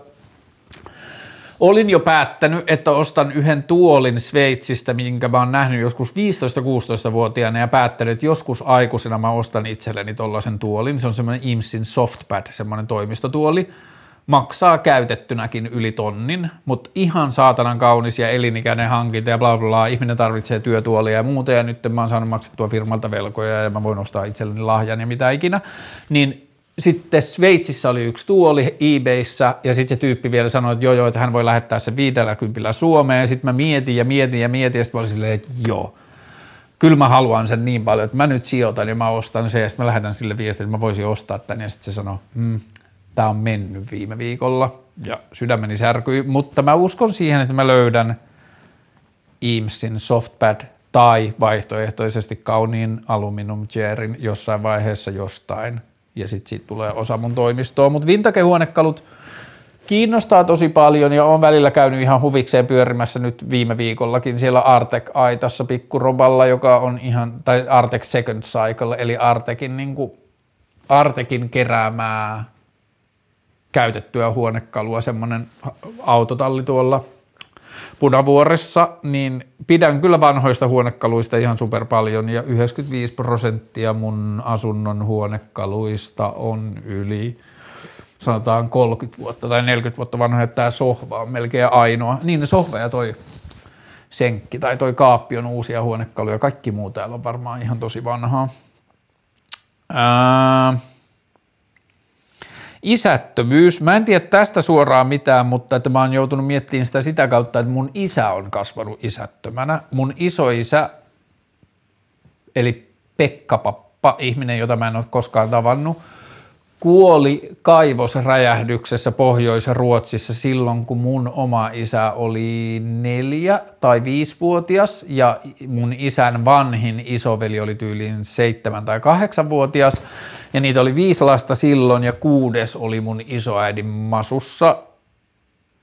Olin jo päättänyt, että ostan yhden tuolin Sveitsistä, minkä mä oon nähnyt joskus 15-16-vuotiaana ja päättänyt, että joskus aikuisena mä ostan itselleni tollaisen tuolin. Se on semmoinen Imsin Softpad, semmoinen toimistotuoli maksaa käytettynäkin yli tonnin, mutta ihan saatanan kaunis ja elinikäinen hankinta ja bla bla bla. Ihminen tarvitsee työtuolia ja muuta ja nyt mä oon saanut maksettua firmalta velkoja ja mä voin ostaa itselleni lahjan ja mitä ikinä. Niin sitten Sveitsissä oli yksi tuoli eBayssä ja sitten se tyyppi vielä sanoi, että joo joo, että hän voi lähettää se 50 Suomeen ja sitten mä mietin ja mietin ja mietin ja sitten mä olin silleen, että joo, kyllä mä haluan sen niin paljon, että mä nyt sijoitan ja mä ostan sen ja sitten mä lähetän sille viestin, että mä voisin ostaa tän ja sitten se sanoi, mm, tämä on mennyt viime viikolla ja sydämeni särkyi, mutta mä uskon siihen, että mä löydän Eamesin softpad tai vaihtoehtoisesti kauniin aluminium chairin jossain vaiheessa jostain. Ja sitten siitä tulee osa mun toimistoa, mutta vintakehuonekalut kiinnostaa tosi paljon ja on välillä käynyt ihan huvikseen pyörimässä nyt viime viikollakin siellä Artek Aitassa pikkuroballa, joka on ihan, tai Artek Second Cycle, eli Artekin, niin kuin, Artekin keräämää käytettyä huonekalua, semmoinen autotalli tuolla Punavuoressa, niin pidän kyllä vanhoista huonekaluista ihan super paljon ja 95 prosenttia mun asunnon huonekaluista on yli sanotaan 30 vuotta tai 40 vuotta vanha, että tämä sohva on melkein ainoa. Niin sohva ja toi senkki tai toi kaappi on uusia huonekaluja, kaikki muu täällä on varmaan ihan tosi vanhaa. Ää, isättömyys. Mä en tiedä tästä suoraan mitään, mutta että mä oon joutunut miettimään sitä sitä kautta, että mun isä on kasvanut isättömänä. Mun isoisä, eli Pekka Pappa, ihminen, jota mä en ole koskaan tavannut, kuoli kaivosräjähdyksessä Pohjois-Ruotsissa silloin, kun mun oma isä oli neljä tai viisivuotias ja mun isän vanhin isoveli oli tyyliin seitsemän tai kahdeksanvuotias ja niitä oli viisi lasta silloin ja kuudes oli mun isoäidin masussa.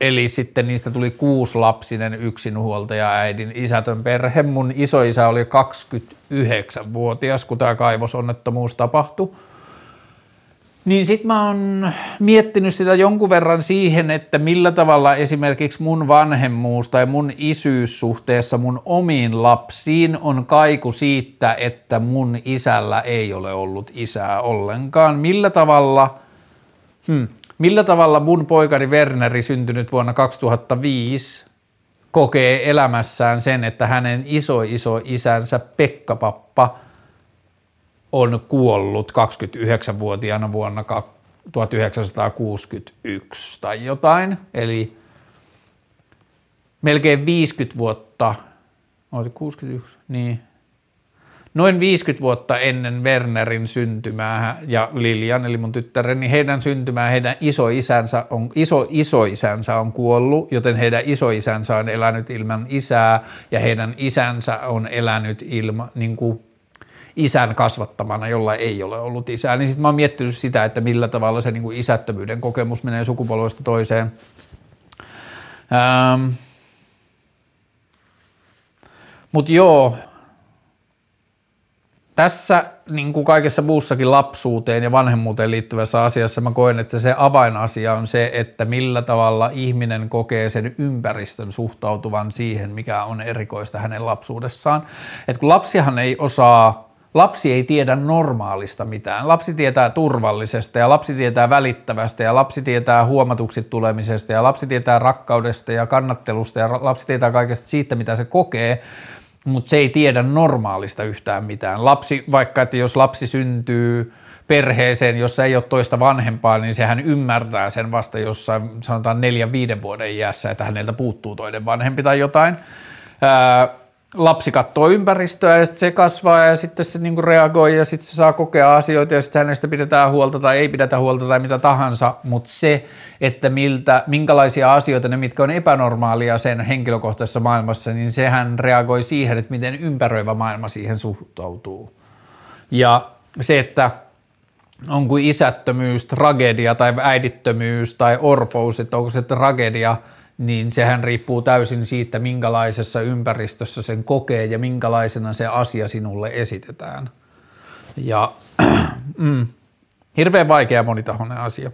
Eli sitten niistä tuli kuuslapsinen yksinhuoltaja äidin isätön perhe. Mun isoisä oli 29-vuotias, kun tämä kaivosonnettomuus tapahtui. Niin sit mä oon miettinyt sitä jonkun verran siihen, että millä tavalla esimerkiksi mun vanhemmuus tai mun isyys suhteessa mun omiin lapsiin on kaiku siitä, että mun isällä ei ole ollut isää ollenkaan. Millä tavalla, hmm, millä tavalla mun poikani Werneri syntynyt vuonna 2005 kokee elämässään sen, että hänen iso iso isänsä Pekka Pappa – on kuollut 29-vuotiaana vuonna 1961 tai jotain, eli melkein 50 vuotta, oli 61, niin. Noin 50 vuotta ennen Wernerin syntymää ja Lilian, eli mun tyttäreni, niin heidän syntymää heidän isoisänsä on, iso isoisänsä on kuollut, joten heidän isoisänsä on elänyt ilman isää ja heidän isänsä on elänyt ilman, niin kuin isän kasvattamana, jolla ei ole ollut isää, niin sitten mä oon miettinyt sitä, että millä tavalla se niin kuin isättömyyden kokemus menee sukupolvesta toiseen. Ähm. Mutta joo, tässä niin kuin kaikessa muussakin lapsuuteen ja vanhemmuuteen liittyvässä asiassa mä koen, että se avainasia on se, että millä tavalla ihminen kokee sen ympäristön suhtautuvan siihen, mikä on erikoista hänen lapsuudessaan. Et kun lapsihan ei osaa Lapsi ei tiedä normaalista mitään. Lapsi tietää turvallisesta ja lapsi tietää välittävästä ja lapsi tietää huomatuksi tulemisesta ja lapsi tietää rakkaudesta ja kannattelusta ja lapsi tietää kaikesta siitä, mitä se kokee, mutta se ei tiedä normaalista yhtään mitään. Lapsi, vaikka että jos lapsi syntyy perheeseen, jossa ei ole toista vanhempaa, niin sehän ymmärtää sen vasta jossain sanotaan neljän, viiden vuoden iässä, että häneltä puuttuu toinen vanhempi tai jotain. Ää, lapsi katsoo ympäristöä ja sitten se kasvaa ja sitten se niinku reagoi ja sitten se saa kokea asioita ja sitten hänestä pidetään huolta tai ei pidetä huolta tai mitä tahansa, mutta se, että miltä, minkälaisia asioita ne, mitkä on epänormaalia sen henkilökohtaisessa maailmassa, niin sehän reagoi siihen, että miten ympäröivä maailma siihen suhtautuu. Ja se, että on kuin isättömyys, tragedia tai äidittömyys tai orpous, että onko se tragedia – niin sehän riippuu täysin siitä, minkälaisessa ympäristössä sen kokee ja minkälaisena se asia sinulle esitetään. Ja mm, hirveän vaikea monitahoinen asia.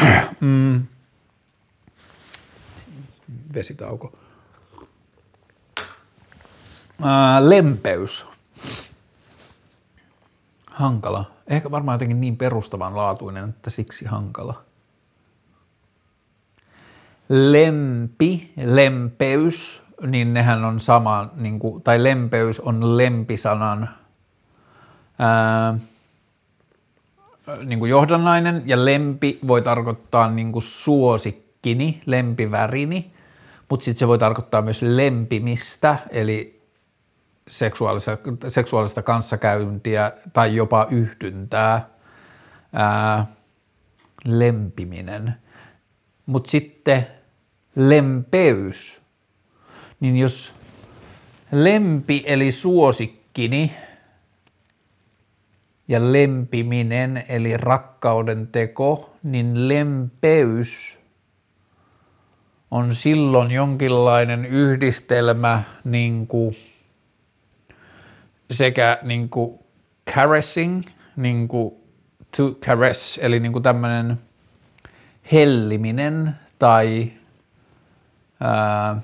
mm. Vesitauko. Ää, lempeys. Hankala. Ehkä varmaan jotenkin niin perustavanlaatuinen, että siksi hankala lempi, lempeys, niin nehän on sama, niin kuin, tai lempeys on lempisanan ää, niin kuin johdannainen, ja lempi voi tarkoittaa niin kuin suosikkini, lempivärini, mutta sitten se voi tarkoittaa myös lempimistä, eli seksuaalista, seksuaalista kanssakäyntiä tai jopa yhdyntää, ää, lempiminen. Mutta sitten lempeys, niin jos lempi eli suosikkini ja lempiminen eli rakkauden teko, niin lempeys on silloin jonkinlainen yhdistelmä niin kuin sekä niin kuin caressing, niin kuin to caress, eli niin kuin tämmöinen helliminen tai ää,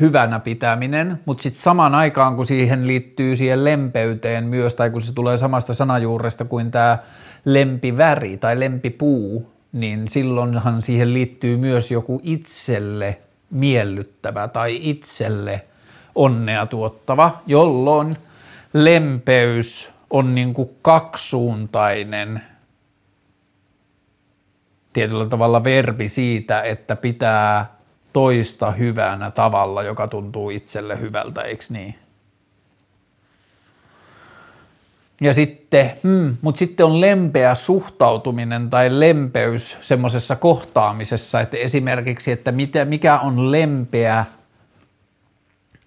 hyvänä pitäminen, mutta sitten samaan aikaan, kun siihen liittyy siihen lempeyteen myös, tai kun se tulee samasta sanajuuresta kuin tämä lempiväri tai lempipuu, niin silloinhan siihen liittyy myös joku itselle miellyttävä tai itselle onnea tuottava, jolloin lempeys on niin kuin kaksisuuntainen tietyllä tavalla verbi siitä, että pitää toista hyvänä tavalla, joka tuntuu itselle hyvältä, eikö niin? Ja sitten, hmm, mutta sitten on lempeä suhtautuminen tai lempeys semmoisessa kohtaamisessa, että esimerkiksi, että mitä, mikä on lempeä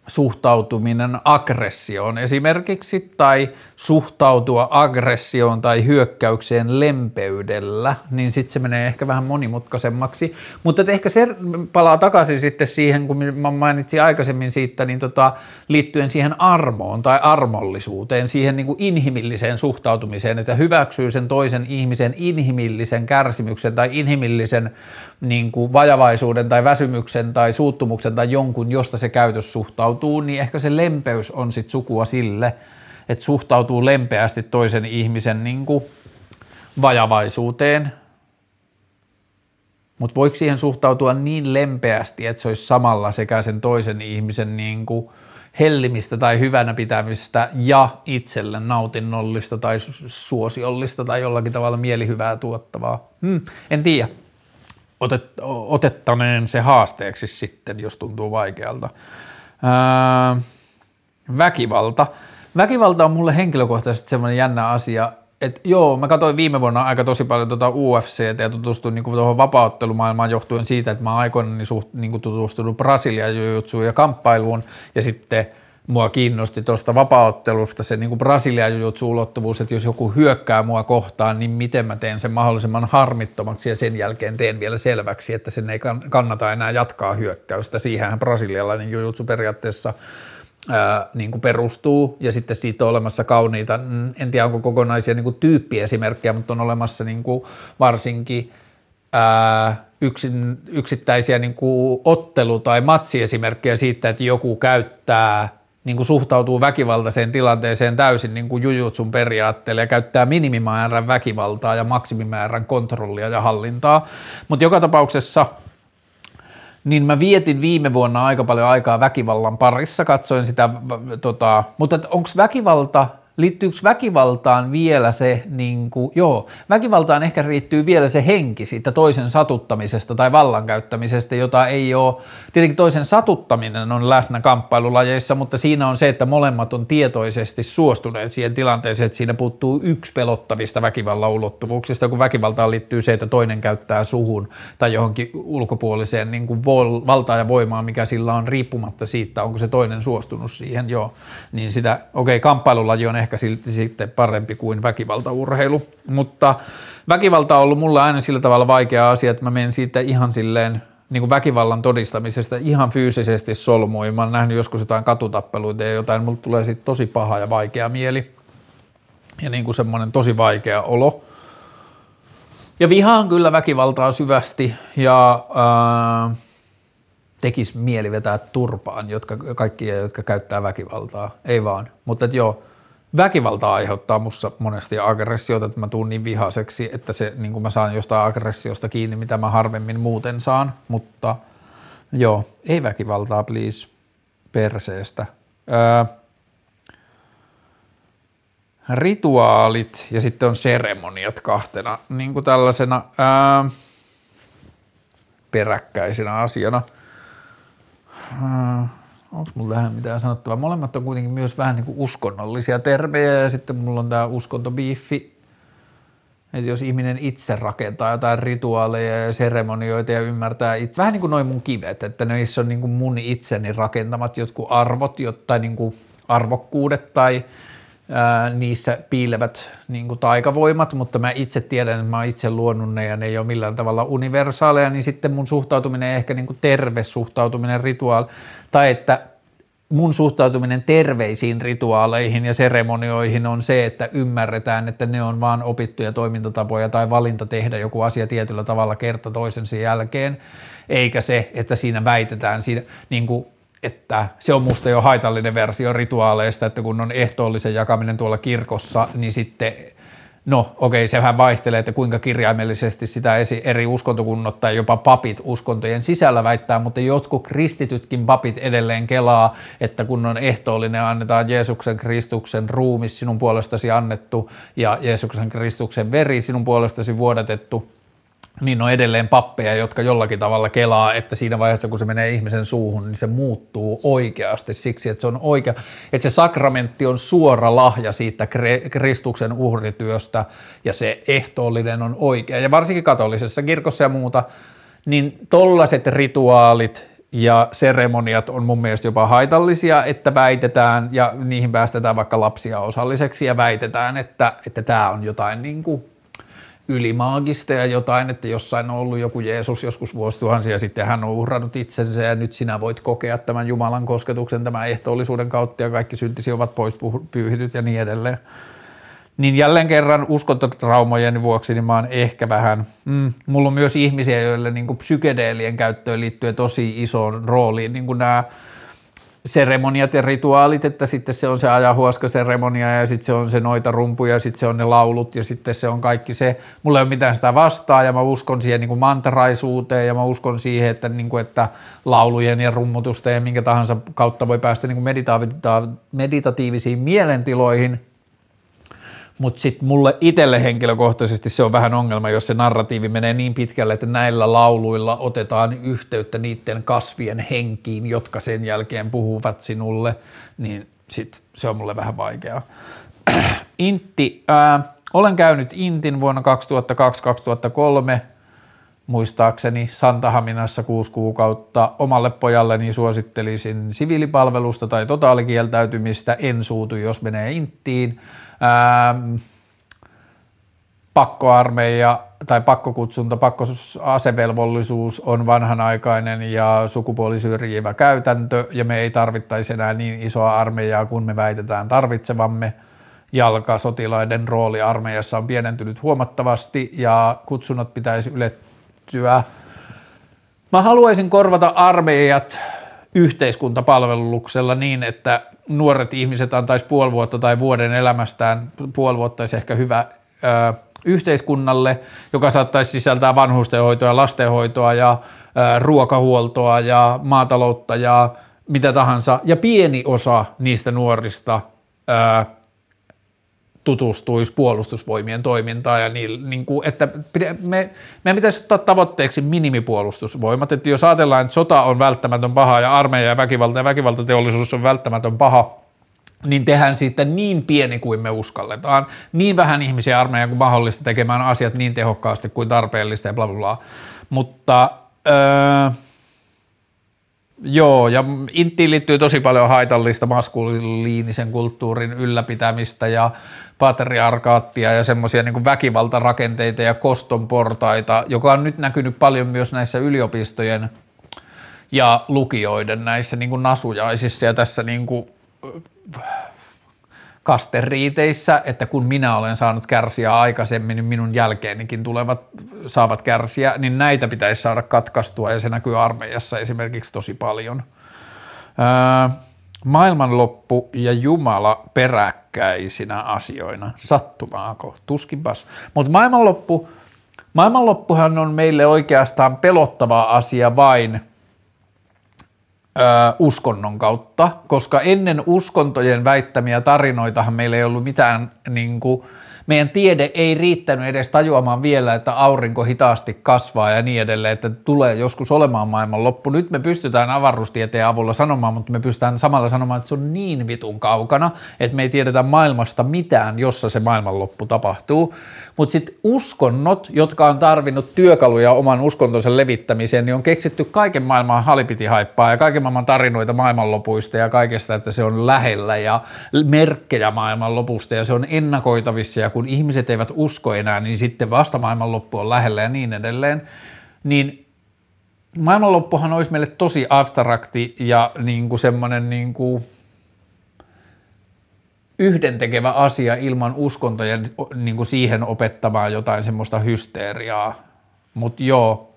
suhtautuminen aggressioon esimerkiksi tai suhtautua aggressioon tai hyökkäykseen lempeydellä, niin sitten se menee ehkä vähän monimutkaisemmaksi. Mutta ehkä se palaa takaisin sitten siihen, kun mä mainitsin aikaisemmin siitä, niin tota, liittyen siihen armoon tai armollisuuteen, siihen niin kuin inhimilliseen suhtautumiseen, että hyväksyy sen toisen ihmisen inhimillisen kärsimyksen tai inhimillisen niin kuin vajavaisuuden tai väsymyksen tai suuttumuksen tai jonkun, josta se käytös suhtautuu, niin ehkä se lempeys on sitten sukua sille, että suhtautuu lempeästi toisen ihmisen niin kuin vajavaisuuteen, mutta voiko siihen suhtautua niin lempeästi, että se olisi samalla sekä sen toisen ihmisen niin kuin hellimistä tai hyvänä pitämistä ja itselle nautinnollista tai suosiollista tai jollakin tavalla mielihyvää tuottavaa? Hmm, en tiedä. Otet, otettaneen se haasteeksi sitten, jos tuntuu vaikealta. Öö, väkivalta. Väkivalta on mulle henkilökohtaisesti semmoinen jännä asia, että joo, mä katsoin viime vuonna aika tosi paljon tuota UFCtä ja tutustuin niin tuohon vapauttelumaailmaan johtuen siitä, että mä aikoinaan niin suht, niin tutustunut Brasilian jujutsuun ja kamppailuun ja sitten mua kiinnosti tuosta vapauttelusta se niin Brasilian jujutsu-ulottuvuus, että jos joku hyökkää mua kohtaan, niin miten mä teen sen mahdollisimman harmittomaksi ja sen jälkeen teen vielä selväksi, että sen ei kannata enää jatkaa hyökkäystä. Siihenhän brasilialainen jujutsu periaatteessa ää, niin kuin perustuu ja sitten siitä on olemassa kauniita, mm, en tiedä onko kokonaisia niin kuin tyyppiesimerkkejä, mutta on olemassa niin kuin varsinkin ää, yksin, yksittäisiä niin kuin ottelu- tai matsiesimerkkejä siitä, että joku käyttää niin kuin suhtautuu väkivaltaiseen tilanteeseen täysin niin kuin jujutsun periaatteelle ja käyttää minimimäärän väkivaltaa ja maksimimäärän kontrollia ja hallintaa. Mutta joka tapauksessa – niin mä vietin viime vuonna aika paljon aikaa väkivallan parissa, katsoin sitä, tota, mutta onko väkivalta liittyykö väkivaltaan vielä se, niin kuin, joo, väkivaltaan ehkä riittyy vielä se henki siitä toisen satuttamisesta tai vallankäyttämisestä, jota ei ole, tietenkin toisen satuttaminen on läsnä kamppailulajeissa, mutta siinä on se, että molemmat on tietoisesti suostuneet siihen tilanteeseen, että siinä puuttuu yksi pelottavista väkivallan ulottuvuuksista, kun väkivaltaan liittyy se, että toinen käyttää suhun tai johonkin ulkopuoliseen niin kuin vol, valtaa ja voimaa, mikä sillä on riippumatta siitä, onko se toinen suostunut siihen, joo, niin sitä, okei, okay, kamppailulaji on ehkä ehkä silti sitten parempi kuin väkivaltaurheilu, mutta väkivalta on ollut mulle aina sillä tavalla vaikea asia, että mä menen siitä ihan silleen niin kuin väkivallan todistamisesta ihan fyysisesti solmuin. Mä oon nähnyt joskus jotain katutappeluita ja jotain, mulle tulee sitten tosi paha ja vaikea mieli ja niin kuin semmoinen tosi vaikea olo. Ja vihaan kyllä väkivaltaa syvästi ja ää, tekisi mieli vetää turpaan jotka, kaikkia, jotka käyttää väkivaltaa. Ei vaan, mutta joo, väkivalta aiheuttaa mussa monesti aggressiota, että mä tuun niin vihaseksi, että se, niin kuin mä saan jostain aggressiosta kiinni, mitä mä harvemmin muuten saan, mutta joo, ei väkivaltaa please perseestä. Öö, rituaalit ja sitten on seremoniat kahtena niin kuin tällaisena öö, peräkkäisenä asiana. Öö, onko mulla tähän mitään sanottavaa? Molemmat on kuitenkin myös vähän niin kuin uskonnollisia termejä ja sitten mulla on tämä uskontobiiffi, että jos ihminen itse rakentaa jotain rituaaleja ja seremonioita ja ymmärtää itse, vähän niin kuin noin mun kivet, että niissä on niin kuin mun itseni rakentamat jotkut arvot tai niin kuin arvokkuudet tai ää, niissä piilevät niin kuin taikavoimat, mutta mä itse tiedän, että mä oon itse luonut ne ja ne ei ole millään tavalla universaaleja, niin sitten mun suhtautuminen ehkä niin kuin terve suhtautuminen rituaali, tai että mun suhtautuminen terveisiin rituaaleihin ja seremonioihin on se, että ymmärretään, että ne on vaan opittuja toimintatapoja tai valinta tehdä joku asia tietyllä tavalla kerta toisensa jälkeen, eikä se, että siinä väitetään siinä, niin kuin, että se on musta jo haitallinen versio rituaaleista, että kun on ehtoollisen jakaminen tuolla kirkossa, niin sitten No okei, se vähän vaihtelee, että kuinka kirjaimellisesti sitä eri uskontokunnot tai jopa papit uskontojen sisällä väittää, mutta jotkut kristitytkin papit edelleen kelaa, että kun on ehtoollinen, annetaan Jeesuksen Kristuksen ruumis sinun puolestasi annettu ja Jeesuksen Kristuksen veri sinun puolestasi vuodatettu, niin on edelleen pappeja, jotka jollakin tavalla kelaa, että siinä vaiheessa, kun se menee ihmisen suuhun, niin se muuttuu oikeasti siksi, että se on oikea, että se sakramentti on suora lahja siitä Kristuksen uhrityöstä ja se ehtoollinen on oikea. Ja varsinkin katolisessa kirkossa ja muuta, niin tollaiset rituaalit ja seremoniat on mun mielestä jopa haitallisia, että väitetään ja niihin päästetään vaikka lapsia osalliseksi ja väitetään, että, että tämä on jotain niin kuin ylimaagista ja jotain, että jossain on ollut joku Jeesus joskus vuosituhansia sitten, hän on uhrannut itsensä ja nyt sinä voit kokea tämän Jumalan kosketuksen tämän ehtoollisuuden kautta ja kaikki syntisi ovat pois pyyhityt ja niin edelleen. Niin jälleen kerran uskontotraumojen vuoksi niin mä oon ehkä vähän, mm, mulla on myös ihmisiä, joille niin psykedeelien käyttöön liittyy tosi isoon rooliin, niin kuin nämä seremoniat ja rituaalit, että sitten se on se ajahuoska-seremonia ja sitten se on se noita rumpuja ja sitten se on ne laulut ja sitten se on kaikki se. Mulla ei ole mitään sitä vastaa ja mä uskon siihen niin kuin mantaraisuuteen ja mä uskon siihen, että, niin kuin, että laulujen ja rummutusten ja minkä tahansa kautta voi päästä niin kuin meditatiivisiin mielentiloihin – mutta sitten mulle itselle henkilökohtaisesti se on vähän ongelma, jos se narratiivi menee niin pitkälle, että näillä lauluilla otetaan yhteyttä niiden kasvien henkiin, jotka sen jälkeen puhuvat sinulle, niin sit se on mulle vähän vaikeaa. Intti, ää, olen käynyt Intin vuonna 2002-2003, muistaakseni Santahaminassa kuusi kuukautta. Omalle pojalleni suosittelisin siviilipalvelusta tai totaalikieltäytymistä, en suutu, jos menee Inttiin Ähm, pakkoarmeija tai pakkokutsunta, pakkoasevelvollisuus on vanhanaikainen ja sukupuolisyrjivä käytäntö ja me ei tarvittaisi enää niin isoa armeijaa kuin me väitetään tarvitsevamme. Jalkasotilaiden rooli armeijassa on pienentynyt huomattavasti ja kutsunnat pitäisi ylettyä. Mä haluaisin korvata armeijat yhteiskuntapalveluksella niin, että nuoret ihmiset antaisi puoli vuotta tai vuoden elämästään, puoli vuotta olisi ehkä hyvä ö, yhteiskunnalle, joka saattaisi sisältää vanhustenhoitoa, lastenhoitoa ja ö, ruokahuoltoa ja maataloutta ja mitä tahansa. Ja pieni osa niistä nuorista ö, tutustuisi puolustusvoimien toimintaan ja niin, niin kuin, että me, meidän pitäisi ottaa tavoitteeksi minimipuolustusvoimat, että jos ajatellaan, että sota on välttämätön paha ja armeija ja väkivalta ja väkivaltateollisuus on välttämätön paha, niin tehdään siitä niin pieni kuin me uskalletaan. Niin vähän ihmisiä armeijaan kuin mahdollista tekemään asiat niin tehokkaasti kuin tarpeellista ja bla bla bla. Mutta öö, Joo, ja Inttiin liittyy tosi paljon haitallista maskuliinisen kulttuurin ylläpitämistä ja patriarkaattia ja semmoisia niin väkivaltarakenteita ja kostonportaita, joka on nyt näkynyt paljon myös näissä yliopistojen ja lukioiden näissä niin kuin nasujaisissa. Ja tässä niin kuin kasteriiteissä, että kun minä olen saanut kärsiä aikaisemmin, niin minun jälkeenikin tulevat, saavat kärsiä, niin näitä pitäisi saada katkaistua ja se näkyy armeijassa esimerkiksi tosi paljon. Öö, maailmanloppu ja Jumala peräkkäisinä asioina. Sattumaako? Tuskinpas. Mutta maailmanloppu, maailmanloppuhan on meille oikeastaan pelottava asia vain – ö, uskonnon kautta, koska ennen uskontojen väittämiä tarinoitahan meillä ei ollut mitään niin kuin, meidän tiede ei riittänyt edes tajuamaan vielä, että aurinko hitaasti kasvaa ja niin edelleen, että tulee joskus olemaan maailman loppu. Nyt me pystytään avaruustieteen avulla sanomaan, mutta me pystytään samalla sanomaan, että se on niin vitun kaukana, että me ei tiedetä maailmasta mitään, jossa se maailmanloppu tapahtuu. Mutta sitten uskonnot, jotka on tarvinnut työkaluja oman uskontonsa levittämiseen, niin on keksitty kaiken maailman halipitihaippaa ja kaiken maailman tarinoita maailmanlopuista ja kaikesta, että se on lähellä ja merkkejä maailmanlopusta ja se on ennakoitavissa ja kun ihmiset eivät usko enää, niin sitten vasta maailmanloppu on lähellä ja niin edelleen. Niin maailmanloppuhan olisi meille tosi abstrakti ja niin kuin semmoinen niin kuin yhdentekevä asia ilman uskontoja niin kuin siihen opettamaan jotain semmoista hysteeriaa. Mutta joo.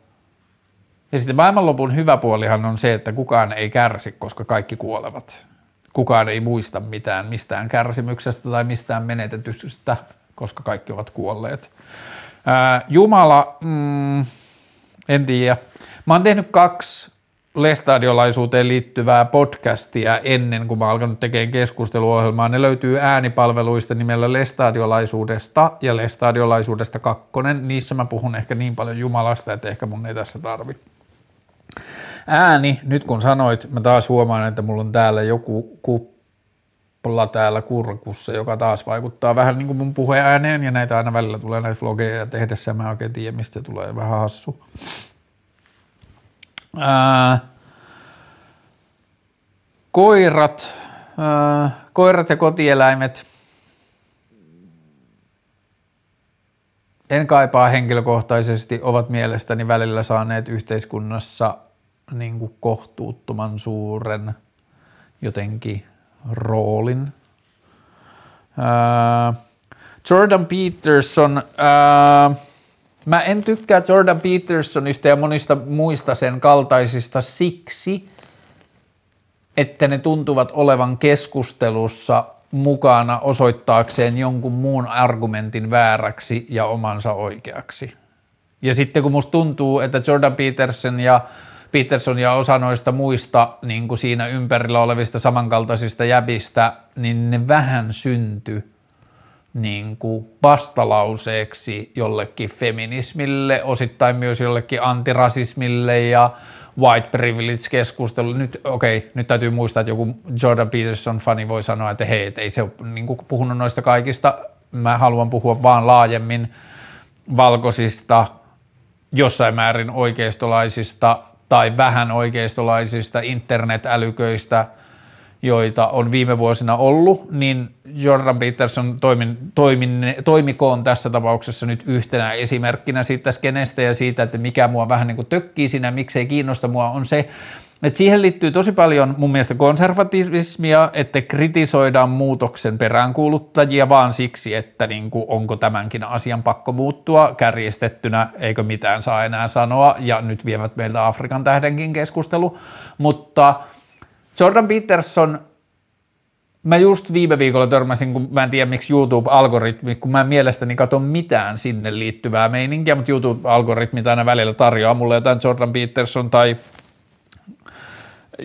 Ja sitten maailmanlopun hyvä puolihan on se, että kukaan ei kärsi, koska kaikki kuolevat. Kukaan ei muista mitään mistään kärsimyksestä tai mistään menetetystä, koska kaikki ovat kuolleet. Ää, Jumala, mm, en tiedä. Mä oon tehnyt kaksi lestadiolaisuuteen liittyvää podcastia ennen kuin mä alkanut tekemään keskusteluohjelmaa. Ne löytyy äänipalveluista nimellä Lestadiolaisuudesta ja Lestadiolaisuudesta kakkonen. Niissä mä puhun ehkä niin paljon Jumalasta, että ehkä mun ei tässä tarvi. Ääni, nyt kun sanoit, mä taas huomaan, että mulla on täällä joku kuppla täällä kurkussa, joka taas vaikuttaa vähän niin kuin mun puheääneen ja näitä aina välillä tulee näitä vlogeja tehdessä, mä oikein tiedä, mistä se tulee vähän hassu. Ää, koirat, ää, koirat ja kotieläimet. En kaipaa henkilökohtaisesti, ovat mielestäni välillä saaneet yhteiskunnassa niin kuin kohtuuttoman suuren jotenkin roolin. Ää, Jordan Peterson, ää, Mä en tykkää Jordan Petersonista ja monista muista sen kaltaisista siksi, että ne tuntuvat olevan keskustelussa mukana osoittaakseen jonkun muun argumentin vääräksi ja omansa oikeaksi. Ja sitten kun musta tuntuu, että Jordan Peterson ja Peterson ja osa noista muista niin kuin siinä ympärillä olevista samankaltaisista jäbistä, niin ne vähän synty niin kuin vastalauseeksi jollekin feminismille, osittain myös jollekin antirasismille ja white privilege-keskustelu. Nyt, okei, okay, nyt täytyy muistaa, että joku Jordan Peterson-fani voi sanoa, että hei, et ei se ole niin kuin puhunut noista kaikista. Mä haluan puhua vaan laajemmin valkoisista, jossain määrin oikeistolaisista tai vähän oikeistolaisista internetälyköistä – joita on viime vuosina ollut, niin Jordan Peterson toimin, toimin, toimikoon tässä tapauksessa nyt yhtenä esimerkkinä siitä skenestä ja siitä, että mikä mua vähän niin kuin tökkii siinä, miksei kiinnosta mua, on se, että siihen liittyy tosi paljon mun mielestä konservatismia, että kritisoidaan muutoksen peräänkuuluttajia vaan siksi, että niin kuin, onko tämänkin asian pakko muuttua kärjestettynä, eikö mitään saa enää sanoa, ja nyt vievät meiltä Afrikan tähdenkin keskustelu, mutta – Jordan Peterson, mä just viime viikolla törmäsin, kun mä en tiedä miksi YouTube-algoritmi, kun mä en mielestäni katso mitään sinne liittyvää meininkiä, mutta YouTube-algoritmi aina välillä tarjoaa mulle jotain Jordan Peterson tai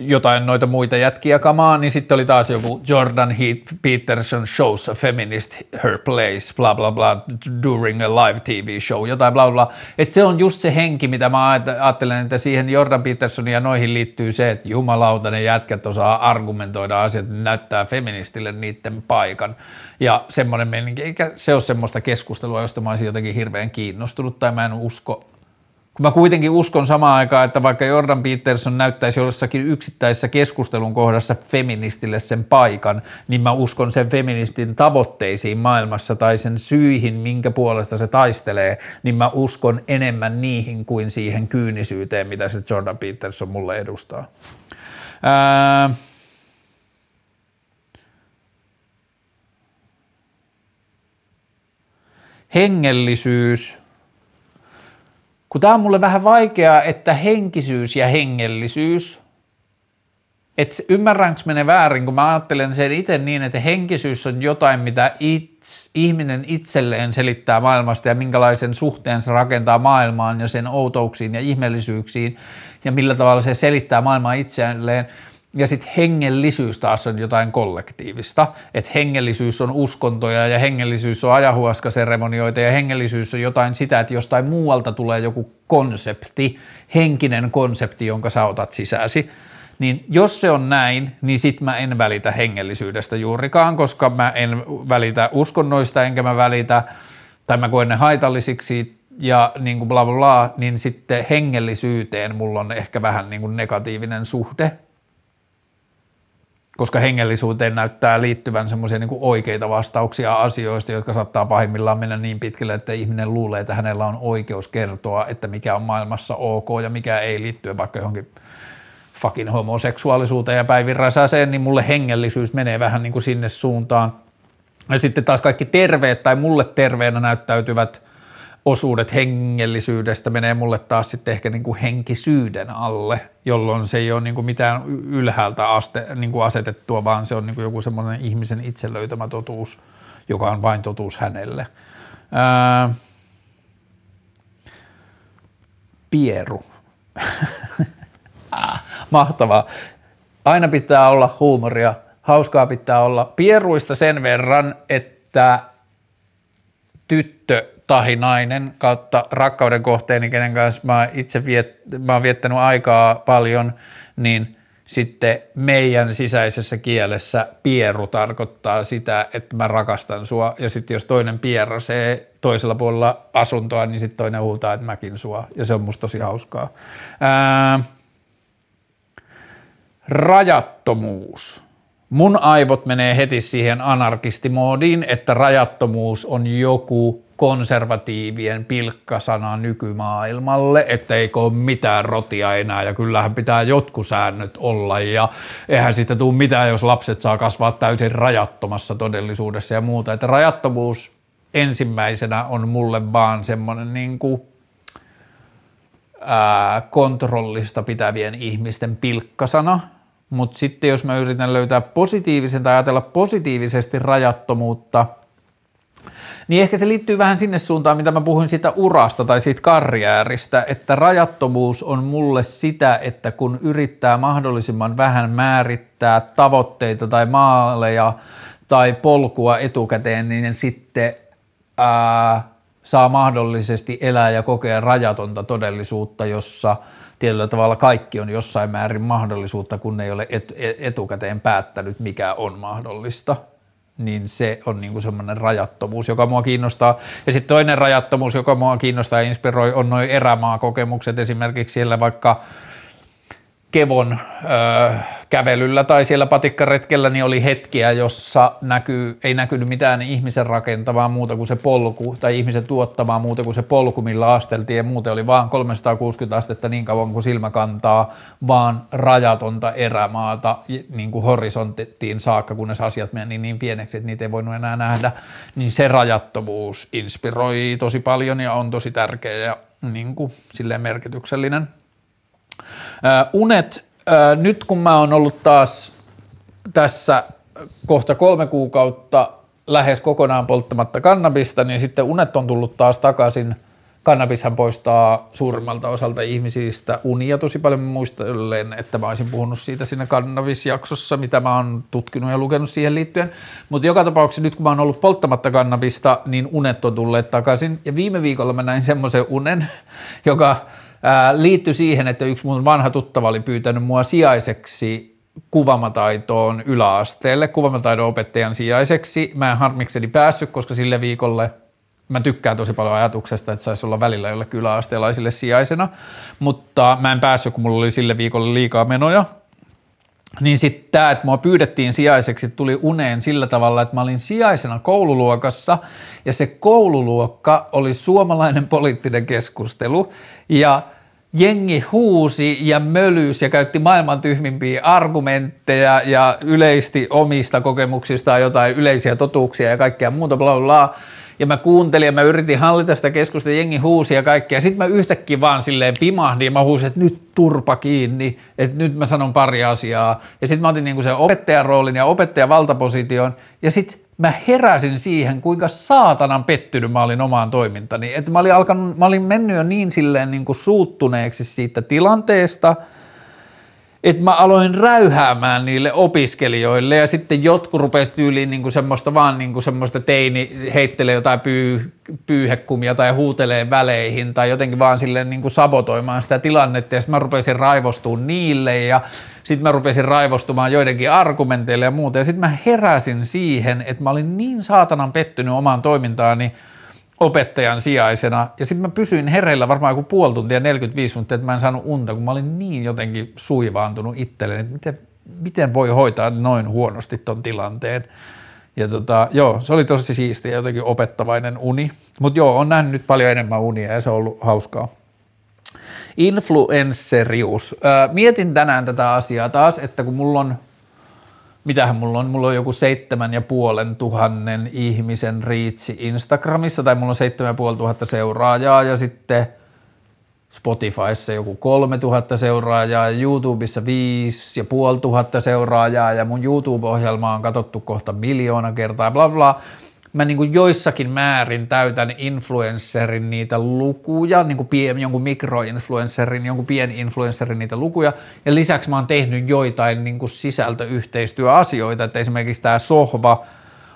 jotain noita muita jätkiä kamaa, niin sitten oli taas joku Jordan Heath Peterson shows a feminist her place, bla bla bla, during a live TV show, jotain bla bla. Että se on just se henki, mitä mä ajattelen, että siihen Jordan Petersonin ja noihin liittyy se, että jumalauta ne jätkät osaa argumentoida asiat, näyttää feministille niiden paikan. Ja semmoinen meininki, eikä se ole semmoista keskustelua, josta mä olisin jotenkin hirveän kiinnostunut tai mä en usko mä kuitenkin uskon samaan aikaan, että vaikka Jordan Peterson näyttäisi jossakin yksittäisessä keskustelun kohdassa feministille sen paikan, niin mä uskon sen feministin tavoitteisiin maailmassa tai sen syihin, minkä puolesta se taistelee, niin mä uskon enemmän niihin kuin siihen kyynisyyteen, mitä se Jordan Peterson mulle edustaa. Ää... Hengellisyys – kun tämä on mulle vähän vaikeaa, että henkisyys ja hengellisyys, että ymmärränkö menee väärin, kun mä ajattelen sen itse niin, että henkisyys on jotain, mitä its, ihminen itselleen selittää maailmasta ja minkälaisen suhteen se rakentaa maailmaan ja sen outouksiin ja ihmeellisyyksiin ja millä tavalla se selittää maailmaa itselleen – ja sitten hengellisyys taas on jotain kollektiivista, että hengellisyys on uskontoja ja hengellisyys on ajahuaskaseremonioita ja hengellisyys on jotain sitä, että jostain muualta tulee joku konsepti, henkinen konsepti, jonka sä otat sisäsi. Niin jos se on näin, niin sit mä en välitä hengellisyydestä juurikaan, koska mä en välitä uskonnoista enkä mä välitä, tai mä koen ne haitallisiksi ja niin kuin bla bla bla, niin sitten hengellisyyteen mulla on ehkä vähän niin kuin negatiivinen suhde, koska hengellisuuteen näyttää liittyvän semmoisia niin oikeita vastauksia asioista, jotka saattaa pahimmillaan mennä niin pitkälle, että ihminen luulee, että hänellä on oikeus kertoa, että mikä on maailmassa ok ja mikä ei liittyä vaikka johonkin fucking homoseksuaalisuuteen ja Päivi Räsäseen, niin mulle hengellisyys menee vähän niin kuin sinne suuntaan. Ja sitten taas kaikki terveet tai mulle terveenä näyttäytyvät osuudet hengellisyydestä menee mulle taas sitten ehkä niin kuin henkisyyden alle, jolloin se ei ole niin kuin mitään ylhäältä aste, niin kuin asetettua, vaan se on niin kuin joku semmoinen ihmisen itse löytämä totuus, joka on vain totuus hänelle. Ää, pieru. Mahtavaa. Aina pitää olla huumoria, hauskaa pitää olla. Pieruista sen verran, että tyttö tahi nainen kautta rakkauden kohteeni, kenen kanssa mä itse viet, mä oon viettänyt aikaa paljon, niin sitten meidän sisäisessä kielessä pieru tarkoittaa sitä, että mä rakastan sua. Ja sitten jos toinen pierasee toisella puolella asuntoa, niin sitten toinen huutaa, että mäkin sua. Ja se on musta tosi hauskaa. Ää, rajattomuus. Mun aivot menee heti siihen anarkistimoodiin, että rajattomuus on joku konservatiivien pilkkasana nykymaailmalle, että eikö ole mitään rotia enää ja kyllähän pitää jotkut säännöt olla ja eihän siitä tule mitään, jos lapset saa kasvaa täysin rajattomassa todellisuudessa ja muuta. Että rajattomuus ensimmäisenä on mulle vaan semmoinen niin kuin ää, kontrollista pitävien ihmisten pilkkasana, mutta sitten jos mä yritän löytää positiivisen tai ajatella positiivisesti rajattomuutta – niin ehkä se liittyy vähän sinne suuntaan, mitä mä puhuin siitä urasta tai siitä karjääristä, että rajattomuus on mulle sitä, että kun yrittää mahdollisimman vähän määrittää tavoitteita tai maaleja tai polkua etukäteen, niin sitten ää, saa mahdollisesti elää ja kokea rajatonta todellisuutta, jossa tietyllä tavalla kaikki on jossain määrin mahdollisuutta, kun ei ole et, etukäteen päättänyt, mikä on mahdollista niin se on niin kuin semmoinen rajattomuus, joka mua kiinnostaa. Ja sitten toinen rajattomuus, joka mua kiinnostaa ja inspiroi, on noin erämaakokemukset, esimerkiksi siellä vaikka Kevon öö, kävelyllä tai siellä patikkaretkellä niin oli hetkiä, jossa näkyy, ei näkynyt mitään ihmisen rakentavaa muuta kuin se polku tai ihmisen tuottamaa muuta kuin se polku, millä asteltiin ja muuten oli vaan 360 astetta niin kauan kuin silmä kantaa, vaan rajatonta erämaata niin kuin horisonttiin saakka, kunnes asiat meni niin, niin pieneksi, että niitä ei voinut enää nähdä, niin se rajattomuus inspiroi tosi paljon ja on tosi tärkeä ja niin kuin, silleen merkityksellinen. unet nyt kun mä oon ollut taas tässä kohta kolme kuukautta lähes kokonaan polttamatta kannabista, niin sitten unet on tullut taas takaisin. Kannabishan poistaa suurimmalta osalta ihmisistä unia tosi paljon muistellen, että mä olisin puhunut siitä siinä kannabisjaksossa, mitä mä oon tutkinut ja lukenut siihen liittyen. Mutta joka tapauksessa nyt kun mä oon ollut polttamatta kannabista, niin unet on tulleet takaisin. Ja viime viikolla mä näin semmoisen unen, joka liittyi siihen, että yksi mun vanha tuttava oli pyytänyt mua sijaiseksi kuvamataitoon yläasteelle, kuvamataidon opettajan sijaiseksi. Mä en harmikseni päässyt, koska sille viikolle mä tykkään tosi paljon ajatuksesta, että saisi olla välillä jollekin yläasteelaisille sijaisena, mutta mä en päässyt, kun mulla oli sille viikolle liikaa menoja. Niin sitten tämä, että mua pyydettiin sijaiseksi, tuli uneen sillä tavalla, että mä olin sijaisena koululuokassa ja se koululuokka oli suomalainen poliittinen keskustelu ja jengi huusi ja mölys ja käytti maailman tyhmimpiä argumentteja ja yleisti omista kokemuksistaan jotain yleisiä totuuksia ja kaikkea muuta bla bla bla ja mä kuuntelin ja mä yritin hallita sitä keskustelua, jengi huusi ja kaikkea. Sitten mä yhtäkkiä vaan silleen pimahdin ja mä huusin, että nyt turpa kiinni, että nyt mä sanon pari asiaa. Ja sitten mä otin niinku sen opettajan roolin ja opettajan valtaposition ja sitten mä heräsin siihen, kuinka saatanan pettynyt mä olin omaan toimintani. Että mä olin, alkanut, mä olin mennyt jo niin silleen niin kuin suuttuneeksi siitä tilanteesta – että mä aloin räyhäämään niille opiskelijoille ja sitten jotkut rupesivat tyyliin kuin semmoista vaan kuin semmoista teini heittelee jotain pyy, pyyhekumia tai huutelee väleihin tai jotenkin vaan silleen kuin sabotoimaan sitä tilannetta. Ja sitten mä rupesin raivostumaan niille ja sitten mä rupesin raivostumaan joidenkin argumenteille ja muuta. Ja sitten mä heräsin siihen, että mä olin niin saatanan pettynyt omaan toimintaani, opettajan sijaisena. Ja sitten mä pysyin hereillä varmaan joku puoli tuntia, 45 minuuttia, että mä en saanut unta, kun mä olin niin jotenkin suivaantunut itselleni, että miten, miten voi hoitaa noin huonosti ton tilanteen. Ja tota, joo, se oli tosi siistiä jotenkin opettavainen uni. Mutta joo, on nähnyt nyt paljon enemmän unia ja se on ollut hauskaa. Influencerius. mietin tänään tätä asiaa taas, että kun mulla on, mitähän mulla on, mulla on joku seitsemän ja puolen tuhannen ihmisen riitsi Instagramissa, tai mulla on seitsemän tuhatta seuraajaa, ja sitten Spotifyssa joku 3000 seuraajaa ja YouTubessa 5 ja puoli tuhatta seuraajaa ja mun YouTube-ohjelma on katsottu kohta miljoona kertaa, bla bla. Mä niin kuin joissakin määrin täytän influencerin niitä lukuja, niin kuin pien, jonkun mikroinfluencerin, jonkun influencerin niitä lukuja. Ja lisäksi mä oon tehnyt joitain niin kuin sisältöyhteistyöasioita, että esimerkiksi tämä Sohva,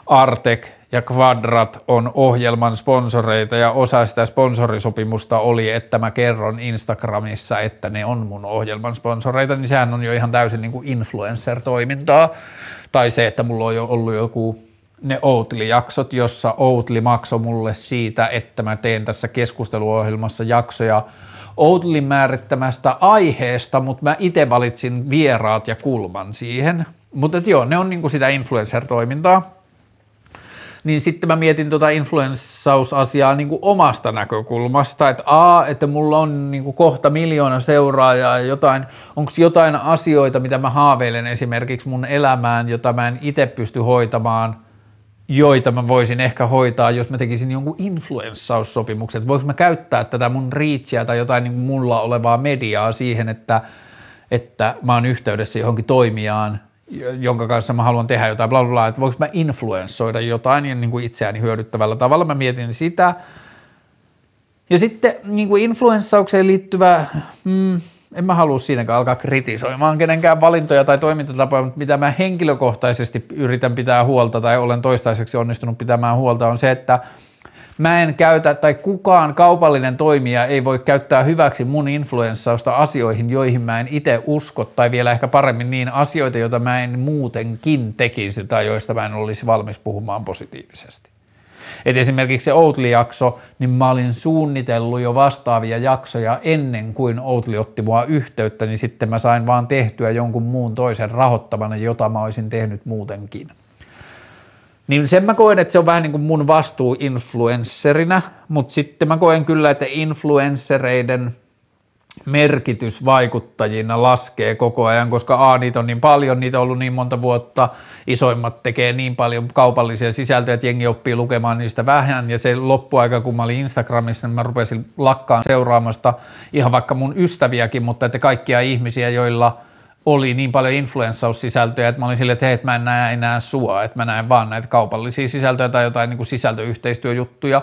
Artek ja Quadrat on ohjelman sponsoreita ja osa sitä sponsorisopimusta oli, että mä kerron Instagramissa, että ne on mun ohjelman sponsoreita, niin sehän on jo ihan täysin niin kuin influencer-toimintaa. Tai se, että mulla on jo ollut joku ne Outli-jaksot, jossa Outli maksoi mulle siitä, että mä teen tässä keskusteluohjelmassa jaksoja Outlin määrittämästä aiheesta, mutta mä itse valitsin vieraat ja kulman siihen. Mutta joo, ne on niinku sitä influencer-toimintaa niin sitten mä mietin tuota influenssausasiaa niin kuin omasta näkökulmasta, että a, että mulla on niin kuin kohta miljoona seuraajaa ja jotain, onko jotain asioita, mitä mä haaveilen esimerkiksi mun elämään, jota mä en itse pysty hoitamaan, joita mä voisin ehkä hoitaa, jos mä tekisin jonkun influenssaussopimuksen, voiko mä käyttää tätä mun reachia tai jotain niin mulla olevaa mediaa siihen, että, että mä oon yhteydessä johonkin toimijaan, jonka kanssa mä haluan tehdä jotain, bla bla bla, että voinko mä influenssoida jotain ja niin kuin itseäni hyödyttävällä tavalla, mä mietin sitä. Ja sitten niin kuin influenssaukseen liittyvä, mm, en mä halua siinäkään alkaa kritisoimaan kenenkään valintoja tai toimintatapoja, mutta mitä mä henkilökohtaisesti yritän pitää huolta tai olen toistaiseksi onnistunut pitämään huolta on se, että – mä en käytä tai kukaan kaupallinen toimija ei voi käyttää hyväksi mun influenssausta asioihin, joihin mä en itse usko tai vielä ehkä paremmin niin asioita, joita mä en muutenkin tekisi tai joista mä en olisi valmis puhumaan positiivisesti. Et esimerkiksi se Outli-jakso, niin mä olin suunnitellut jo vastaavia jaksoja ennen kuin Outli otti mua yhteyttä, niin sitten mä sain vaan tehtyä jonkun muun toisen rahoittamana, jota mä olisin tehnyt muutenkin. Niin sen mä koen, että se on vähän niin kuin mun vastuu influencerina, mutta sitten mä koen kyllä, että influenssereiden merkitys vaikuttajina laskee koko ajan, koska A, niitä on niin paljon, niitä on ollut niin monta vuotta, isoimmat tekee niin paljon kaupallisia sisältöjä, että jengi oppii lukemaan niistä vähän, ja se loppuaika, kun mä olin Instagramissa, niin mä rupesin lakkaan seuraamasta ihan vaikka mun ystäviäkin, mutta että kaikkia ihmisiä, joilla – oli niin paljon influenssaussisältöjä, että mä olin silleen, että hei, että mä en näe enää sua, että mä näen vaan näitä kaupallisia sisältöjä tai jotain niin kuin sisältöyhteistyöjuttuja,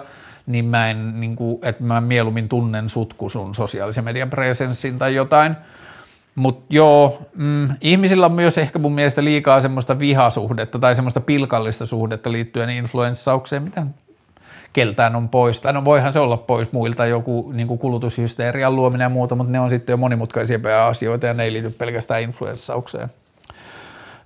niin mä en, niin kuin, että mä mieluummin tunnen sut kuin sun sosiaalisen median presenssin tai jotain. Mutta joo, mm, ihmisillä on myös ehkä mun mielestä liikaa semmoista vihasuhdetta tai semmoista pilkallista suhdetta liittyen influenssaukseen, mitä keltään on pois. Tai no voihan se olla pois muilta joku niin kuin kulutushysterian luominen ja muuta, mutta ne on sitten jo monimutkaisia asioita ja ne ei liity pelkästään influenssaukseen.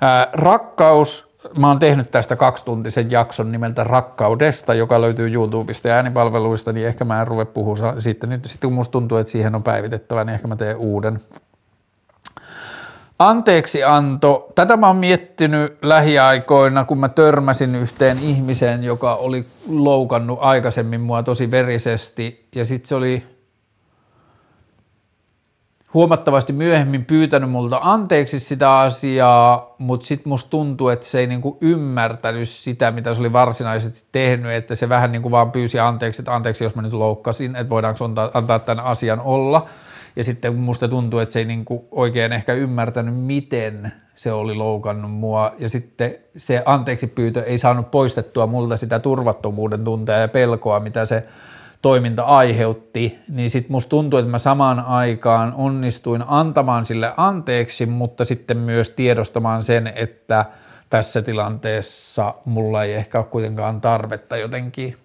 Ää, rakkaus, mä oon tehnyt tästä kaksituntisen jakson nimeltä Rakkaudesta, joka löytyy YouTubesta ja äänipalveluista, niin ehkä mä en ruveta puhua sitten. Nyt sitten kun musta tuntuu, että siihen on päivitettävä, niin ehkä mä teen uuden. Anteeksi anto. Tätä mä oon miettinyt lähiaikoina, kun mä törmäsin yhteen ihmiseen, joka oli loukannut aikaisemmin mua tosi verisesti. Ja sitten se oli huomattavasti myöhemmin pyytänyt multa anteeksi sitä asiaa, mutta sitten musta tuntuu, että se ei niinku ymmärtänyt sitä, mitä se oli varsinaisesti tehnyt, että se vähän niinku vaan pyysi anteeksi, että anteeksi, jos mä nyt loukkasin, että voidaanko antaa, antaa tämän asian olla – ja sitten musta tuntuu, että se ei niin kuin oikein ehkä ymmärtänyt, miten se oli loukannut mua. Ja sitten se anteeksi pyytö ei saanut poistettua multa sitä turvattomuuden tuntea ja pelkoa, mitä se toiminta aiheutti, niin sitten musta tuntuu, että mä samaan aikaan onnistuin antamaan sille anteeksi, mutta sitten myös tiedostamaan sen, että tässä tilanteessa mulla ei ehkä ole kuitenkaan tarvetta jotenkin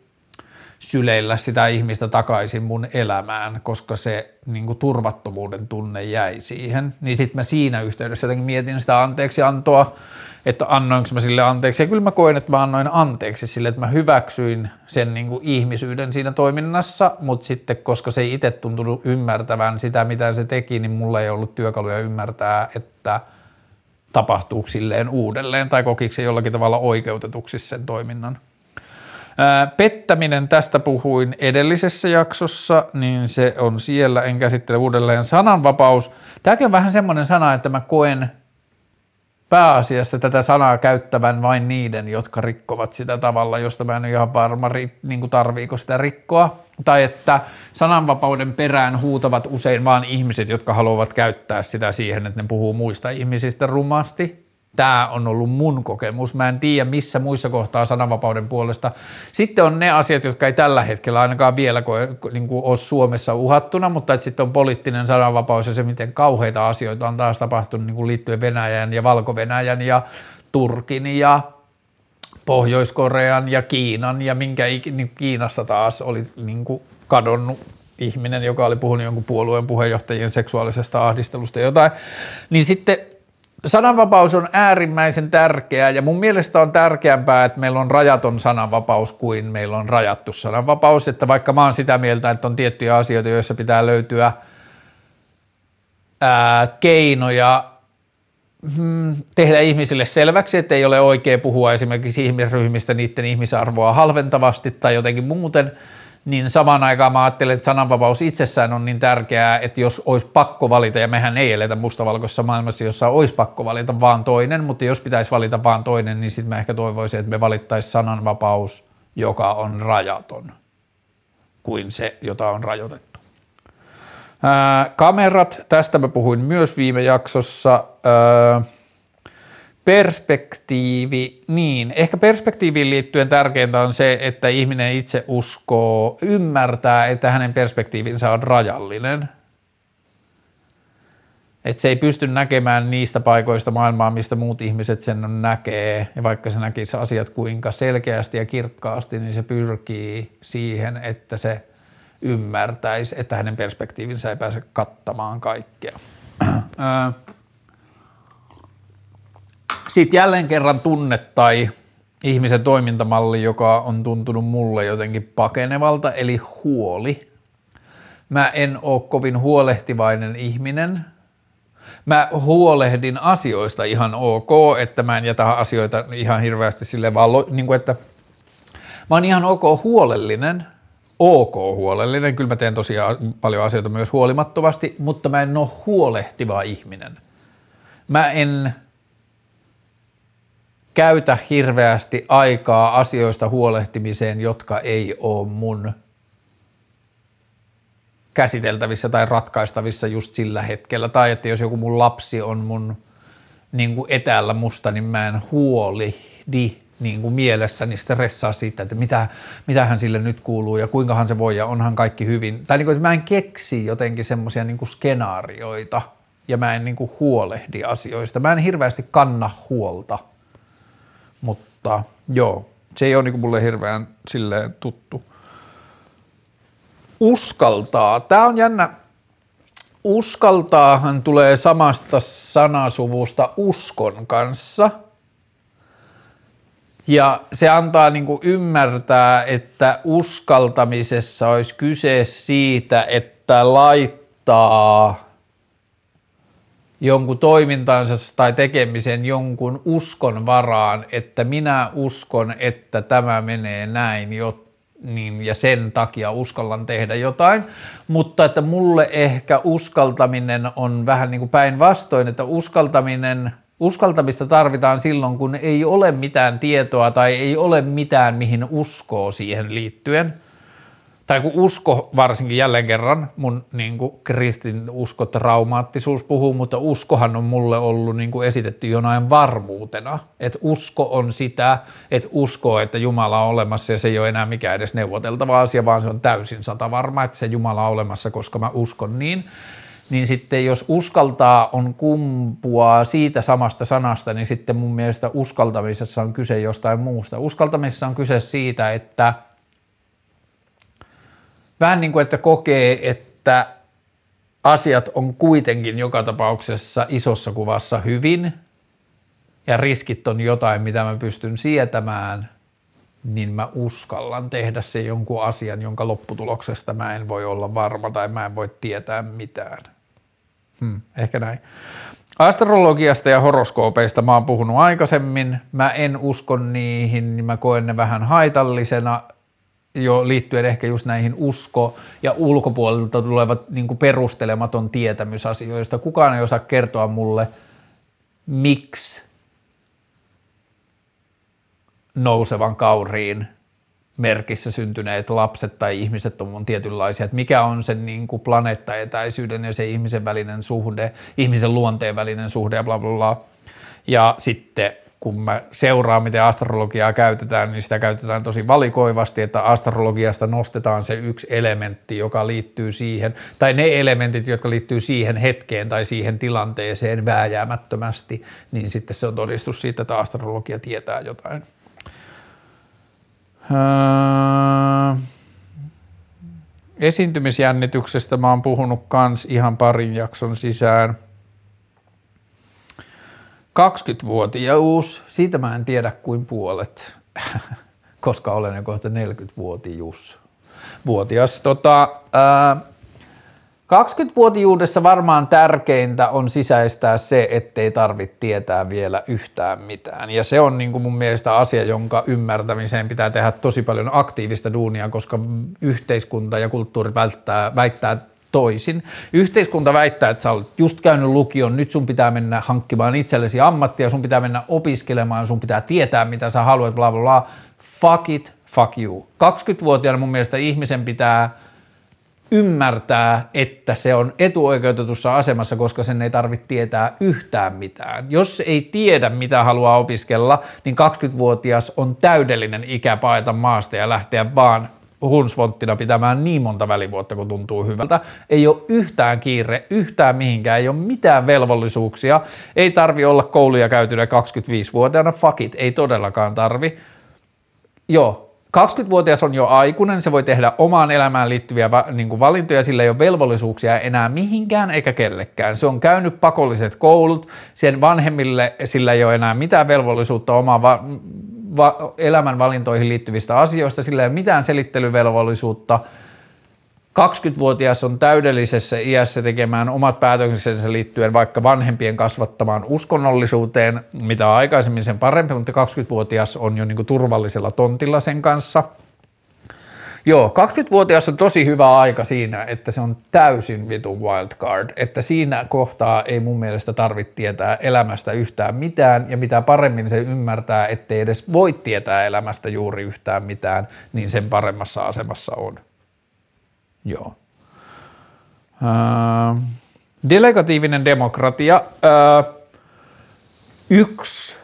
syleillä sitä ihmistä takaisin mun elämään, koska se niin kuin turvattomuuden tunne jäi siihen. Niin sitten mä siinä yhteydessä jotenkin mietin sitä anteeksiantoa, että annoinko mä sille anteeksi. Ja kyllä mä koen, että mä annoin anteeksi sille, että mä hyväksyin sen niin kuin ihmisyyden siinä toiminnassa, mutta sitten koska se ei itse tuntunut ymmärtävän sitä, mitä se teki, niin mulla ei ollut työkaluja ymmärtää, että tapahtuu silleen uudelleen tai kokiko se jollakin tavalla oikeutetuksi sen toiminnan. Pettäminen, tästä puhuin edellisessä jaksossa, niin se on siellä, en käsittele uudelleen. Sananvapaus, tämäkin on vähän semmoinen sana, että mä koen pääasiassa tätä sanaa käyttävän vain niiden, jotka rikkovat sitä tavalla, josta mä en ole ihan varma, niin tarviiko sitä rikkoa. Tai että sananvapauden perään huutavat usein vain ihmiset, jotka haluavat käyttää sitä siihen, että ne puhuu muista ihmisistä rumasti tämä on ollut mun kokemus. Mä en tiedä missä muissa kohtaa sananvapauden puolesta. Sitten on ne asiat, jotka ei tällä hetkellä ainakaan vielä niin kuin ole Suomessa uhattuna, mutta että sitten on poliittinen sananvapaus ja se, miten kauheita asioita on taas tapahtunut niin kuin liittyen Venäjän ja Valko-Venäjän ja Turkin ja Pohjois-Korean ja Kiinan ja minkä niin Kiinassa taas oli niin kuin kadonnut ihminen, joka oli puhunut jonkun puolueen puheenjohtajien seksuaalisesta ahdistelusta jotain, niin sitten sananvapaus on äärimmäisen tärkeää ja mun mielestä on tärkeämpää, että meillä on rajaton sananvapaus kuin meillä on rajattu sananvapaus, että vaikka mä oon sitä mieltä, että on tiettyjä asioita, joissa pitää löytyä ää, keinoja hmm, tehdä ihmisille selväksi, että ei ole oikein puhua esimerkiksi ihmisryhmistä niiden ihmisarvoa halventavasti tai jotenkin muuten – niin samaan aikaan mä ajattelen, että sananvapaus itsessään on niin tärkeää, että jos olisi pakko valita, ja mehän ei eletä mustavalkoisessa maailmassa, jossa olisi pakko valita vaan toinen, mutta jos pitäisi valita vaan toinen, niin sitten mä ehkä toivoisin, että me valittaisiin sananvapaus, joka on rajaton, kuin se, jota on rajoitettu. Ää, kamerat, tästä mä puhuin myös viime jaksossa. Ää, perspektiivi, niin ehkä perspektiiviin liittyen tärkeintä on se, että ihminen itse uskoo, ymmärtää, että hänen perspektiivinsä on rajallinen. Että se ei pysty näkemään niistä paikoista maailmaa, mistä muut ihmiset sen näkee. Ja vaikka se näkisi asiat kuinka selkeästi ja kirkkaasti, niin se pyrkii siihen, että se ymmärtäisi, että hänen perspektiivinsä ei pääse kattamaan kaikkea. Sitten jälleen kerran tunne tai ihmisen toimintamalli, joka on tuntunut mulle jotenkin pakenevalta, eli huoli. Mä en ole kovin huolehtivainen ihminen. Mä huolehdin asioista ihan ok, että mä en jätä asioita ihan hirveästi sille vaan, niin kuin että mä oon ihan ok huolellinen, ok huolellinen, kyllä mä teen tosiaan paljon asioita myös huolimattomasti, mutta mä en ole huolehtiva ihminen. Mä en käytä hirveästi aikaa asioista huolehtimiseen, jotka ei ole mun käsiteltävissä tai ratkaistavissa just sillä hetkellä. Tai että jos joku mun lapsi on mun niin kuin etäällä musta, niin mä en huolihdi niin kuin mielessäni stressaa siitä, että mitä, mitähän sille nyt kuuluu ja kuinkahan se voi ja onhan kaikki hyvin. Tai niin kuin, että mä en keksi jotenkin semmoisia niin skenaarioita ja mä en niin kuin huolehdi asioista. Mä en hirveästi kanna huolta – mutta joo, se ei ole niin mulle hirveän silleen tuttu. Uskaltaa. Tämä on jännä. Uskaltaahan tulee samasta sanasuvusta uskon kanssa. Ja se antaa niin ymmärtää, että uskaltamisessa olisi kyse siitä, että laittaa jonkun toimintansa tai tekemisen jonkun uskon varaan, että minä uskon, että tämä menee näin, jo, niin, ja sen takia uskallan tehdä jotain, mutta että mulle ehkä uskaltaminen on vähän niin kuin päinvastoin, että uskaltaminen, uskaltamista tarvitaan silloin, kun ei ole mitään tietoa tai ei ole mitään, mihin uskoo siihen liittyen – tai kun usko varsinkin jälleen kerran, mun niin kuin kristin usko traumaattisuus puhuu, mutta uskohan on mulle ollut niin kuin esitetty jonain varmuutena. Että usko on sitä, että uskoo, että Jumala on olemassa ja se ei ole enää mikään edes neuvoteltava asia, vaan se on täysin sata varma, että se Jumala on olemassa, koska mä uskon niin. Niin sitten jos uskaltaa on kumpua siitä samasta sanasta, niin sitten mun mielestä uskaltamisessa on kyse jostain muusta. Uskaltamisessa on kyse siitä, että – vähän niin kuin, että kokee, että asiat on kuitenkin joka tapauksessa isossa kuvassa hyvin ja riskit on jotain, mitä mä pystyn sietämään, niin mä uskallan tehdä se jonkun asian, jonka lopputuloksesta mä en voi olla varma tai mä en voi tietää mitään. Hmm, ehkä näin. Astrologiasta ja horoskoopeista mä oon puhunut aikaisemmin. Mä en usko niihin, niin mä koen ne vähän haitallisena jo liittyen ehkä just näihin usko- ja ulkopuolelta tulevat niin kuin perustelematon tietämys asioista. Kukaan ei osaa kertoa mulle, miksi nousevan kauriin merkissä syntyneet lapset tai ihmiset on tietynlaisia, että mikä on sen niin kuin planeettaetäisyyden ja se ihmisen välinen suhde, ihmisen luonteen välinen suhde ja bla bla bla. Ja sitten kun mä seuraan, miten astrologiaa käytetään, niin sitä käytetään tosi valikoivasti, että astrologiasta nostetaan se yksi elementti, joka liittyy siihen, tai ne elementit, jotka liittyy siihen hetkeen tai siihen tilanteeseen vääjäämättömästi, niin sitten se on todistus siitä, että astrologia tietää jotain. Öö, esiintymisjännityksestä mä oon puhunut kans ihan parin jakson sisään. 20-vuotiaus, siitä mä en tiedä kuin puolet, koska olen jo kohta 40-vuotius. Vuotias. Tota, ää, 20-vuotiuudessa varmaan tärkeintä on sisäistää se, ettei tarvitse tietää vielä yhtään mitään. Ja se on niin kuin mun mielestä asia, jonka ymmärtämiseen pitää tehdä tosi paljon aktiivista duunia, koska yhteiskunta ja kulttuuri väittää, väittää toisin. Yhteiskunta väittää, että sä olet just käynyt lukion, nyt sun pitää mennä hankkimaan itsellesi ammattia, sun pitää mennä opiskelemaan, sun pitää tietää, mitä sä haluat, bla bla bla. Fuck it, fuck you. 20-vuotiaana mun mielestä ihmisen pitää – ymmärtää, että se on etuoikeutetussa asemassa, koska sen ei tarvitse tietää yhtään mitään. Jos ei tiedä, mitä haluaa opiskella, niin 20-vuotias on täydellinen ikä paeta maasta ja lähteä vaan hunsvonttina pitämään niin monta välivuotta, kun tuntuu hyvältä. Ei ole yhtään kiire, yhtään mihinkään, ei ole mitään velvollisuuksia. Ei tarvi olla kouluja käytynä 25-vuotiaana, fuck it, ei todellakaan tarvi. Joo, 20-vuotias on jo aikuinen, se voi tehdä omaan elämään liittyviä niin valintoja, sillä ei ole velvollisuuksia enää mihinkään eikä kellekään. Se on käynyt pakolliset koulut, sen vanhemmille sillä ei ole enää mitään velvollisuutta omaan va- va- elämän valintoihin liittyvistä asioista, sillä ei ole mitään selittelyvelvollisuutta – 20-vuotias on täydellisessä iässä tekemään omat päätöksensä liittyen vaikka vanhempien kasvattamaan uskonnollisuuteen, mitä aikaisemmin sen parempi, mutta 20-vuotias on jo niin turvallisella tontilla sen kanssa. Joo, 20-vuotias on tosi hyvä aika siinä, että se on täysin vitu wildcard, että siinä kohtaa ei mun mielestä tarvitse tietää elämästä yhtään mitään, ja mitä paremmin se ymmärtää, ettei edes voi tietää elämästä juuri yhtään mitään, niin sen paremmassa asemassa on. Joo. Äh, delegatiivinen demokratia. Äh, yksi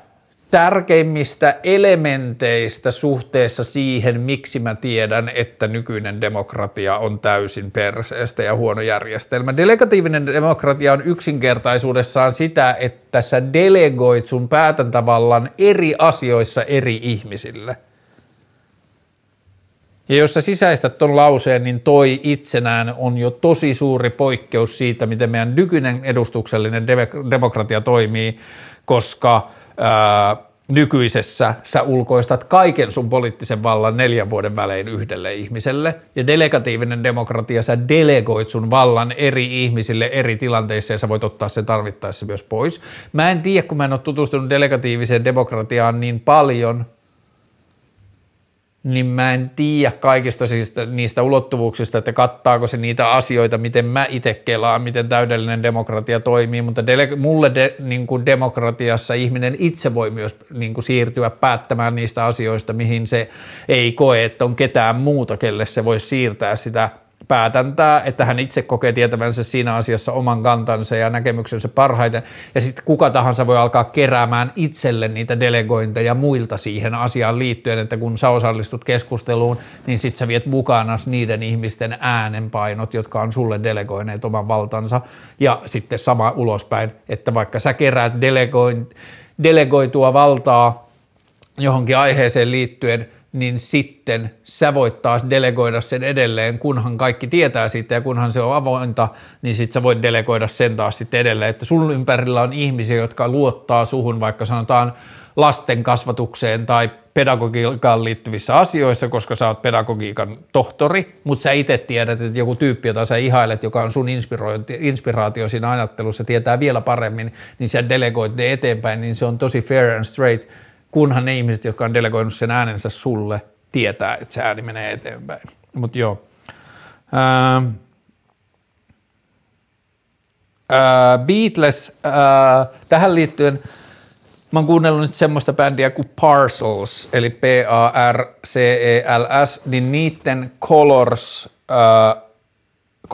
tärkeimmistä elementeistä suhteessa siihen, miksi mä tiedän, että nykyinen demokratia on täysin perseestä ja huono järjestelmä. Delegatiivinen demokratia on yksinkertaisuudessaan sitä, että sä delegoit sun päätäntävallan eri asioissa eri ihmisille – ja jos sä sisäistät ton lauseen, niin toi itsenään on jo tosi suuri poikkeus siitä, miten meidän nykyinen edustuksellinen demokratia toimii, koska ää, nykyisessä sä ulkoistat kaiken sun poliittisen vallan neljän vuoden välein yhdelle ihmiselle, ja delegatiivinen demokratia, sä delegoit sun vallan eri ihmisille eri tilanteissa, ja sä voit ottaa sen tarvittaessa myös pois. Mä en tiedä, kun mä en ole tutustunut delegatiiviseen demokratiaan niin paljon, niin mä en tiedä kaikista siis niistä ulottuvuuksista, että kattaako se niitä asioita, miten mä itse kelaan, miten täydellinen demokratia toimii, mutta dele- mulle de, niin kuin demokratiassa ihminen itse voi myös niin kuin siirtyä päättämään niistä asioista, mihin se ei koe, että on ketään muuta, kelle se voisi siirtää sitä päätäntää, että hän itse kokee tietävänsä siinä asiassa oman kantansa ja näkemyksensä parhaiten, ja sitten kuka tahansa voi alkaa keräämään itselle niitä delegointeja muilta siihen asiaan liittyen, että kun sä osallistut keskusteluun, niin sitten sä viet mukana niiden ihmisten äänenpainot, jotka on sulle delegoineet oman valtansa, ja sitten sama ulospäin, että vaikka sä keräät delegoin, delegoitua valtaa johonkin aiheeseen liittyen, niin sitten sä voit taas delegoida sen edelleen, kunhan kaikki tietää siitä ja kunhan se on avointa, niin sitten sä voit delegoida sen taas sitten edelleen, että sun ympärillä on ihmisiä, jotka luottaa suhun, vaikka sanotaan lasten kasvatukseen tai pedagogiikkaan liittyvissä asioissa, koska sä oot pedagogiikan tohtori, mutta sä itse tiedät, että joku tyyppi, jota sä ihailet, joka on sun inspiraatio siinä ajattelussa, tietää vielä paremmin, niin sä delegoit ne eteenpäin, niin se on tosi fair and straight, kunhan ne ihmiset, jotka on delegoinut sen äänensä sulle, tietää, että se ääni menee eteenpäin. Mutta joo. Ää, ää, Beatles, ää, tähän liittyen – Mä oon kuunnellut nyt semmoista bändiä kuin Parcels, eli P-A-R-C-E-L-S, niin niiden Colors, äh,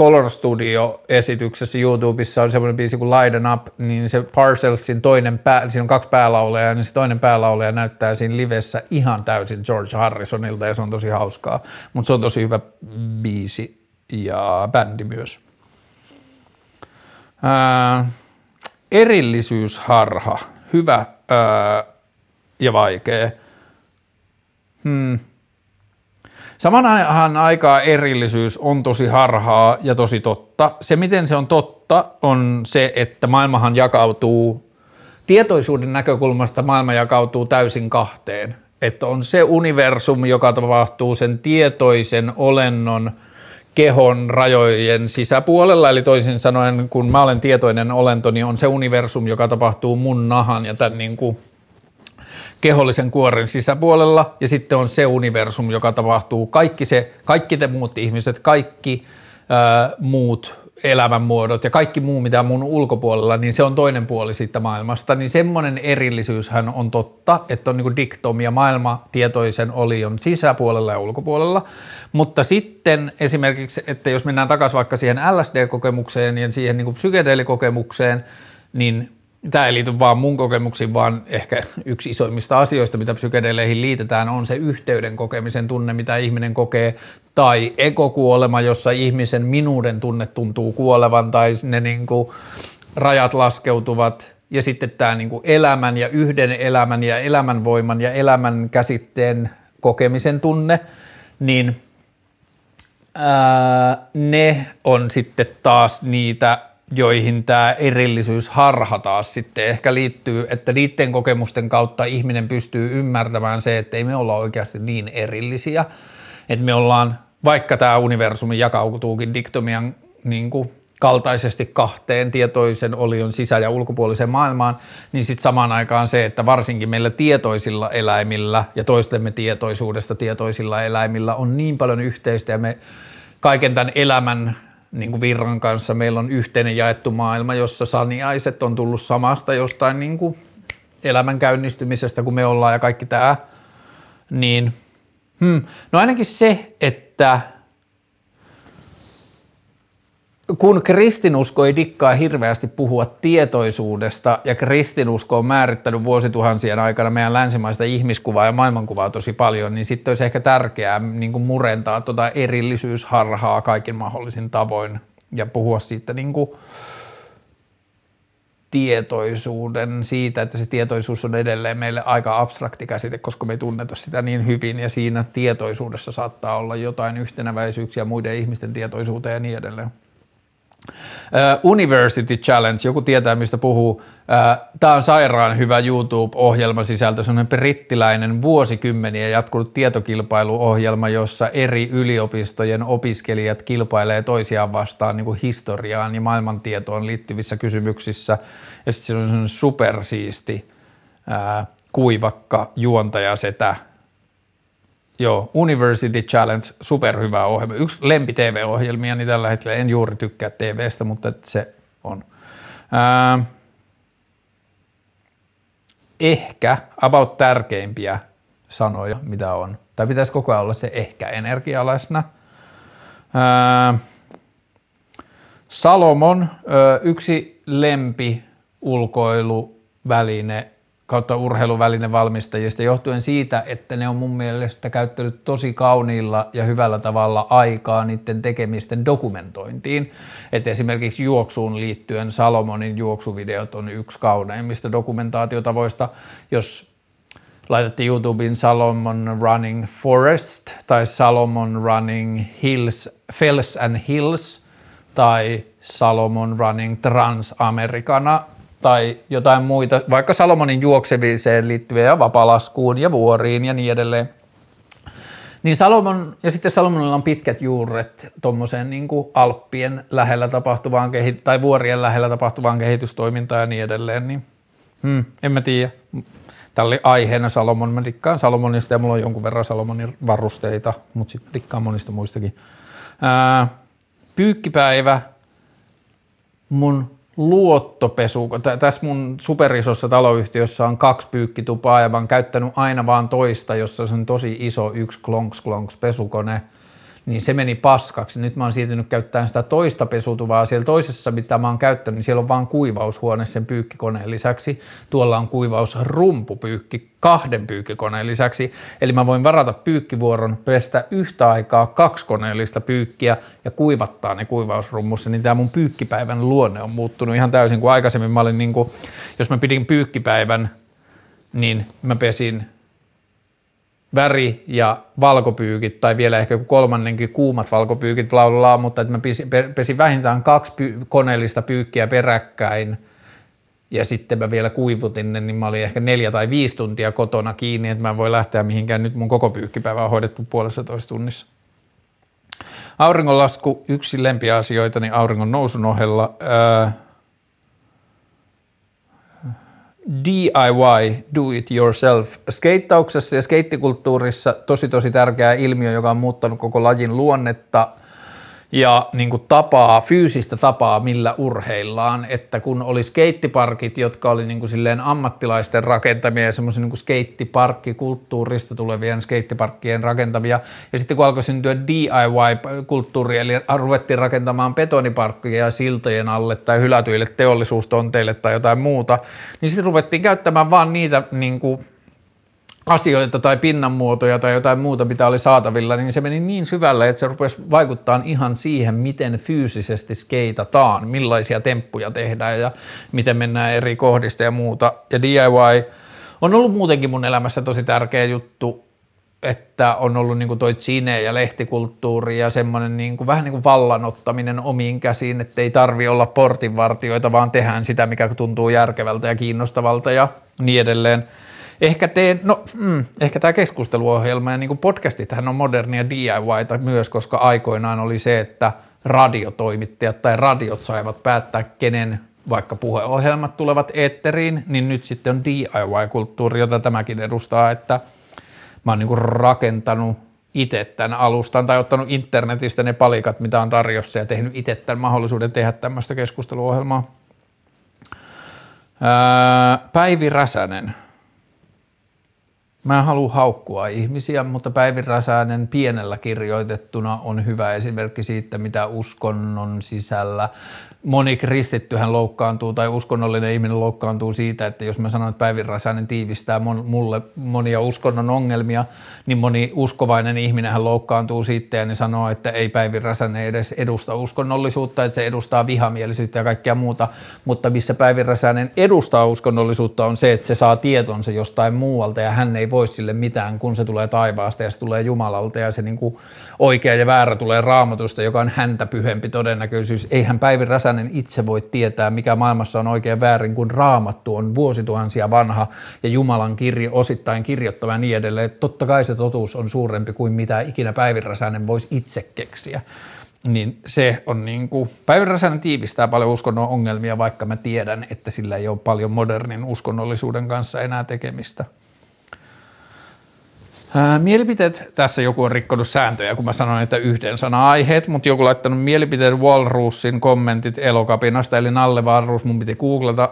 Color Studio-esityksessä YouTubessa on semmoinen biisi kuin Lighten Up, niin se Parcelsin toinen pää, siinä on kaksi päälauleja, niin se toinen päälauleja näyttää siinä livessä ihan täysin George Harrisonilta ja se on tosi hauskaa, mutta se on tosi hyvä biisi ja bändi myös. Ää, erillisyysharha, hyvä öö, ja vaikea. Hmm. Saman aikaa erillisyys on tosi harhaa ja tosi totta. Se, miten se on totta, on se, että maailmahan jakautuu, tietoisuuden näkökulmasta maailma jakautuu täysin kahteen. Että on se universum, joka tapahtuu sen tietoisen olennon – kehon rajojen sisäpuolella, eli toisin sanoen, kun mä olen tietoinen olento, niin on se universum, joka tapahtuu mun nahan ja tämän niin kuin kehollisen kuoren sisäpuolella, ja sitten on se universum, joka tapahtuu. Kaikki, se, kaikki te muut ihmiset, kaikki ää, muut elämänmuodot ja kaikki muu, mitä mun ulkopuolella, niin se on toinen puoli siitä maailmasta, niin semmoinen erillisyyshän on totta, että on niin diktomia maailma tietoisen olion sisäpuolella ja ulkopuolella, mutta sitten esimerkiksi, että jos mennään takaisin vaikka siihen LSD-kokemukseen ja siihen niin psykedeelikokemukseen, niin tämä ei liity vaan mun kokemuksiin, vaan ehkä yksi isoimmista asioista, mitä psykedeleihin liitetään, on se yhteyden kokemisen tunne, mitä ihminen kokee, tai ekokuolema, jossa ihmisen minuuden tunne tuntuu kuolevan, tai ne niin kuin rajat laskeutuvat, ja sitten tämä niin kuin elämän ja yhden elämän ja elämänvoiman ja elämän käsitteen kokemisen tunne, niin ää, ne on sitten taas niitä joihin tämä erillisyys harha taas sitten ehkä liittyy, että niiden kokemusten kautta ihminen pystyy ymmärtämään se, että ei me olla oikeasti niin erillisiä, että me ollaan, vaikka tämä universumi jakautuukin diktomian niin kuin kaltaisesti kahteen tietoisen olion sisä- ja ulkopuoliseen maailmaan, niin sitten samaan aikaan se, että varsinkin meillä tietoisilla eläimillä ja toistemme tietoisuudesta tietoisilla eläimillä on niin paljon yhteistä ja me kaiken tämän elämän niin kuin virran kanssa. Meillä on yhteinen jaettu maailma, jossa saniaiset on tullut samasta jostain niin kuin elämän käynnistymisestä kuin me ollaan ja kaikki tämä, niin hmm, no ainakin se, että kun kristinusko ei dikkaa hirveästi puhua tietoisuudesta ja kristinusko on määrittänyt vuosituhansien aikana meidän länsimaista ihmiskuvaa ja maailmankuvaa tosi paljon, niin sitten olisi ehkä tärkeää niin kuin murentaa tuota erillisyysharhaa kaikin mahdollisin tavoin ja puhua siitä niin kuin tietoisuuden siitä, että se tietoisuus on edelleen meille aika abstrakti käsite, koska me ei tunneta sitä niin hyvin ja siinä tietoisuudessa saattaa olla jotain yhtenäväisyyksiä muiden ihmisten tietoisuuteen ja niin edelleen. University Challenge, joku tietää mistä puhuu. Tämä on sairaan hyvä YouTube-ohjelma sisältö, sellainen brittiläinen vuosikymmeniä jatkunut tietokilpailuohjelma, jossa eri yliopistojen opiskelijat kilpailee toisiaan vastaan niin kuin historiaan ja maailmantietoon liittyvissä kysymyksissä. Ja sitten se on supersiisti kuivakka juontaja setä, Joo, University Challenge, superhyvä ohjelma. Yksi lempi TV-ohjelmia, niin tällä hetkellä en juuri tykkää TVstä, mutta se on. Ää, ehkä about tärkeimpiä sanoja, mitä on. Tai pitäisi koko ajan olla se ehkä energia läsnä. Ää, Salomon, yksi lempi ulkoiluväline kautta urheiluvälinen valmistajista johtuen siitä, että ne on mun mielestä käyttänyt tosi kauniilla ja hyvällä tavalla aikaa niiden tekemisten dokumentointiin. Et esimerkiksi juoksuun liittyen Salomonin juoksuvideot on yksi kauneimmista dokumentaatiotavoista. Jos laitatte YouTubeen Salomon Running Forest tai Salomon Running Hills, Fells and Hills tai Salomon Running Transamericana, tai jotain muita, vaikka Salomonin juokseviseen liittyviä ja vapalaskuun ja vuoriin ja niin edelleen. Niin Salomon, ja sitten Salomonilla on pitkät juuret tuommoiseen niin Alppien lähellä tapahtuvaan kehi- tai vuorien lähellä tapahtuvaan kehitystoimintaan ja niin edelleen, niin hmm, en mä tiedä. Tämä oli aiheena Salomon. Mä dikkaan Salomonista ja mulla on jonkun verran Salomonin varusteita, mutta sitten dikkaan monista muistakin. Ää, pyykkipäivä, mun luottopesu, tässä mun superisossa taloyhtiössä on kaksi pyykkitupaa ja mä oon käyttänyt aina vaan toista, jossa on tosi iso yksi klonks klonks pesukone – niin se meni paskaksi. Nyt mä oon siirtynyt käyttämään sitä toista pesutuvaa. Siellä toisessa, mitä mä oon käyttänyt, niin siellä on vain kuivaushuone sen pyykkikoneen lisäksi. Tuolla on kuivausrumpupyykki kahden pyykkikoneen lisäksi. Eli mä voin varata pyykkivuoron, pestä yhtä aikaa kaksi koneellista pyykkiä ja kuivattaa ne kuivausrummussa, niin tämä mun pyykkipäivän luonne on muuttunut ihan täysin, kuin aikaisemmin mä olin niin kuin, jos mä pidin pyykkipäivän, niin mä pesin väri- ja valkopyykit, tai vielä ehkä kolmannenkin kuumat valkopyykit laulaa, mutta että mä pesin vähintään kaksi py- koneellista pyykkiä peräkkäin, ja sitten mä vielä kuivutin ne, niin mä olin ehkä neljä tai viisi tuntia kotona kiinni, että mä voi lähteä mihinkään. Nyt mun koko pyykkipäivä on hoidettu puolessa toista tunnissa. Auringonlasku, yksi lempiasioita, niin auringon nousun ohella. Ää, DIY, do it yourself. Skeittauksessa ja skeittikulttuurissa tosi tosi tärkeä ilmiö, joka on muuttanut koko lajin luonnetta – ja niin kuin tapaa, fyysistä tapaa, millä urheillaan, että kun oli skeittiparkit, jotka oli niin kuin silleen ammattilaisten rakentamia ja semmoisen niin skeittiparkkikulttuurista tulevien skeittiparkkien rakentamia, ja sitten kun alkoi syntyä DIY-kulttuuri, eli ruvettiin rakentamaan betoniparkkia siltojen alle tai hylätyille teollisuustonteille tai jotain muuta, niin sitten ruvettiin käyttämään vaan niitä niin kuin asioita tai pinnanmuotoja tai jotain muuta, mitä oli saatavilla, niin se meni niin syvälle, että se rupesi vaikuttaa ihan siihen, miten fyysisesti skeitataan, millaisia temppuja tehdään ja miten mennään eri kohdista ja muuta. Ja DIY on ollut muutenkin mun elämässä tosi tärkeä juttu, että on ollut niin kuin toi cine- ja lehtikulttuuri ja semmoinen niin kuin, vähän niin kuin vallanottaminen omiin käsiin, että ei tarvi olla portinvartioita, vaan tehdään sitä, mikä tuntuu järkevältä ja kiinnostavalta ja niin edelleen – Ehkä teen, no mm, ehkä tämä keskusteluohjelma ja niin podcastithan on modernia DIYta myös, koska aikoinaan oli se, että radiotoimittajat tai radiot saivat päättää, kenen vaikka puheohjelmat tulevat eetteriin, niin nyt sitten on DIY-kulttuuri, jota tämäkin edustaa, että mä oon niin rakentanut itse tämän alustan tai ottanut internetistä ne palikat, mitä on tarjossa ja tehnyt itse tämän mahdollisuuden tehdä tämmöistä keskusteluohjelmaa. Päivi Räsänen Mä en halua haukkua ihmisiä, mutta Päivi Räsänen pienellä kirjoitettuna on hyvä esimerkki siitä, mitä uskonnon sisällä moni kristittyhän loukkaantuu tai uskonnollinen ihminen loukkaantuu siitä, että jos mä sanon, että Päivi Räsänen tiivistää mulle monia uskonnon ongelmia, niin moni uskovainen ihminenhän loukkaantuu siitä ja ne sanoo, että ei Päivi Räsänen edes edusta uskonnollisuutta, että se edustaa vihamielisyyttä ja kaikkea muuta, mutta missä Päivi Räsänen edustaa uskonnollisuutta on se, että se saa tietonsa jostain muualta ja hän ei voi sille mitään, kun se tulee taivaasta ja se tulee Jumalalta ja se niin kuin oikea ja väärä tulee raamatusta, joka on häntä pyhempi todennäköisyys. Eihän Päivi Räsänen itse voi tietää, mikä maailmassa on oikein väärin, kun raamattu on vuosituhansia vanha ja Jumalan kirjo osittain kirjoittava ja niin edelleen. Totta kai se totuus on suurempi kuin mitä ikinä Päivi Räsänen voisi itse keksiä. Niin se on niin kuin, tiivistää paljon uskonnon ongelmia, vaikka mä tiedän, että sillä ei ole paljon modernin uskonnollisuuden kanssa enää tekemistä. Ää, mielipiteet, tässä joku on rikkonut sääntöjä, kun mä sanoin, että yhden sana aiheet, mutta joku laittanut mielipiteet Walrusin kommentit elokapinasta, eli Nalle Walrus, mun piti googlata.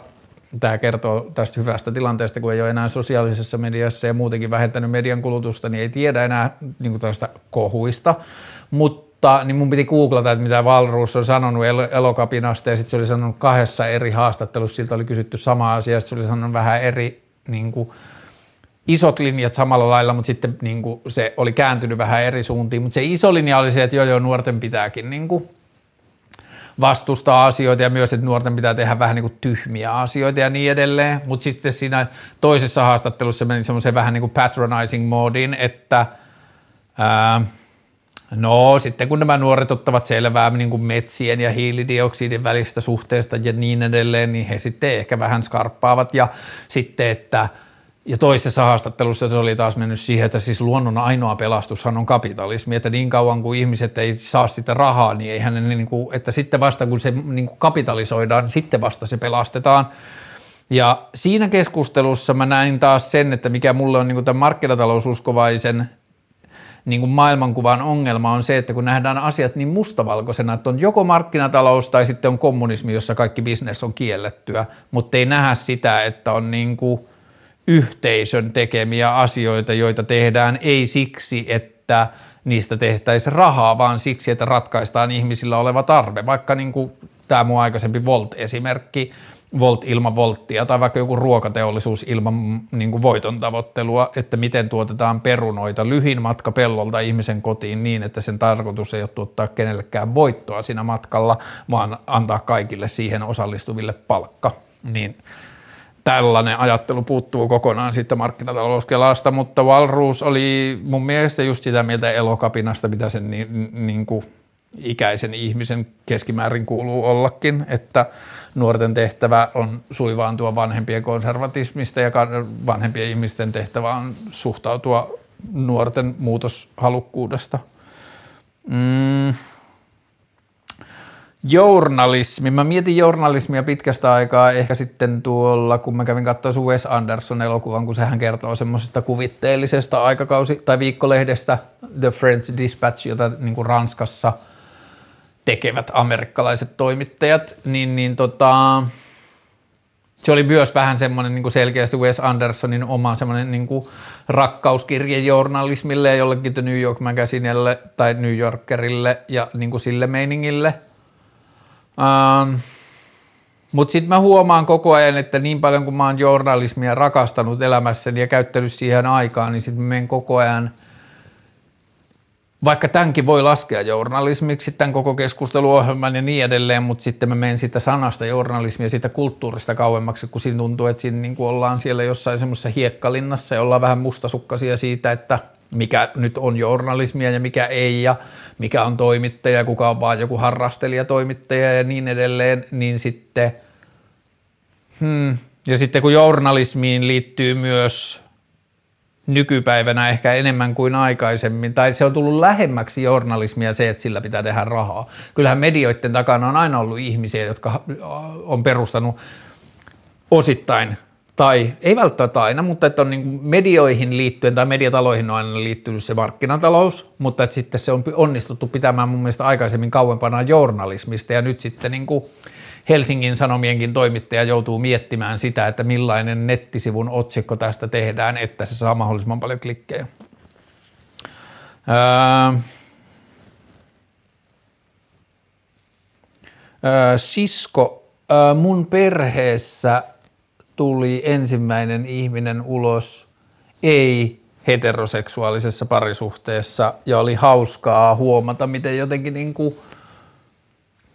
Tämä kertoo tästä hyvästä tilanteesta, kun ei ole enää sosiaalisessa mediassa ja muutenkin vähentänyt median kulutusta, niin ei tiedä enää niin tästä kohuista, mutta niin mun piti googlata, että mitä Valruus on sanonut elokapinasta, ja sitten se oli sanonut kahdessa eri haastattelussa, siltä oli kysytty sama asia, se oli sanonut vähän eri niin kuin, isot linjat samalla lailla, mutta sitten niin kuin se oli kääntynyt vähän eri suuntiin. Mutta se iso linja oli se, että joo, joo, nuorten pitääkin niin kuin vastustaa asioita ja myös, että nuorten pitää tehdä vähän niin kuin tyhmiä asioita ja niin edelleen. Mutta sitten siinä toisessa haastattelussa meni semmoiseen vähän niin kuin patronizing moodiin, että ää, No sitten kun nämä nuoret ottavat selvää niin kuin metsien ja hiilidioksidin välistä suhteesta ja niin edelleen, niin he sitten ehkä vähän skarppaavat ja sitten, että ja toisessa haastattelussa se oli taas mennyt siihen, että siis luonnon ainoa pelastushan on kapitalismi, että niin kauan kuin ihmiset ei saa sitä rahaa, niin eihän ne niin kuin, että sitten vasta kun se niin kuin kapitalisoidaan, sitten vasta se pelastetaan. Ja siinä keskustelussa mä näin taas sen, että mikä mulle on niin kuin tämän markkinataloususkovaisen niin kuin maailmankuvan ongelma on se, että kun nähdään asiat niin mustavalkoisena, että on joko markkinatalous tai sitten on kommunismi, jossa kaikki bisnes on kiellettyä, mutta ei nähdä sitä, että on niin kuin yhteisön tekemiä asioita, joita tehdään ei siksi, että niistä tehtäisiin rahaa, vaan siksi, että ratkaistaan ihmisillä oleva tarve. Vaikka niin kuin tämä mun aikaisempi Volt-esimerkki, Volt ilman volttia tai vaikka joku ruokateollisuus ilman niin kuin voiton tavoittelua, että miten tuotetaan perunoita lyhin matka pellolta ihmisen kotiin niin, että sen tarkoitus ei ole tuottaa kenellekään voittoa siinä matkalla, vaan antaa kaikille siihen osallistuville palkka. Niin tällainen ajattelu puuttuu kokonaan siitä markkinatalouskelasta, mutta Valruus oli mun mielestä just sitä mieltä elokapinasta, mitä sen niin, niin kuin ikäisen ihmisen keskimäärin kuuluu ollakin, että nuorten tehtävä on suivaantua vanhempien konservatismista ja vanhempien ihmisten tehtävä on suhtautua nuorten muutoshalukkuudesta. Mm. Journalismi. Mä mietin journalismia pitkästä aikaa ehkä sitten tuolla, kun mä kävin katsoa Wes Anderson elokuvan, kun sehän kertoo semmoisesta kuvitteellisesta aikakausi- tai viikkolehdestä The French Dispatch, jota niin kuin Ranskassa – tekevät amerikkalaiset toimittajat, niin, niin tota, se oli myös vähän semmoinen niin kuin selkeästi Wes Andersonin oma semmoinen niin kuin rakkauskirje journalismille ja jollekin The New York Magazinelle tai New Yorkerille ja niin kuin sille meiningille. Ähm, Mutta sitten mä huomaan koko ajan, että niin paljon kuin mä oon journalismia rakastanut elämässäni ja käyttänyt siihen aikaan, niin sitten menen koko ajan – vaikka tämänkin voi laskea journalismiksi, tämän koko keskusteluohjelman ja niin edelleen, mutta sitten mä menen sitä sanasta journalismia, siitä kulttuurista kauemmaksi, kun siinä tuntuu, että siinä niin kuin ollaan siellä jossain semmoisessa hiekkalinnassa ja ollaan vähän mustasukkaisia siitä, että mikä nyt on journalismia ja mikä ei ja mikä on toimittaja, kuka on vaan joku harrastelija toimittaja ja niin edelleen, niin sitten, hmm, ja sitten kun journalismiin liittyy myös nykypäivänä ehkä enemmän kuin aikaisemmin, tai se on tullut lähemmäksi journalismia se, että sillä pitää tehdä rahaa. Kyllähän medioiden takana on aina ollut ihmisiä, jotka on perustanut osittain, tai ei välttämättä aina, mutta että on niin medioihin liittyen tai mediataloihin on aina liittynyt se markkinatalous, mutta että sitten se on onnistuttu pitämään mun mielestä aikaisemmin kauempana journalismista, ja nyt sitten niin kuin Helsingin Sanomienkin toimittaja joutuu miettimään sitä, että millainen nettisivun otsikko tästä tehdään, että se saa mahdollisimman paljon klikkejä. Öö, öö, sisko, öö, mun perheessä tuli ensimmäinen ihminen ulos ei heteroseksuaalisessa parisuhteessa ja oli hauskaa huomata, miten jotenkin niin kuin –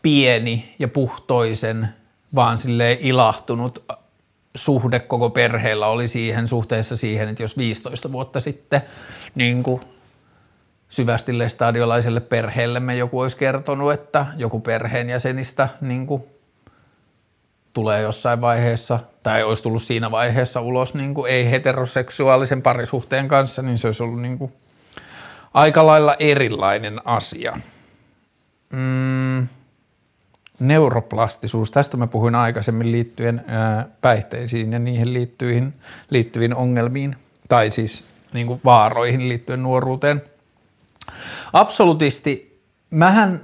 pieni ja puhtoisen, vaan sille ilahtunut suhde koko perheellä oli siihen suhteessa siihen, että jos 15 vuotta sitten niin kuin syvästi lestadiolaiselle perheellemme joku olisi kertonut, että joku perheenjäsenistä niin kuin tulee jossain vaiheessa, tai olisi tullut siinä vaiheessa ulos niin kuin ei-heteroseksuaalisen parisuhteen kanssa, niin se olisi ollut niin kuin aika lailla erilainen asia. Mm neuroplastisuus, tästä mä puhuin aikaisemmin liittyen päihteisiin ja niihin liittyihin, liittyviin ongelmiin, tai siis niin kuin vaaroihin liittyen nuoruuteen. Absolutisti, mähän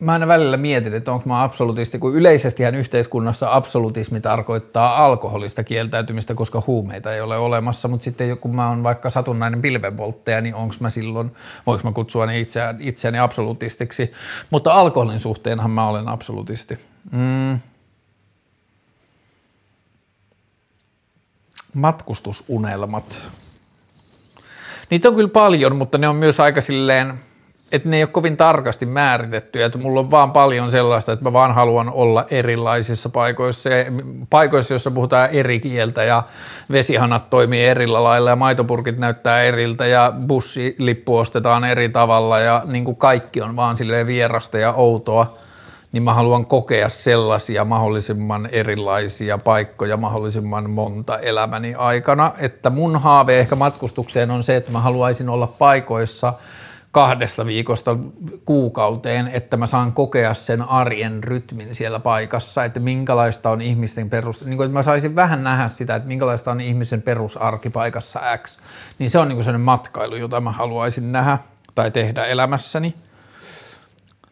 mä aina välillä mietin, että onko mä absolutisti, kun yleisestihän yhteiskunnassa absolutismi tarkoittaa alkoholista kieltäytymistä, koska huumeita ei ole olemassa, mutta sitten kun mä oon vaikka satunnainen pilvenvoltteja, niin onko mä silloin, voiko mä kutsua ne itseäni, itseäni absolutistiksi, mutta alkoholin suhteenhan mä olen absolutisti. Mm. Matkustusunelmat. Niitä on kyllä paljon, mutta ne on myös aika silleen – että ne ei ole kovin tarkasti määritettyjä, että mulla on vaan paljon sellaista, että mä vaan haluan olla erilaisissa paikoissa, paikoissa, joissa puhutaan eri kieltä ja vesihanat toimii erillä lailla ja maitopurkit näyttää eriltä ja bussilippu ostetaan eri tavalla ja niin kuin kaikki on vaan silleen vierasta ja outoa, niin mä haluan kokea sellaisia mahdollisimman erilaisia paikkoja mahdollisimman monta elämäni aikana, että mun haave ehkä matkustukseen on se, että mä haluaisin olla paikoissa – kahdesta viikosta kuukauteen, että mä saan kokea sen arjen rytmin siellä paikassa, että minkälaista on ihmisten perus, niin kuin, että mä saisin vähän nähdä sitä, että minkälaista on ihmisen perusarki paikassa X, niin se on niin kuin sellainen matkailu, jota mä haluaisin nähdä tai tehdä elämässäni.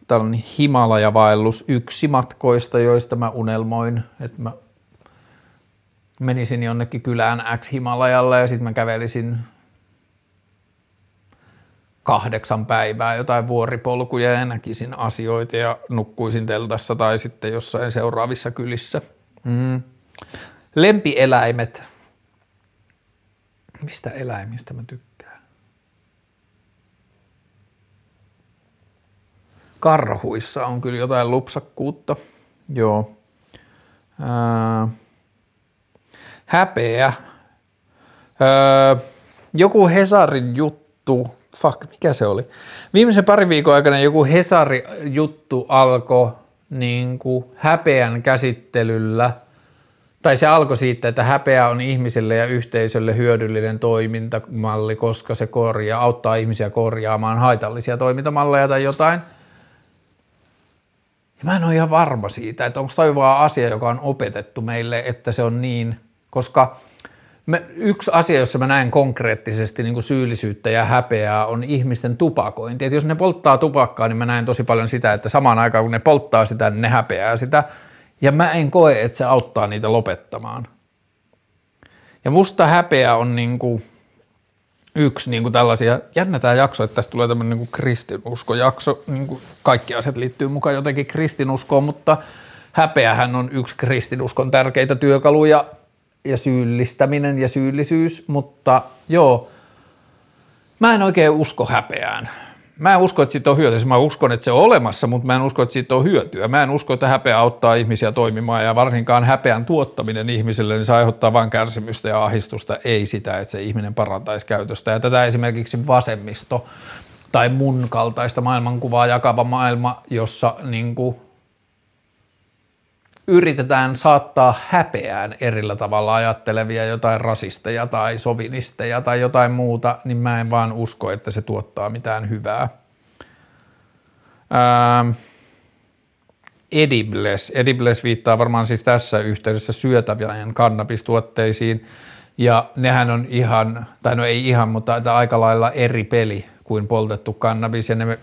on Himalajavaellus yksi matkoista, joista mä unelmoin, että mä menisin jonnekin kylään X Himalajalle ja sitten mä kävelisin kahdeksan päivää jotain vuoripolkuja ja näkisin asioita ja nukkuisin teltassa tai sitten jossain seuraavissa kylissä. Mm. Lempieläimet. Mistä eläimistä mä tykkään? Karhuissa on kyllä jotain lupsakkuutta. Joo. Ää, häpeä. Ää, joku Hesarin juttu fuck, mikä se oli? Viimeisen pari viikon aikana joku Hesari-juttu alkoi niin kuin häpeän käsittelyllä, tai se alkoi siitä, että häpeä on ihmiselle ja yhteisölle hyödyllinen toimintamalli, koska se korjaa, auttaa ihmisiä korjaamaan haitallisia toimintamalleja tai jotain. Ja mä en ole ihan varma siitä, että onko toi vaan asia, joka on opetettu meille, että se on niin, koska – me, yksi asia, jossa mä näen konkreettisesti niin kuin syyllisyyttä ja häpeää, on ihmisten tupakointi. Et jos ne polttaa tupakkaa, niin mä näen tosi paljon sitä, että samaan aikaan kun ne polttaa sitä, niin ne häpeää sitä. Ja mä en koe, että se auttaa niitä lopettamaan. Ja musta häpeä on niin kuin yksi niin kuin tällaisia, jännä tämä jakso, että tästä tulee tämmöinen niin kristinuskojakso, niin kuin kaikki asiat liittyy mukaan jotenkin kristinuskoon, mutta häpeähän on yksi kristinuskon tärkeitä työkaluja ja syyllistäminen ja syyllisyys, mutta joo, mä en oikein usko häpeään. Mä en usko, että siitä on hyötyä. Mä uskon, että se on olemassa, mutta mä en usko, että siitä on hyötyä. Mä en usko, että häpeä auttaa ihmisiä toimimaan ja varsinkaan häpeän tuottaminen ihmiselle, niin se aiheuttaa vain kärsimystä ja ahistusta, ei sitä, että se ihminen parantaisi käytöstä. Ja tätä esimerkiksi vasemmisto tai mun kaltaista maailmankuvaa jakava maailma, jossa niin kuin yritetään saattaa häpeään erillä tavalla ajattelevia jotain rasisteja tai sovinisteja tai jotain muuta, niin mä en vaan usko, että se tuottaa mitään hyvää. Ähm, edibles. Edibles viittaa varmaan siis tässä yhteydessä syötävien kannabistuotteisiin, ja nehän on ihan, tai no ei ihan, mutta aika lailla eri peli kuin poltettu kannabis, ja ne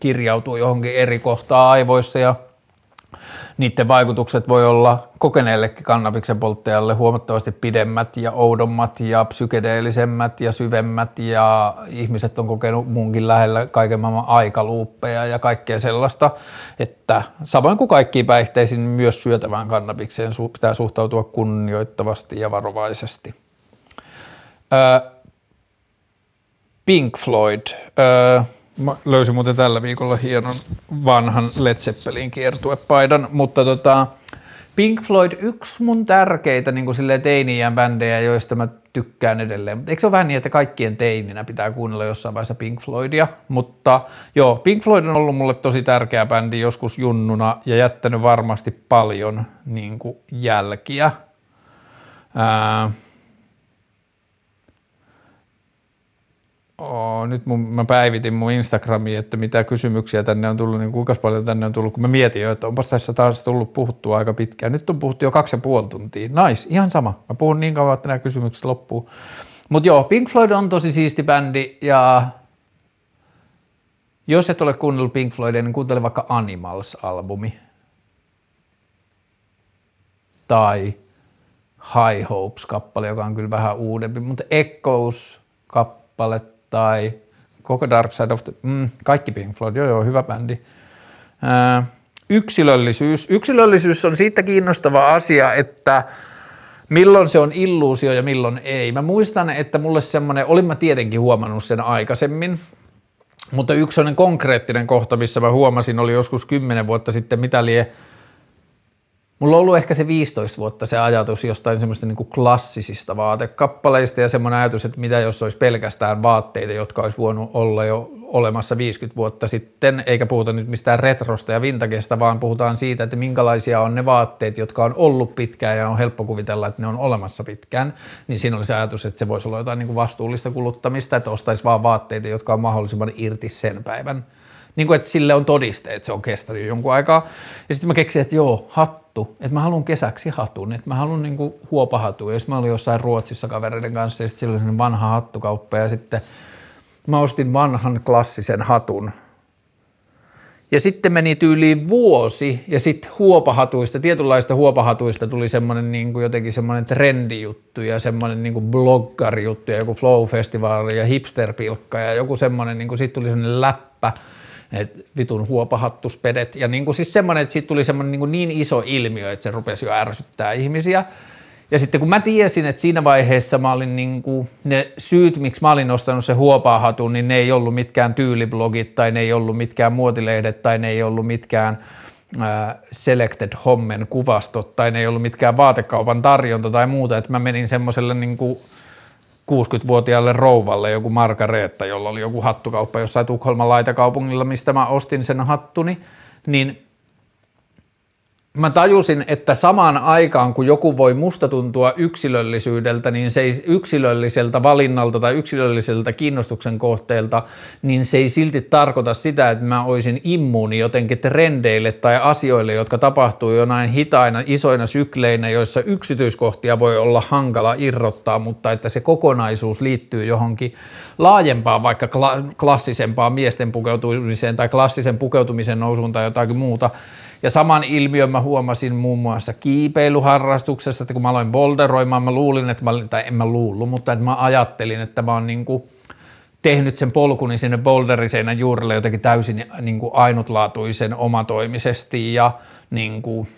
kirjautuu johonkin eri kohtaa aivoissa, ja niiden vaikutukset voi olla kokeneellekin kannabiksen polttajalle huomattavasti pidemmät ja oudommat ja psykedeellisemmät ja syvemmät ja ihmiset on kokenut munkin lähellä kaiken maailman aikaluuppeja ja kaikkea sellaista, että samoin kuin kaikkiin päihteisiin myös syötävään kannabikseen pitää suhtautua kunnioittavasti ja varovaisesti. Pink Floyd. Mä löysin muuten tällä viikolla hienon vanhan Led Zeppelin kiertuepaidan, mutta tota, Pink Floyd, yksi mun tärkeitä niin teiniän bändejä, joista mä tykkään edelleen. Mutta eikö se ole vähän niin, että kaikkien teininä pitää kuunnella jossain vaiheessa Pink Floydia? Mutta joo, Pink Floyd on ollut mulle tosi tärkeä bändi joskus junnuna ja jättänyt varmasti paljon niin kuin jälkiä. Ää, Oo, nyt mun, mä päivitin mun Instagramiin, että mitä kysymyksiä tänne on tullut, niin kuinka paljon tänne on tullut, kun mä mietin jo, että onpas tässä taas tullut puhuttua aika pitkään. Nyt on puhuttu jo kaksi ja puoli tuntia. Nice, ihan sama. Mä puhun niin kauan, että nämä kysymykset loppuu. Mutta joo, Pink Floyd on tosi siisti bändi ja jos et ole kuunnellut Pink Floydia, niin kuuntele vaikka Animals-albumi. Tai High Hopes-kappale, joka on kyllä vähän uudempi, mutta Echoes-kappale tai koko Dark Side of the, mm, kaikki Pink Floyd, joo joo, hyvä bändi. Ää, yksilöllisyys. Yksilöllisyys on siitä kiinnostava asia, että milloin se on illuusio ja milloin ei. Mä muistan, että mulle semmoinen, olin mä tietenkin huomannut sen aikaisemmin, Mutta yksi konkreettinen kohta, missä mä huomasin, oli joskus kymmenen vuotta sitten, mitä lie Mulla on ollut ehkä se 15 vuotta se ajatus jostain semmoista niin kuin klassisista vaatekappaleista ja semmoinen ajatus, että mitä jos olisi pelkästään vaatteita, jotka olisi voinut olla jo olemassa 50 vuotta sitten, eikä puhuta nyt mistään retrosta ja vintagesta, vaan puhutaan siitä, että minkälaisia on ne vaatteet, jotka on ollut pitkään ja on helppo kuvitella, että ne on olemassa pitkään, niin siinä oli se ajatus, että se voisi olla jotain niin kuin vastuullista kuluttamista, että ostaisi vaan vaatteita, jotka on mahdollisimman irti sen päivän niin kuin, että sille on todiste, että se on kestänyt jonkun aikaa. Ja sitten mä keksin, että joo, hattu, että mä haluan kesäksi hatun, että mä haluan niin kuin huopahatun. Jos mä olin jossain Ruotsissa kavereiden kanssa ja sitten sillä vanha hattukauppa ja sitten mä ostin vanhan klassisen hatun. Ja sitten meni tyyliin vuosi ja sitten huopahatuista, tietynlaista huopahatuista tuli semmoinen niin kuin jotenkin semmoinen trendijuttu ja semmoinen niin kuin bloggarijuttu ja joku flow-festivaali ja hipsterpilkka ja joku semmoinen, niin kuin sitten tuli semmoinen läppä – et vitun huopahattuspedet. Ja niin kuin siis semmoinen, että siitä tuli semmoinen niin, niin iso ilmiö, että se rupesi jo ärsyttää ihmisiä. Ja sitten kun mä tiesin, että siinä vaiheessa mä olin niin kuin, ne syyt, miksi mä olin ostanut se huopahatun, niin ne ei ollut mitkään tyyliblogit tai ne ei ollut mitkään muotilehdet tai ne ei ollut mitkään Selected Hommen kuvastot tai ne ei ollut mitkään vaatekaupan tarjonta tai muuta, että mä menin semmoiselle niin kuin 60-vuotiaalle rouvalle joku Margareetta, jolla oli joku hattukauppa jossain Tukholman laitakaupungilla, mistä mä ostin sen hattuni, niin mä tajusin, että samaan aikaan, kun joku voi musta tuntua yksilöllisyydeltä, niin se ei yksilölliseltä valinnalta tai yksilölliseltä kiinnostuksen kohteelta, niin se ei silti tarkoita sitä, että mä olisin immuuni jotenkin trendeille tai asioille, jotka tapahtuu näin hitaina, isoina sykleinä, joissa yksityiskohtia voi olla hankala irrottaa, mutta että se kokonaisuus liittyy johonkin laajempaan, vaikka klassisempaan miesten pukeutumiseen tai klassisen pukeutumisen nousuun tai jotakin muuta, ja saman ilmiön mä huomasin muun muassa kiipeilyharrastuksessa, että kun mä aloin bolderoimaan, mä luulin, että mä, tai en mä luullut, mutta että mä ajattelin, että mä oon niin kuin tehnyt sen polkuni sinne boulderiseinän juurelle jotenkin täysin niin kuin ainutlaatuisen omatoimisesti ja niin kuin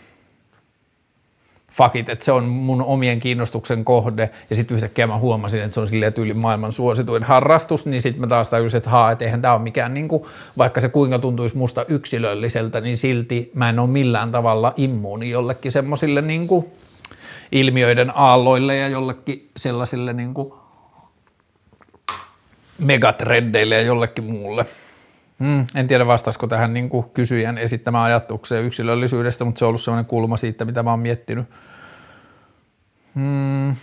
fuck it, että se on mun omien kiinnostuksen kohde, ja sitten yhtäkkiä mä huomasin, että se on silleen tyyli maailman suosituin harrastus, niin sitten mä taas tajusin, että haa, että eihän tämä ole mikään, niin kuin, vaikka se kuinka tuntuisi musta yksilölliseltä, niin silti mä en ole millään tavalla immuuni jollekin semmoisille niin ilmiöiden aalloille ja jollekin sellaisille niin kuin megatrendeille ja jollekin muulle. Mm, en tiedä vastaisiko tähän niin kuin kysyjän esittämään ajatukseen yksilöllisyydestä, mutta se on ollut sellainen kulma siitä, mitä mä oon miettinyt. Mm.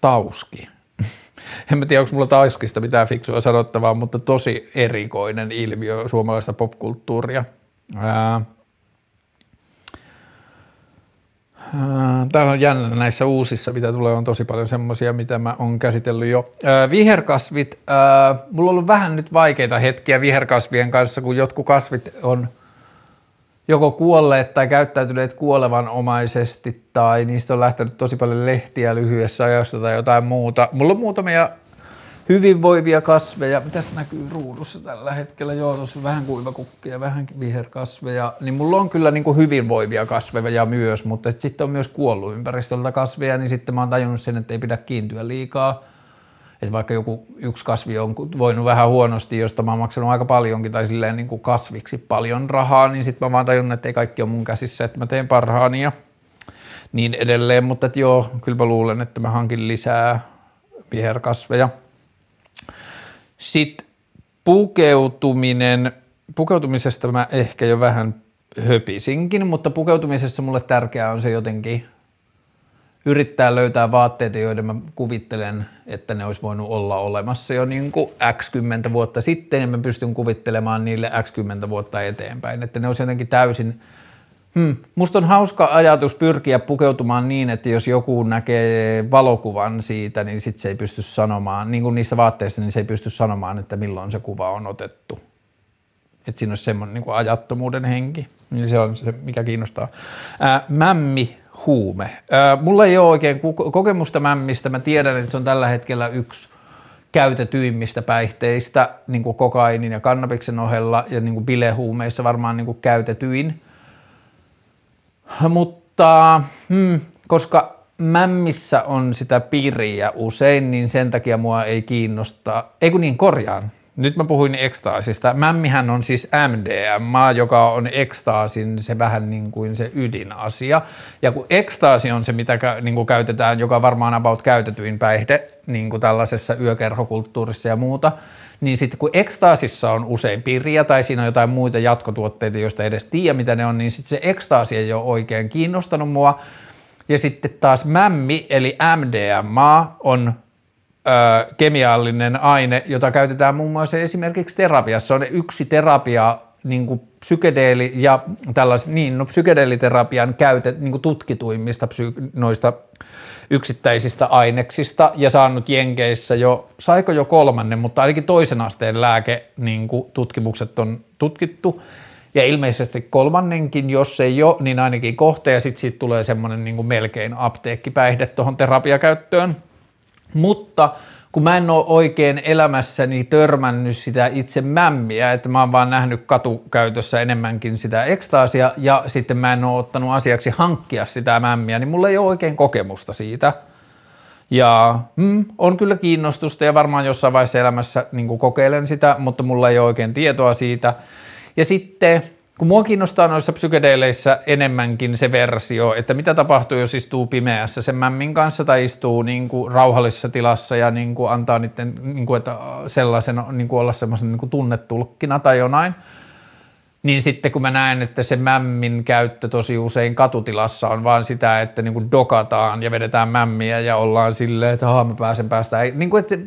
Tauski. en mä tiedä, onko mulla Tauskista mitään fiksua sanottavaa, mutta tosi erikoinen ilmiö suomalaista popkulttuuria. Ää, Täällä on jännä näissä uusissa, mitä tulee, on tosi paljon semmoisia, mitä mä oon käsitellyt jo. Viherkasvit, mulla on ollut vähän nyt vaikeita hetkiä viherkasvien kanssa, kun jotkut kasvit on joko kuolleet tai käyttäytyneet kuolevanomaisesti tai niistä on lähtenyt tosi paljon lehtiä lyhyessä ajassa tai jotain muuta. Mulla on muutamia hyvinvoivia kasveja. Mitäs näkyy ruudussa tällä hetkellä? Joo, tuossa vähän kuivakukkia, vähän viherkasveja. Niin mulla on kyllä niin kuin hyvinvoivia kasveja myös, mutta sitten on myös kuollut ympäristöltä kasveja, niin sitten mä oon tajunnut sen, että ei pidä kiintyä liikaa. Että vaikka joku yksi kasvi on voinut vähän huonosti, josta mä oon maksanut aika paljonkin tai silleen niin kuin kasviksi paljon rahaa, niin sitten mä vaan tajunnut, että ei kaikki ole mun käsissä, että mä teen parhaani ja niin edelleen. Mutta että joo, kyllä mä luulen, että mä hankin lisää viherkasveja. Sitten pukeutuminen, pukeutumisesta mä ehkä jo vähän höpisinkin, mutta pukeutumisessa mulle tärkeää on se jotenkin yrittää löytää vaatteita, joiden mä kuvittelen, että ne olisi voinut olla olemassa jo niin kuin x 10 vuotta sitten, ja mä pystyn kuvittelemaan niille x 10 vuotta eteenpäin, että ne olisi jotenkin täysin – Hmm. Musta on hauska ajatus pyrkiä pukeutumaan niin, että jos joku näkee valokuvan siitä, niin sit se ei pysty sanomaan, niin kuin niissä vaatteissa, niin se ei pysty sanomaan, että milloin se kuva on otettu. Että siinä olisi semmoinen niin ajattomuuden henki. Niin se on se, mikä kiinnostaa. Ää, mämmi huume. Mulla ei ole oikein kokemusta mämmistä. Mä tiedän, että se on tällä hetkellä yksi käytetyimmistä päihteistä niin kuin kokainin ja kannabiksen ohella ja niin kuin bilehuumeissa varmaan niin kuin käytetyin – mutta hmm, koska mämmissä on sitä piriä usein, niin sen takia mua ei kiinnosta, ei kun niin korjaan, Nyt mä puhuin ekstaasista. Mämmihän on siis MDMA, joka on ekstaasin se vähän niin kuin se ydinasia. Ja kun ekstaasi on se, mitä niin kuin käytetään, joka varmaan about käytetyin päihde niin kuin tällaisessa yökerhokulttuurissa ja muuta, niin sitten kun ekstaasissa on usein pirja tai siinä on jotain muita jatkotuotteita, joista edes tiedä mitä ne on, niin sitten se ekstaasi ei ole oikein kiinnostanut mua. Ja sitten taas mämmi eli MDMA on kemiallinen aine, jota käytetään muun muassa esimerkiksi terapiassa. Se on yksi terapia, niin kuin psykedeeli ja tällaiset, niin no psykedeeliterapian käytet, niin kuin tutkituimmista psy, noista yksittäisistä aineksista ja saanut Jenkeissä jo, saiko jo kolmannen, mutta ainakin toisen asteen lääke niin kuin tutkimukset on tutkittu. Ja ilmeisesti kolmannenkin, jos ei ole, niin ainakin kohta ja sitten siitä tulee semmoinen niin melkein apteekkipäihde tuohon terapiakäyttöön. Mutta kun mä en ole oikein elämässäni törmännyt sitä itse mämmiä, että mä oon vaan nähnyt katukäytössä enemmänkin sitä ekstaasia ja sitten mä en ole ottanut asiaksi hankkia sitä mämmiä, niin mulla ei ole oikein kokemusta siitä. Ja mm, on kyllä kiinnostusta ja varmaan jossain vaiheessa elämässä niin kokeilen sitä, mutta mulla ei ole oikein tietoa siitä. Ja sitten kun mua kiinnostaa noissa psykedeleissä enemmänkin se versio, että mitä tapahtuu, jos istuu pimeässä sen mämmin kanssa tai istuu niin kuin rauhallisessa tilassa ja niin kuin antaa niiden niin kuin, että sellaisen, niin kuin olla semmoisen niin kuin tunnetulkkina tai jonain, niin sitten kun mä näen, että se mämmin käyttö tosi usein katutilassa on vaan sitä, että niin kuin dokataan ja vedetään mämmiä ja ollaan silleen, että mä pääsen päästä. Niin kuin, että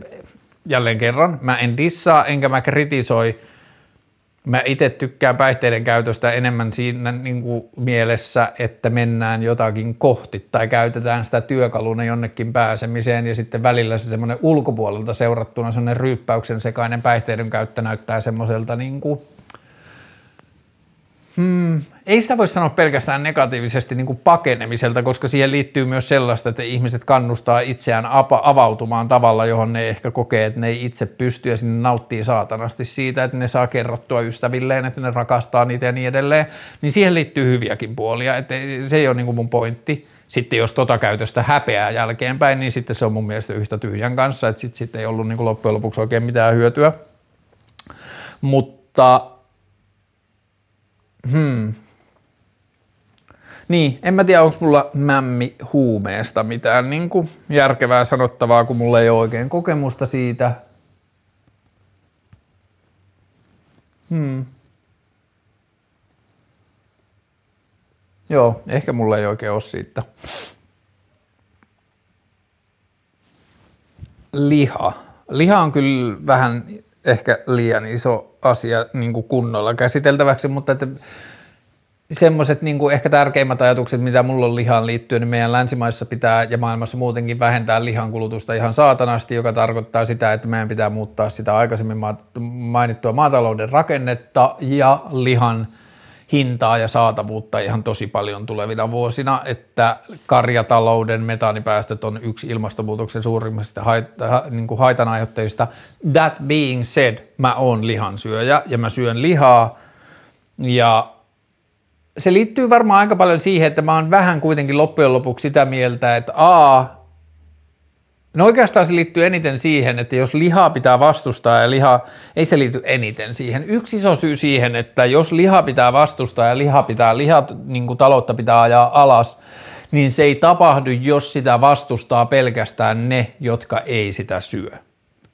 jälleen kerran, mä en dissaa enkä mä kritisoi – Mä itse tykkään päihteiden käytöstä enemmän siinä niin kuin mielessä, että mennään jotakin kohti tai käytetään sitä työkaluna jonnekin pääsemiseen ja sitten välillä se semmoinen ulkopuolelta seurattuna semmoinen ryyppäyksen sekainen päihteiden käyttö näyttää semmoiselta niin kuin Hmm, ei sitä voi sanoa pelkästään negatiivisesti niin kuin pakenemiselta, koska siihen liittyy myös sellaista, että ihmiset kannustaa itseään avautumaan tavalla, johon ne ehkä kokee, että ne ei itse pysty ja sinne nauttii saatanasti siitä, että ne saa kerrottua ystävilleen, että ne rakastaa niitä ja niin edelleen, niin siihen liittyy hyviäkin puolia, että se ei ole niin kuin mun pointti. Sitten jos tota käytöstä häpeää jälkeenpäin, niin sitten se on mun mielestä yhtä tyhjän kanssa, että sitten sit ei ollut niin kuin loppujen lopuksi oikein mitään hyötyä. Mutta Hmm. Niin, en mä tiedä, onko mulla mämmi huumeesta mitään niin kuin järkevää sanottavaa, kun mulla ei ole oikein kokemusta siitä. Hmm. Joo, ehkä mulla ei oikein ole siitä. Liha. Liha on kyllä vähän ehkä liian iso asia niin kuin kunnolla käsiteltäväksi, mutta että semmoiset niin ehkä tärkeimmät ajatukset, mitä mulla on lihaan liittyen, niin meidän länsimaissa pitää ja maailmassa muutenkin vähentää lihan kulutusta ihan saatanasti, joka tarkoittaa sitä, että meidän pitää muuttaa sitä aikaisemmin mainittua maatalouden rakennetta ja lihan – hintaa ja saatavuutta ihan tosi paljon tulevina vuosina, että karjatalouden metaanipäästöt on yksi ilmastonmuutoksen suurimmista haita, niin kuin haitanaiheuttajista. That being said, mä oon lihansyöjä ja mä syön lihaa ja se liittyy varmaan aika paljon siihen, että mä oon vähän kuitenkin loppujen lopuksi sitä mieltä, että A, No oikeastaan se liittyy eniten siihen, että jos lihaa pitää vastustaa ja liha, ei se liity eniten siihen. Yksi iso syy siihen, että jos liha pitää vastustaa ja liha pitää, liha, niin taloutta pitää ajaa alas, niin se ei tapahdu, jos sitä vastustaa pelkästään ne, jotka ei sitä syö.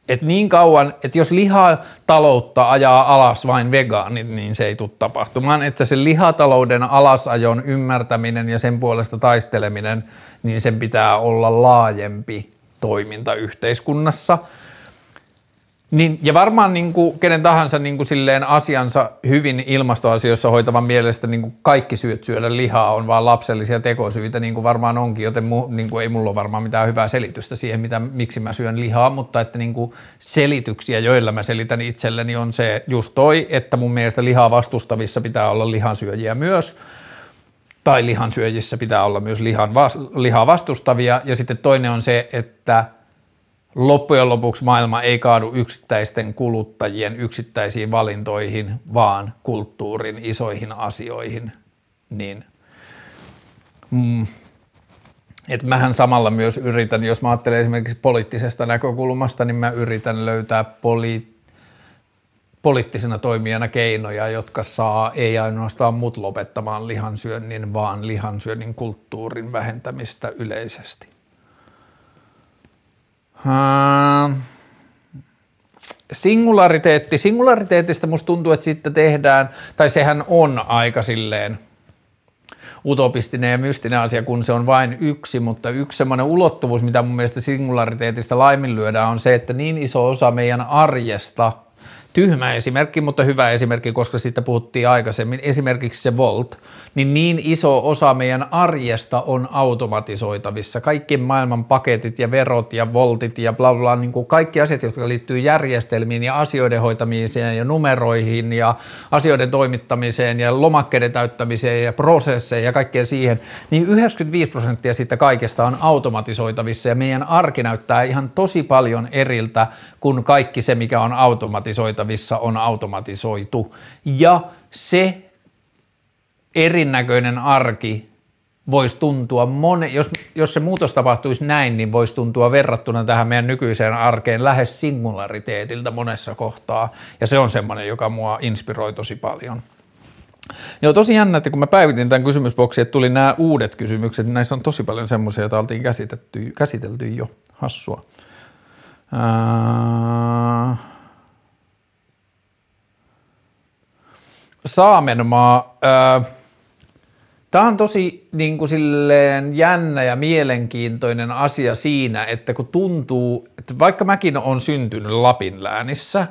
Et niin kauan, että jos lihataloutta ajaa alas vain vegaanit, niin se ei tule tapahtumaan. Että se lihatalouden alasajon ymmärtäminen ja sen puolesta taisteleminen, niin sen pitää olla laajempi toiminta yhteiskunnassa. Niin, ja varmaan niin kuin, kenen tahansa niin kuin, silleen asiansa hyvin ilmastoasioissa hoitavan mielestä niin kuin kaikki syyt syödä lihaa on vaan lapsellisia tekosyitä, niin kuin varmaan onkin, joten mu, niin kuin, ei mulla ole varmaan mitään hyvää selitystä siihen, mitä, miksi mä syön lihaa, mutta että niin kuin, selityksiä, joilla mä selitän itselleni on se just toi, että mun mielestä lihaa vastustavissa pitää olla lihansyöjiä myös, tai lihansyöjissä pitää olla myös lihan, lihaa vastustavia. Ja sitten toinen on se, että loppujen lopuksi maailma ei kaadu yksittäisten kuluttajien yksittäisiin valintoihin, vaan kulttuurin isoihin asioihin. Niin, mm, että mähän samalla myös yritän, jos mä ajattelen esimerkiksi poliittisesta näkökulmasta, niin mä yritän löytää poli- poliittisena toimijana keinoja, jotka saa ei ainoastaan mut lopettamaan lihansyönnin, vaan lihansyönnin kulttuurin vähentämistä yleisesti. Singulariteetti. Singulariteetista musta tuntuu, että sitten tehdään, tai sehän on aika silleen utopistinen ja mystinen asia, kun se on vain yksi, mutta yksi semmoinen ulottuvuus, mitä mun mielestä singulariteetista laiminlyödään, on se, että niin iso osa meidän arjesta – tyhmä esimerkki, mutta hyvä esimerkki, koska siitä puhuttiin aikaisemmin, esimerkiksi se Volt, niin niin iso osa meidän arjesta on automatisoitavissa. Kaikki maailman paketit ja verot ja voltit ja bla bla, niin kuin kaikki asiat, jotka liittyy järjestelmiin ja asioiden hoitamiseen ja numeroihin ja asioiden toimittamiseen ja lomakkeiden täyttämiseen ja prosesseihin ja kaikkeen siihen, niin 95 prosenttia siitä kaikesta on automatisoitavissa ja meidän arki näyttää ihan tosi paljon eriltä kuin kaikki se, mikä on automatisoitavissa, on automatisoitu. Ja se erinäköinen arki voisi tuntua, moni, jos, jos se muutos tapahtuisi näin, niin voisi tuntua verrattuna tähän meidän nykyiseen arkeen lähes singulariteetilta monessa kohtaa, ja se on semmoinen, joka mua inspiroi tosi paljon. Joo, tosi jännä, että kun mä päivitin tämän kysymysboksin, että tuli nämä uudet kysymykset, niin näissä on tosi paljon semmoisia, joita oltiin käsitelty, käsitelty jo, hassua. Ää... Saamenmaa. Tämä on tosi niin kuin silleen jännä ja mielenkiintoinen asia siinä, että kun tuntuu, että vaikka mäkin olen syntynyt Lapin läänissä,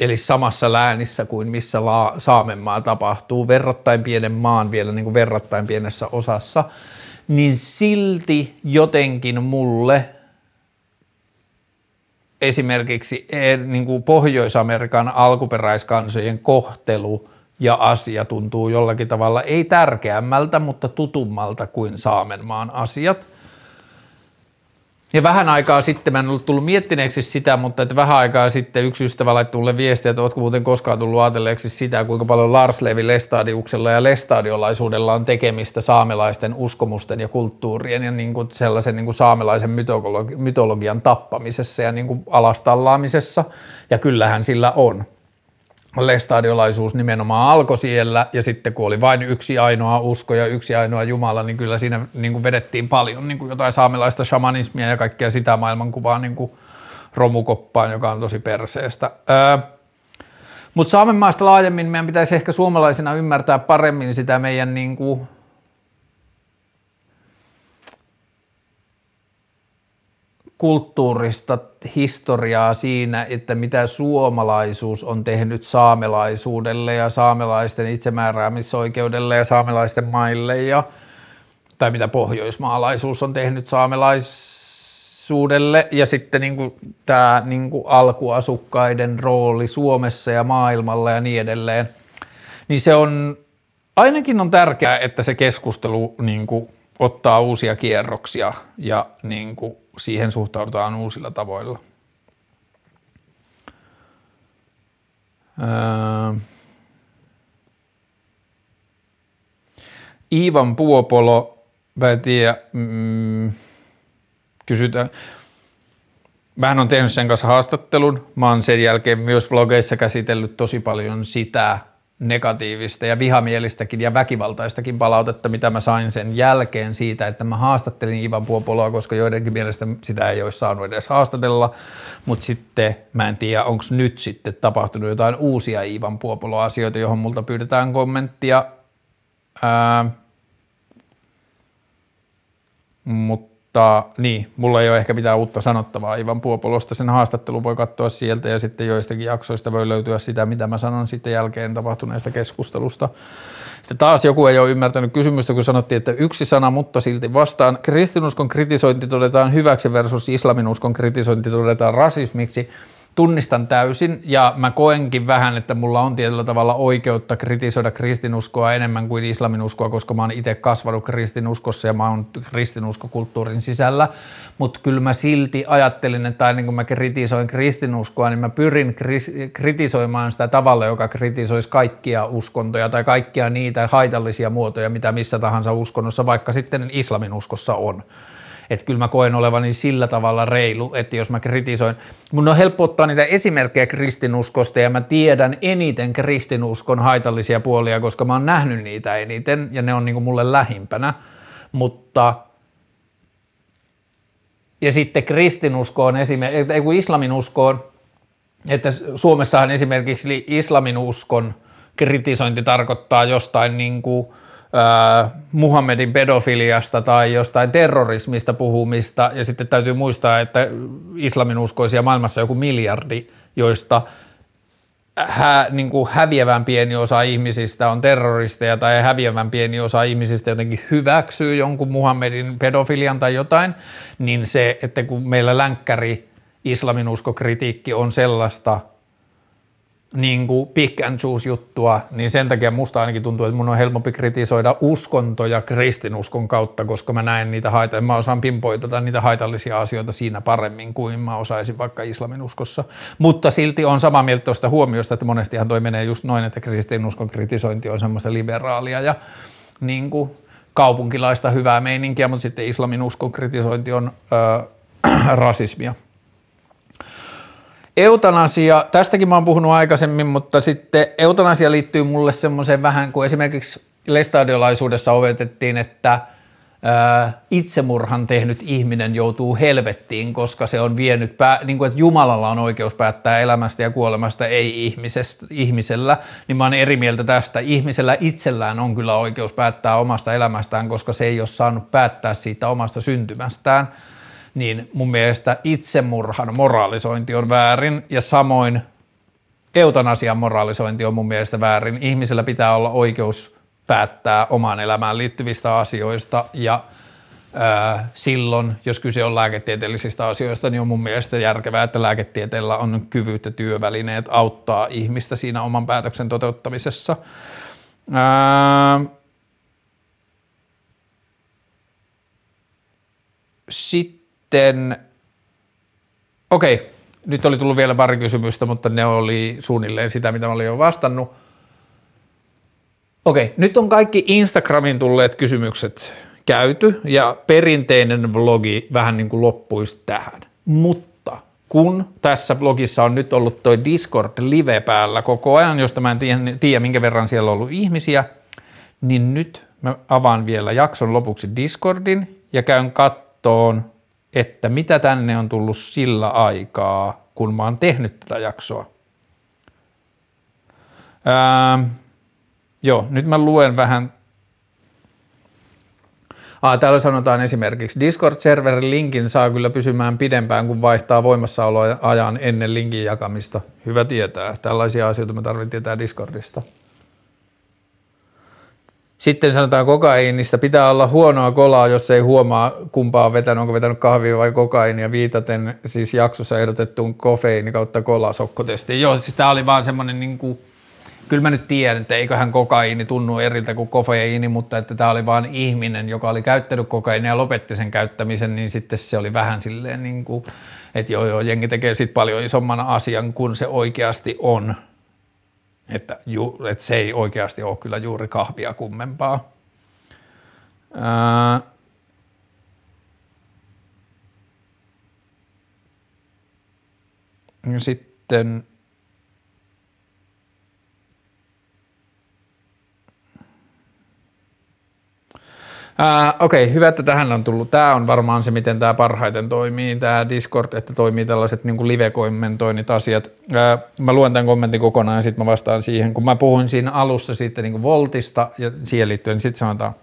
eli samassa läänissä kuin missä La- Saamenmaa tapahtuu, verrattain pienen maan vielä niin kuin verrattain pienessä osassa, niin silti jotenkin mulle esimerkiksi eh, niin kuin Pohjois-Amerikan alkuperäiskansojen kohtelu ja asia tuntuu jollakin tavalla ei tärkeämmältä, mutta tutummalta kuin Saamenmaan asiat. Ja vähän aikaa sitten, mä en ollut tullut miettineeksi sitä, mutta että vähän aikaa sitten yksi ystävä laittoi mulle viestiä, että ootko muuten koskaan tullut ajatelleeksi sitä, kuinka paljon Lars Levi Lestadiuksella ja lestadiolaisuudella on tekemistä saamelaisten uskomusten ja kulttuurien ja niin kuin sellaisen niin kuin saamelaisen mytologi- mytologian tappamisessa ja niin kuin alastallaamisessa. Ja kyllähän sillä on lestadiolaisuus nimenomaan alkoi siellä, ja sitten kun oli vain yksi ainoa usko ja yksi ainoa Jumala, niin kyllä siinä niin kuin vedettiin paljon niin kuin jotain saamelaista shamanismia ja kaikkea sitä maailmankuvaa niin kuin romukoppaan, joka on tosi perseestä. Öö, mutta Saamenmaasta laajemmin meidän pitäisi ehkä suomalaisina ymmärtää paremmin sitä meidän niin kuin kulttuurista historiaa siinä, että mitä suomalaisuus on tehnyt saamelaisuudelle ja saamelaisten itsemääräämisoikeudelle ja saamelaisten maille ja tai mitä pohjoismaalaisuus on tehnyt saamelaisuudelle. Ja sitten niin kuin tämä niin kuin alkuasukkaiden rooli Suomessa ja maailmalla ja niin edelleen, niin se on ainakin on tärkeää, että se keskustelu niin kuin ottaa uusia kierroksia ja niin kuin siihen suhtaudutaan uusilla tavoilla. Öö. Iivan Puopolo, mä en tiedä, mm, kysytään. Mähän on tehnyt sen kanssa haastattelun. Mä oon sen jälkeen myös vlogeissa käsitellyt tosi paljon sitä, negatiivista ja vihamielistäkin ja väkivaltaistakin palautetta, mitä mä sain sen jälkeen siitä, että mä haastattelin Ivan Puopoloa, koska joidenkin mielestä sitä ei olisi saanut edes haastatella, mutta sitten mä en tiedä, onko nyt sitten tapahtunut jotain uusia Ivan Puopolo-asioita, johon multa pyydetään kommenttia, Ää, mutta mutta niin, mulla ei ole ehkä mitään uutta sanottavaa Ivan Puopolosta. Sen haastattelun voi katsoa sieltä ja sitten joistakin jaksoista voi löytyä sitä, mitä mä sanon sitten jälkeen tapahtuneesta keskustelusta. Sitten taas joku ei ole ymmärtänyt kysymystä, kun sanottiin, että yksi sana, mutta silti vastaan. Kristinuskon kritisointi todetaan hyväksi versus islaminuskon kritisointi todetaan rasismiksi tunnistan täysin ja mä koenkin vähän, että mulla on tietyllä tavalla oikeutta kritisoida kristinuskoa enemmän kuin islaminuskoa, koska mä oon itse kasvanut kristinuskossa ja mä oon kristinuskokulttuurin sisällä, mutta kyllä mä silti ajattelin, että aina kun mä kritisoin kristinuskoa, niin mä pyrin kritisoimaan sitä tavalla, joka kritisoisi kaikkia uskontoja tai kaikkia niitä haitallisia muotoja, mitä missä tahansa uskonnossa, vaikka sitten islaminuskossa on. Että kyllä mä koen olevani sillä tavalla reilu, että jos mä kritisoin, mun on helppo ottaa niitä esimerkkejä kristinuskosta ja mä tiedän eniten kristinuskon haitallisia puolia, koska mä oon nähnyt niitä eniten ja ne on niin kuin mulle lähimpänä, mutta ja sitten kristinuskoon ei kun islamin uskoon, että Suomessahan esimerkiksi islamin uskon kritisointi tarkoittaa jostain niin kuin, äh, Muhammedin pedofiliasta tai jostain terrorismista puhumista, ja sitten täytyy muistaa, että islamin uskoisia maailmassa joku miljardi, joista hä, niin kuin häviävän pieni osa ihmisistä on terroristeja tai häviävän pieni osa ihmisistä jotenkin hyväksyy jonkun Muhammedin pedofilian tai jotain, niin se, että kun meillä länkkäri islaminuskokritiikki on sellaista – niin kuin pick and choose juttua, niin sen takia musta ainakin tuntuu, että mun on helpompi kritisoida uskontoja kristinuskon kautta, koska mä näen niitä haita, mä osaan pimpoitata niitä haitallisia asioita siinä paremmin kuin mä osaisin vaikka islaminuskossa. Mutta silti on samaa mieltä tuosta huomiosta, että monestihan toi menee just noin, että kristinuskon kritisointi on semmoista liberaalia ja niin kuin kaupunkilaista hyvää meininkiä, mutta sitten islaminuskon kritisointi on ö, rasismia. Eutanasia, tästäkin mä oon puhunut aikaisemmin, mutta sitten eutanasia liittyy mulle semmoiseen vähän kuin esimerkiksi lestadiolaisuudessa opetettiin, että itsemurhan tehnyt ihminen joutuu helvettiin, koska se on vienyt, pää, niin kuin, että Jumalalla on oikeus päättää elämästä ja kuolemasta, ei ihmisestä, ihmisellä, niin mä oon eri mieltä tästä. Ihmisellä itsellään on kyllä oikeus päättää omasta elämästään, koska se ei ole saanut päättää siitä omasta syntymästään – niin mun mielestä itsemurhan moraalisointi on väärin ja samoin eutanasian moraalisointi on mun mielestä väärin. Ihmisellä pitää olla oikeus päättää omaan elämään liittyvistä asioista ja ää, silloin, jos kyse on lääketieteellisistä asioista, niin on mun mielestä järkevää, että lääketieteellä on kyvyt ja työvälineet auttaa ihmistä siinä oman päätöksen toteuttamisessa. Ää, sitten sitten, okei, okay, nyt oli tullut vielä pari kysymystä, mutta ne oli suunnilleen sitä, mitä mä olin jo vastannut. Okei, okay, nyt on kaikki Instagramin tulleet kysymykset käyty ja perinteinen vlogi vähän niin kuin loppuisi tähän. Mutta kun tässä vlogissa on nyt ollut toi Discord live päällä koko ajan, josta mä en tiedä, minkä verran siellä on ollut ihmisiä, niin nyt mä avaan vielä jakson lopuksi Discordin ja käyn kattoon että mitä tänne on tullut sillä aikaa, kun mä oon tehnyt tätä jaksoa. Ää, joo, nyt mä luen vähän. Ah, täällä sanotaan esimerkiksi, Discord-serverin linkin saa kyllä pysymään pidempään, kun vaihtaa voimassaoloajan ennen linkin jakamista. Hyvä tietää. Tällaisia asioita me tarvitsemme tietää Discordista. Sitten sanotaan kokaiinista, pitää olla huonoa kolaa, jos ei huomaa kumpaa on vetänyt, onko vetänyt kahvia vai kokaiinia, viitaten siis jaksossa ehdotettuun kofeiini kautta kolasokkotestiin. Joo, siis tämä oli vaan semmoinen niin kuin, kyllä mä nyt tiedän, että eiköhän kokaiini tunnu eriltä kuin kofeiini, mutta että tämä oli vaan ihminen, joka oli käyttänyt kokaiinia ja lopetti sen käyttämisen, niin sitten se oli vähän silleen niin kuin, että joo joo, jengi tekee sitten paljon isomman asian kuin se oikeasti on että, ju, että se ei oikeasti ole kyllä juuri kahvia kummempaa. Ää, sitten Uh, Okei, okay, hyvä, että tähän on tullut. Tämä on varmaan se, miten tämä parhaiten toimii, tämä Discord, että toimii tällaiset niin live-kommentoinnit asiat. Uh, mä luen tämän kommentin kokonaan ja sitten mä vastaan siihen. Kun mä puhuin siinä alussa sitten niin Voltista ja siihen liittyen, niin sitten sanotaan,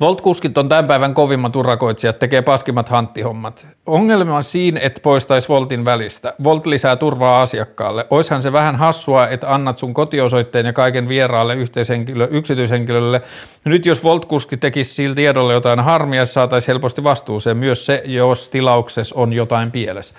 Volt-kuskit on tämän päivän kovimmat urakoitsijat, tekee paskimmat hanttihommat. Ongelma on siinä, että poistaisi Voltin välistä. Volt lisää turvaa asiakkaalle. Oishan se vähän hassua, että annat sun kotiosoitteen ja kaiken vieraalle yhteishenkilö, yksityishenkilölle. Nyt jos Volt-kuski tekisi sillä tiedolla jotain harmia, saataisiin helposti vastuuseen myös se, jos tilauksessa on jotain pielessä.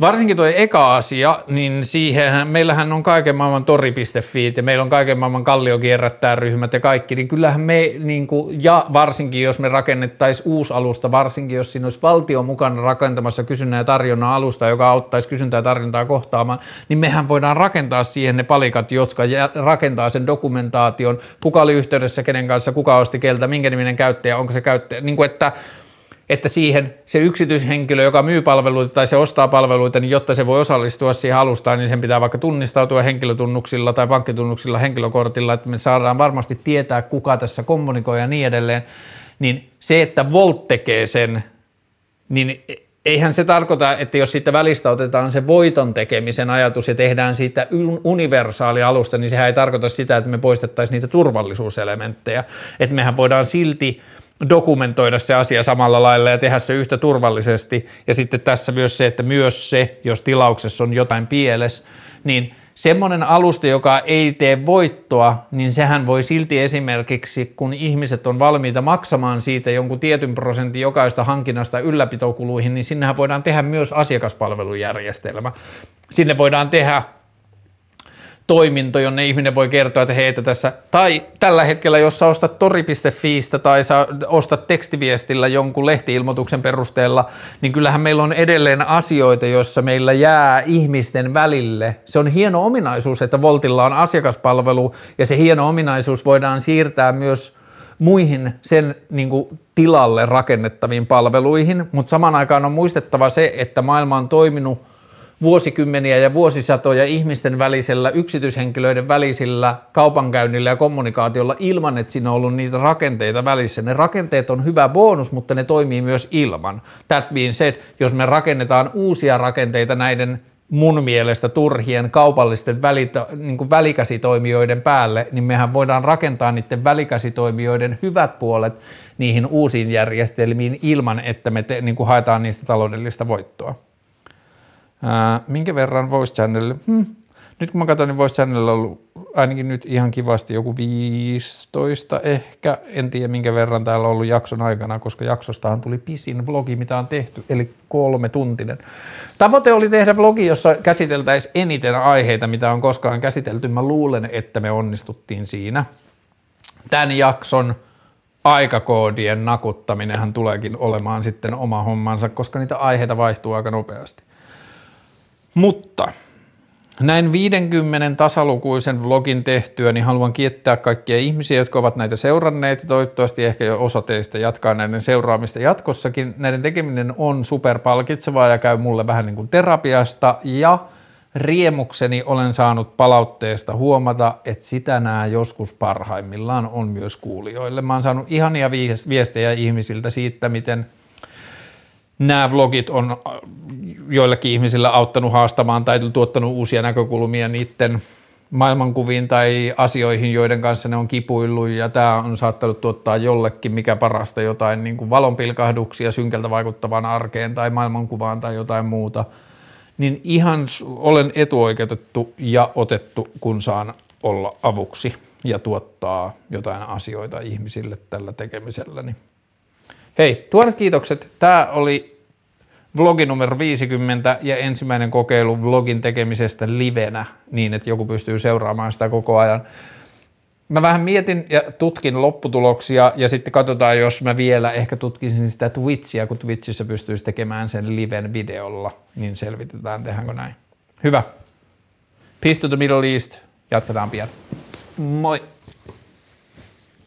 Varsinkin tuo eka asia, niin siihen, meillähän on kaiken maailman tori.fi ja meillä on kaiken maailman kalliokierrättää ryhmät ja kaikki, niin kyllähän me, niin kuin, ja varsinkin jos me rakennettaisiin uusi alusta, varsinkin jos siinä olisi valtio mukana rakentamassa kysynnän ja tarjonnan alusta, joka auttaisi kysyntää ja tarjontaa kohtaamaan, niin mehän voidaan rakentaa siihen ne palikat, jotka rakentaa sen dokumentaation, kuka oli yhteydessä kenen kanssa, kuka osti keltä, minkä niminen käyttäjä, onko se käyttäjä, niin kuin että – että siihen se yksityishenkilö, joka myy palveluita tai se ostaa palveluita, niin jotta se voi osallistua siihen alustaan, niin sen pitää vaikka tunnistautua henkilötunnuksilla tai pankkitunnuksilla henkilökortilla, että me saadaan varmasti tietää, kuka tässä kommunikoi ja niin edelleen. Niin se, että Volt tekee sen, niin eihän se tarkoita, että jos siitä välistä otetaan se voiton tekemisen ajatus ja tehdään siitä universaali alusta, niin sehän ei tarkoita sitä, että me poistettaisiin niitä turvallisuuselementtejä. Että mehän voidaan silti dokumentoida se asia samalla lailla ja tehdä se yhtä turvallisesti. Ja sitten tässä myös se, että myös se, jos tilauksessa on jotain pieles, niin semmoinen alusta, joka ei tee voittoa, niin sehän voi silti esimerkiksi, kun ihmiset on valmiita maksamaan siitä jonkun tietyn prosentin jokaista hankinnasta ylläpitokuluihin, niin sinnehän voidaan tehdä myös asiakaspalvelujärjestelmä. Sinne voidaan tehdä toiminto, jonne ihminen voi kertoa, että hei, että tässä, tai tällä hetkellä, jos sä ostat tori.fiistä tai sä ostat tekstiviestillä jonkun lehtiilmoituksen perusteella, niin kyllähän meillä on edelleen asioita, joissa meillä jää ihmisten välille. Se on hieno ominaisuus, että Voltilla on asiakaspalvelu, ja se hieno ominaisuus voidaan siirtää myös muihin sen niin kuin, tilalle rakennettaviin palveluihin, mutta saman aikaan on muistettava se, että maailma on toiminut – vuosikymmeniä ja vuosisatoja ihmisten välisellä, yksityishenkilöiden välisillä kaupankäynnillä ja kommunikaatiolla ilman, että siinä on ollut niitä rakenteita välissä. Ne rakenteet on hyvä bonus, mutta ne toimii myös ilman. That being said, jos me rakennetaan uusia rakenteita näiden mun mielestä turhien kaupallisten välito, niin välikäsitoimijoiden päälle, niin mehän voidaan rakentaa niiden välikäsitoimijoiden hyvät puolet niihin uusiin järjestelmiin ilman, että me te, niin haetaan niistä taloudellista voittoa. Ää, minkä verran Voice Channel, hmm. nyt kun mä katson, niin Voice Channel on ollut ainakin nyt ihan kivasti joku 15 ehkä, en tiedä minkä verran täällä on ollut jakson aikana, koska jaksostahan tuli pisin vlogi, mitä on tehty, eli kolme tuntinen. Tavoite oli tehdä vlogi, jossa käsiteltäisiin eniten aiheita, mitä on koskaan käsitelty. Mä luulen, että me onnistuttiin siinä. Tämän jakson aikakoodien nakuttaminenhan tuleekin olemaan sitten oma hommansa, koska niitä aiheita vaihtuu aika nopeasti. Mutta näin 50 tasalukuisen vlogin tehtyä, niin haluan kiittää kaikkia ihmisiä, jotka ovat näitä seuranneet toivottavasti ehkä jo osa teistä jatkaa näiden seuraamista jatkossakin. Näiden tekeminen on superpalkitsevaa ja käy mulle vähän niin kuin terapiasta ja riemukseni olen saanut palautteesta huomata, että sitä nämä joskus parhaimmillaan on myös kuulijoille. Mä oon saanut ihania viestejä ihmisiltä siitä, miten – nämä vlogit on äh, joillekin ihmisillä auttanut haastamaan tai tuottanut uusia näkökulmia niiden maailmankuviin tai asioihin, joiden kanssa ne on kipuillut ja tämä on saattanut tuottaa jollekin mikä parasta jotain niin kuin valonpilkahduksia synkältä vaikuttavaan arkeen tai maailmankuvaan tai jotain muuta, niin ihan olen etuoikeutettu ja otettu, kun saan olla avuksi ja tuottaa jotain asioita ihmisille tällä tekemiselläni. Hei, tuoret kiitokset. Tämä oli vlogi numero 50 ja ensimmäinen kokeilu vlogin tekemisestä livenä niin, että joku pystyy seuraamaan sitä koko ajan. Mä vähän mietin ja tutkin lopputuloksia ja sitten katsotaan, jos mä vielä ehkä tutkisin sitä Twitchiä, kun Twitchissä pystyisi tekemään sen liven videolla, niin selvitetään, tehdäänkö näin. Hyvä. Peace to the Middle East. Jatketaan pian. Moi.